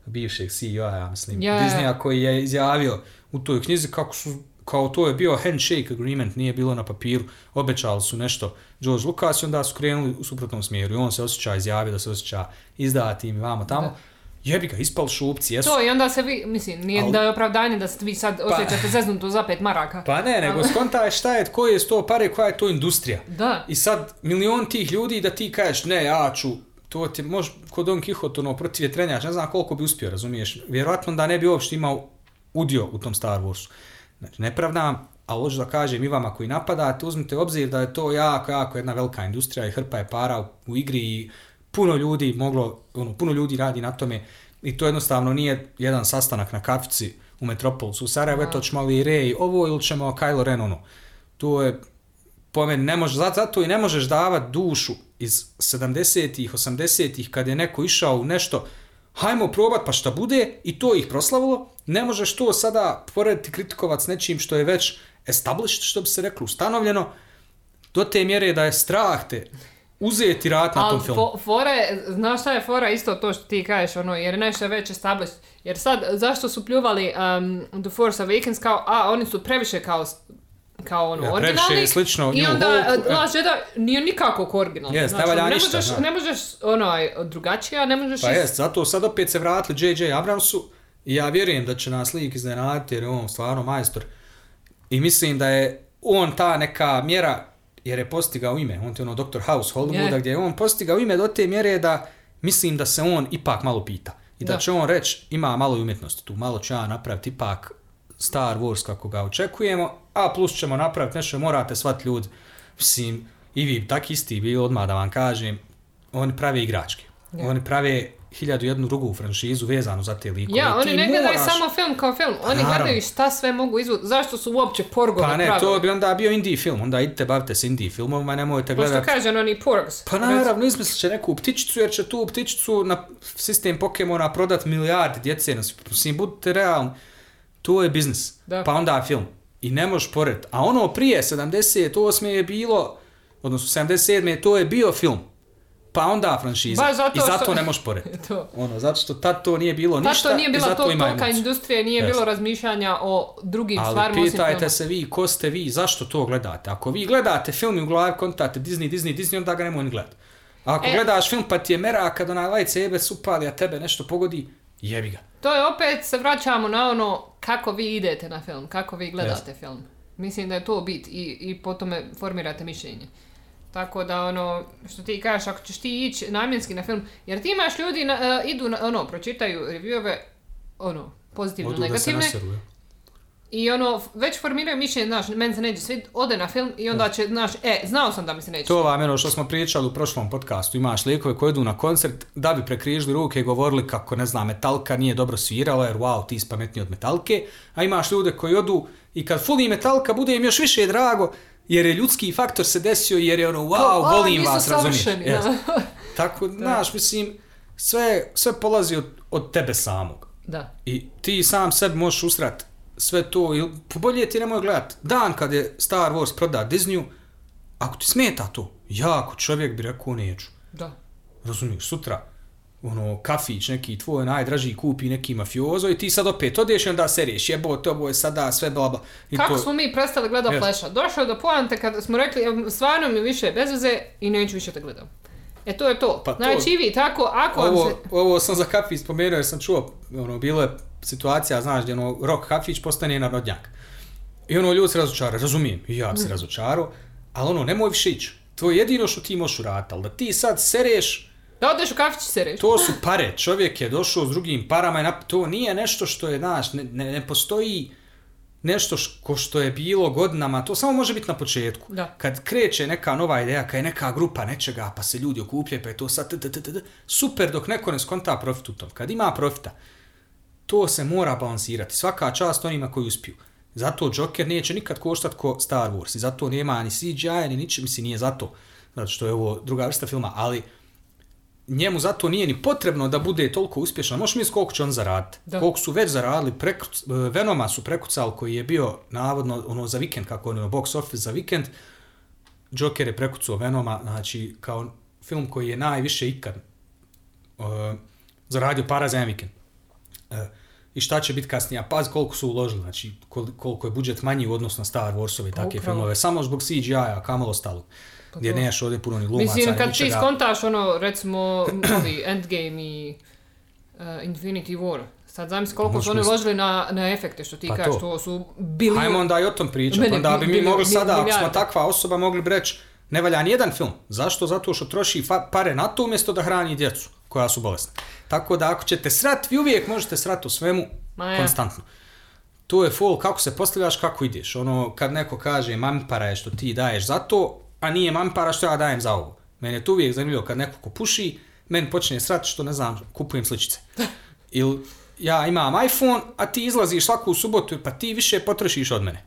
bivšeg CEO-a, ja mislim, ja, ja. Disneya, koji je izjavio u toj knjizi kako su kao to je bio handshake agreement, nije bilo na papiru, obećali su nešto George Lucas i onda su krenuli u suprotnom smjeru i on se osjeća izjavio da se osjeća izdatim i vamo tamo. Da. Jebi ga, ispal šupci, jesu. To i onda se vi, mislim, nije Al- da je opravdanje da se vi sad osjećate zeznuto za pet maraka. Pa ne, nego skontaj šta je, koje je to pare, koja je to industrija. Da. I sad milion tih ljudi da ti kažeš ne, ja ću, to ti može kod Don Quixote ono protiv vjetrenjača, ne znam koliko bi uspio, razumiješ? Vjerojatno da ne bi uopšte imao udio u tom Star Warsu. Znači, ne pravdam, ali hoću da kažem i vama koji napadate, uzmite obzir da je to jako, jako jedna velika industrija i hrpa je para u, igri i puno ljudi moglo, ono, puno ljudi radi na tome i to jednostavno nije jedan sastanak na kafici u Metropolcu u Sarajevo, eto ćemo li Rey ovo ili ćemo Kylo Ren ono. To je po meni ne može, zato, zato i ne možeš davati dušu iz 70-ih, 80-ih kad je neko išao u nešto hajmo probat pa šta bude i to ih proslavilo, ne možeš to sada porediti kritikovat s nečim što je već established, što bi se reklo, ustanovljeno, do te mjere da je strah te uzeti rat na tom Ali filmu. fo, fora je, znaš šta je fora isto to što ti kažeš, ono, jer je nešto već established. Jer sad, zašto su pljuvali um, The Force Awakens kao, a, oni su previše kao, kao ono, Ja, originalni. je slično I onda, uh, e. Last Jedi nije nikako ko originalni. Ne Znači, ne ništa, možeš, ne možeš, onaj, drugačije, a ne možeš... Pa is- jest, zato sad opet se vratili J.J. Abramsu i ja vjerujem da će nas lik iznenaditi jer je on stvarno majstor. I mislim da je on ta neka mjera, jer je postigao ime, on ti ono Dr. House Hollywooda, Je. gdje je on postigao ime do te mjere da mislim da se on ipak malo pita. I da, Da. će on reći, ima malo i umjetnosti tu, malo ću ja napraviti ipak Star Wars kako ga očekujemo, a plus ćemo napraviti nešto, morate shvatiti ljudi. Mislim, i vi tak isti bili odmah da vam kažem, oni prave igračke. Ja. Oni prave hiljadu jednu drugu franšizu vezanu za te likove. Ja, Ti oni ne gledaju moraš- samo film kao film, oni Naravno. gledaju šta sve mogu izvući, zašto su uopće porgove Pa ne, pravili. to bi onda bio indie film, onda idite bavite se indie filmovima, nemojte Pošto gledati... kaže oni porgs. Pa naravno, izmislit će neku ptičicu, jer će tu ptičicu na sistem Pokemona prodat milijardi djece. Mislim, budite realni, to je biznis. Da. Pa onda film. I ne možeš pored. A ono prije, 78. je bilo, odnosno 77. to je bio film. Pa onda franšiza. Baš zato I zato što- ne možeš pored. To. Ono, zato što tad to nije bilo ništa to nije i bila zato to, ima tolika industrija, nije bilo razmišljanja o drugim Ali stvarima osim pitajte se vi, ko ste vi, zašto to gledate? Ako vi gledate film i u glavi kontate Disney, Disney, Disney, onda ga nemoj ni gledati. Ako E. gledaš film pa ti je mera kad onaj lightsaber upali, a tebe nešto pogodi, jebi ga. To je opet se vraćamo na ono kako vi idete na film, kako vi gledate film. Mislim da je to bit i, i po tome formirate mišljenje. Tako da ono, što ti kažeš, ako ćeš ti ići namjenski na film, jer ti imaš ljudi, na, e, idu, na, ono, pročitaju reviewove, ono, pozitivno, Odu da se negativne. I ono, već formiraju mišljenje, znaš, meni se neće svidjeti, ode na film i onda će, znaš, e, znao sam da mi se neće To vam je ono što smo pričali u prošlom podcastu. Imaš likove koji idu na koncert da bi prekrižili ruke i govorili kako, ne znam, metalka nije dobro svirala jer wow, ti si pametniji od metalke. A imaš ljude koji odu i kad fuli metalka bude im još više drago jer je ljudski faktor se desio jer je ono wow, Kao, volim vas, razumiješ. Yes. Tako, znaš, mislim, sve, sve polazi od, od tebe samog. Da. I ti sam sebi možeš usrat sve to, ili bolje ti nemoj gledat. Dan kad je Star Wars proda Disneyu, ako ti smeta to, jako čovjek bi rekao neću. Da. Razumiješ, sutra, ono, kafić neki tvoj najdraži kupi neki mafiozo i ti sad opet odeš i onda seriješ, jebote, ovo je sada sve bla bla. I Kako to, smo mi prestali gledat Jest. Flasha? Došlo je do poante kad smo rekli, "Evo, stvarno mi više bez veze i neću više da gledam. E to je to. Pa to- znači i vi tako, ako vam ovo, se... ovo sam za kafić spomenuo jer sam čuo, ono, bilo je situacija, znaš, gdje ono, rok kafić postane narodnjak. I ono, ljudi se razočaraju, razumijem, i ja bi se razočarao, ali ono, nemoj više ići. To je jedino što ti možeš uraditi, ali da ti sad sereš, Da odeš u kafić i se reći. to su pare, čovjek je došao s drugim parama i nap... to nije nešto što je, znaš, ne, ne, ne postoji nešto ko što je bilo godinama, to samo može biti na početku. Da. Kad kreće neka nova ideja, kad je neka grupa nečega, pa se ljudi okupljaju, pa je to sad, t, t, t, super dok neko ne skonta profit u tom. Kad ima profita, to se mora balansirati. Svaka čast onima koji uspiju. Zato Joker neće nikad koštat ko Star Wars i zato nema ni CGI ni ničem, mislim nije zato, zato što je ovo druga vrsta filma, ali njemu zato nije ni potrebno da bude toliko uspješan. Možeš misliti koliko će on zaraditi. Da. Koliko su već zaradili, prekuc, Venoma su prekucali koji je bio navodno ono za vikend, kako ono box office za vikend. Joker je prekucao Venoma, znači kao film koji je najviše ikad uh, zaradio para za jedan vikend. Uh, I šta će biti kasnije? A Pazi koliko su uložili, znači kol- koliko je budžet manji u odnosu na Star Warsove i takve upravo. filmove. Samo zbog CGI-a, kamalo ostalo. Gdje to. nemaš ovdje puno ni glumaca. Mislim, kad ti skontaš ono, recimo, ovi Endgame i uh, Infinity War, sad zamisli koliko Možeš su oni uložili na, na efekte, što ti Pa kažeš, to. to su bilijun... Hajmo onda i o tom pričati. Onda bi mi mogli sada, ako smo takva osoba, mogli bi reći ne valja ni jedan film. Zašto? Zato što troši pare na to umjesto da hrani djecu koja su bolesna. Tako da ako ćete srat, vi uvijek možete srat u svemu Ma konstantno. To je full kako se postavljaš, kako ideš. Ono, kad neko kaže mampara je što ti daješ za to, a nije mampara što ja dajem za ovo. Meni je to uvijek zanimljivo kad neko ko puši, meni počne srat što ne znam, kupujem sličice. Ili ja imam iPhone, a ti izlaziš svaku subotu, pa ti više potrošiš od mene.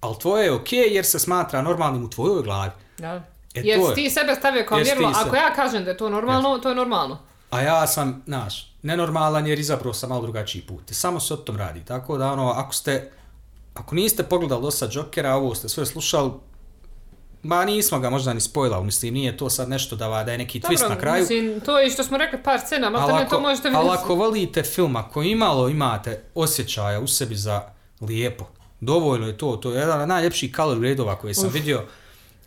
Ali tvoje je okej jer se smatra normalnim u tvojoj glavi. Da. E, Jer to je. si ti sebe stavio kao mjerilo, se- ako ja kažem da je to normalno, to je normalno. A ja sam, znaš, nenormalan jer izabrao sam malo drugačiji put. Samo se o tom radi. Tako da, ono, ako ste, ako niste pogledali do sad Jokera, ovo ste sve slušali, ba nismo ga možda ni spojlali, mislim, nije to sad nešto da, da je neki twist na kraju. Mislim, to je što smo rekli par scena, ali Ali ne to ako, možete ali vidjeti. ako volite film, ako imalo imate osjećaja u sebi za lijepo, dovoljno je to, to je jedan od najljepših color gradeova koje sam vidio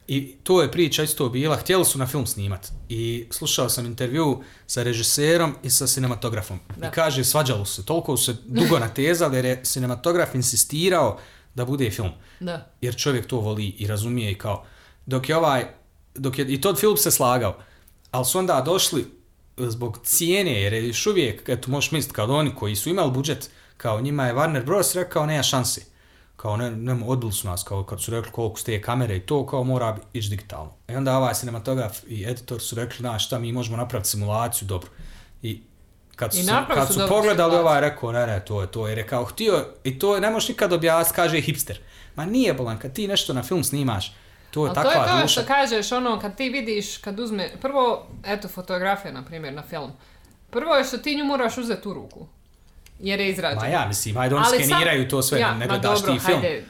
i to je priča isto bila, htjeli su na film snimat i slušao sam intervju sa režiserom i sa cinematografom Da. i kaže svađalo se, toliko se dugo natezali jer je cinematograf insistirao da bude film Da. jer čovjek to voli i razumije i kao, dok je ovaj, dok je, i Todd Phillips se slagao, ali su onda došli e, zbog cijene, jer je još uvijek, eto možeš misliti, kao oni koji su imali budžet, kao njima je Warner Bros. rekao, nema šanse. Kao ne, ne, odbili su nas, kao kad su rekli koliko su te kamere i to, kao mora ići digitalno. I onda ovaj cinematograf i editor su rekli, znaš šta, mi možemo napraviti simulaciju dobro. I kad su, I kad su su pogledali ovaj rekao, ne, ne, to je to, jer je kao htio, i to je, ne možeš nikad objasniti, kaže hipster. Ma nije bolan, kad ti nešto na film snimaš, to je Ali to takva je kao duša. što kažeš, ono, kad ti vidiš, kad uzme, prvo, eto, fotografija, na primjer, na film. Prvo je što ti nju moraš uzeti u ruku. Jer je izrađena. Ma ja mislim, ajde oni Ali sam- skeniraju to sve, ja, ne gledaš dobro, ti film. Hajde,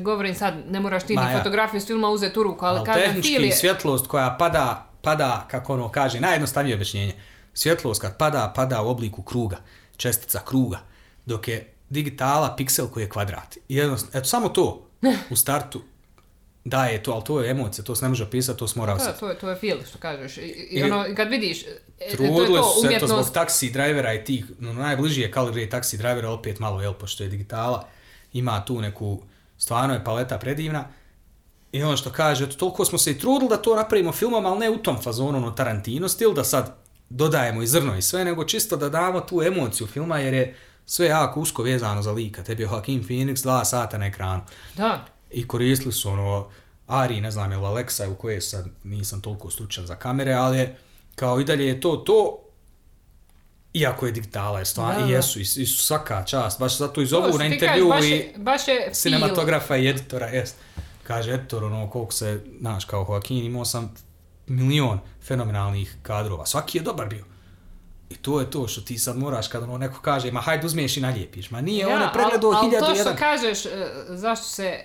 govorim sad, ne moraš ti Ma ni ja. fotografiju s filma uzeti u ruku, ali, Ali kažem, tehnički fil je... svjetlost koja pada, pada, kako ono kaže, najjednostavnije objašnjenje. Svjetlost kad pada, pada u obliku kruga, čestica kruga, dok je digitala piksel koji je kvadrat. I jednostavno, eto samo to u startu daje to, ali to je emocija, to se ne može opisati, to se mora Da, osjetiti. to je, to je feel, što kažeš. I, i, ono, kad vidiš, e, to je to, zbog taksi drivera i tih, no, najbliži je Color Grade taksi drivera, opet malo, jel, pošto je digitala, ima tu neku, stvarno je paleta predivna. I ono što kaže, eto, toliko smo se i trudili da to napravimo filmom, ali ne u tom fazonu, ono Tarantino stil, da sad dodajemo i zrno i sve, nego čisto da damo tu emociju filma, jer je sve jako usko vezano za lika. Tebi je Joaquin Phoenix dva sata na ekranu. Da, I koristili su ono, Ari, ne znam, ili Alexa, u koje sad nisam toliko stručan za kamere, ali je, kao i dalje je to to, iako je digitala, je stvarno, i jesu, i, i su svaka čast, baš zato iz To ovu što na intervju baš i je, baš je cinematografa i editora, jest. Kaže editor, ono, koliko se, znaš, kao Joaquin, imao sam milion fenomenalnih kadrova, svaki je dobar bio. I to je to što ti sad moraš kad ono neko kaže, ma hajde uzmiješ i naljepiš. Ma nije, on je pregledao hiljadu to što jedan. kažeš, e, zašto se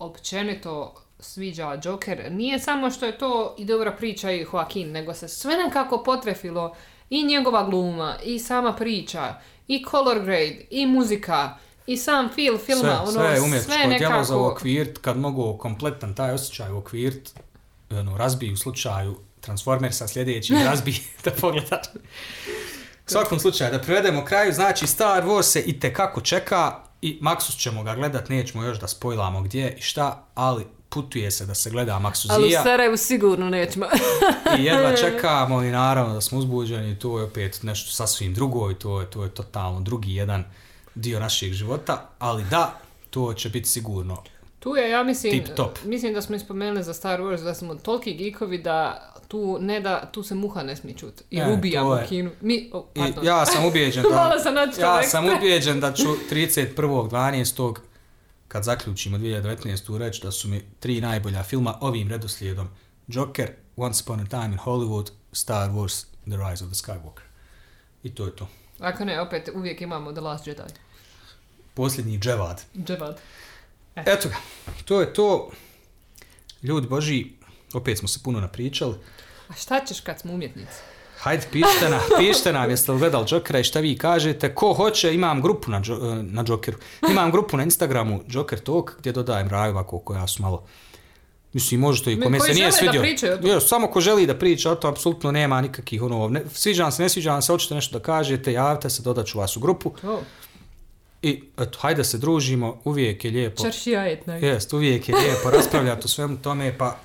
općenito sviđa Joker, nije samo što je to i dobra priča i Joaquin, nego se sve nekako potrefilo i njegova gluma, i sama priča, i color grade, i muzika, i sam feel filma, sve, ono, sve je umjetničko sve djelo za nekako... okvirt, kad mogu kompletan taj osjećaj u okvirt, ono, razbiju u slučaju Transformersa sljedeći, razbiji da pogledaš. U svakom slučaju, da privedemo kraju, znači Star Wars se i kako čeka i Maxus ćemo ga gledat, nećemo još da spojlamo gdje i šta, ali putuje se da se gleda Ali u Sarajevu sigurno nećemo. i jedva čekamo i naravno da smo uzbuđeni, to je opet nešto sasvim drugo i to je, to je totalno drugi jedan dio našeg života, ali da, to će biti sigurno Tu je, ja mislim, Tip top. mislim da smo ispomenuli za Star Wars da smo toliki geekovi da tu ne da, tu se muha ne smije čut. I E, ubijamo je. kinu. Mi, oh, I ja sam ubijeđen da, sam ja sam ubijeđen da ću 31.12. kad zaključimo 2019. reći da su mi tri najbolja filma ovim redoslijedom Joker, Once Upon a Time in Hollywood, Star Wars, The Rise of the Skywalker. I to je to. Ako ne, opet uvijek imamo The Last Jedi. Posljednji dževad. Dževad. Eto ga, to je to. Ljudi Boži, opet smo se puno napričali. A šta ćeš kad smo umjetnici? Hajde, pišite, na, pišite nam jeste li gledali Jokera i šta vi kažete. Ko hoće, imam grupu na, Džo- na Jokeru. Imam grupu na Instagramu Joker Talk gdje dodajem rajeva koliko ja su malo Mislim, možete i kome se nije da svidio. Jo, samo ko želi da priča o to, apsolutno nema nikakvih ono, ne, sviđa vam se, ne sviđa vam se, hoćete nešto da kažete, javite se, dodat ću vas u grupu. To. I eto, hajde da se družimo, uvijek je lijepo. Čaršija etna. Jest, uvijek je lijepo raspravljati o svemu tome, pa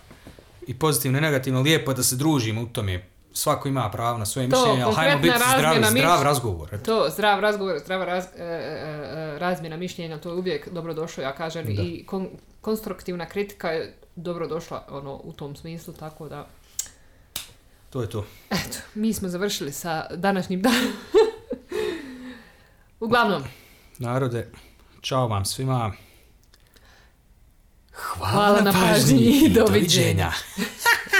i pozitivno i negativno, lijepo je da se družimo u tome. Svako ima pravo na svoje To, mišljenje, ali hajmo biti zdrav miš- razgovor. Eto. To, zdrav razgovor, zdrava raz, e, e, e, razmjena mišljenja, to je uvijek dobro došlo, ja kažem, Da. i kon, konstruktivna kritika je dobro došla ono, u tom smislu, tako da, To je to. eto, mi smo završili sa današnjim danom. Uglavnom, Narode, čao vam svima. Chvála na pážni. Dovidenia.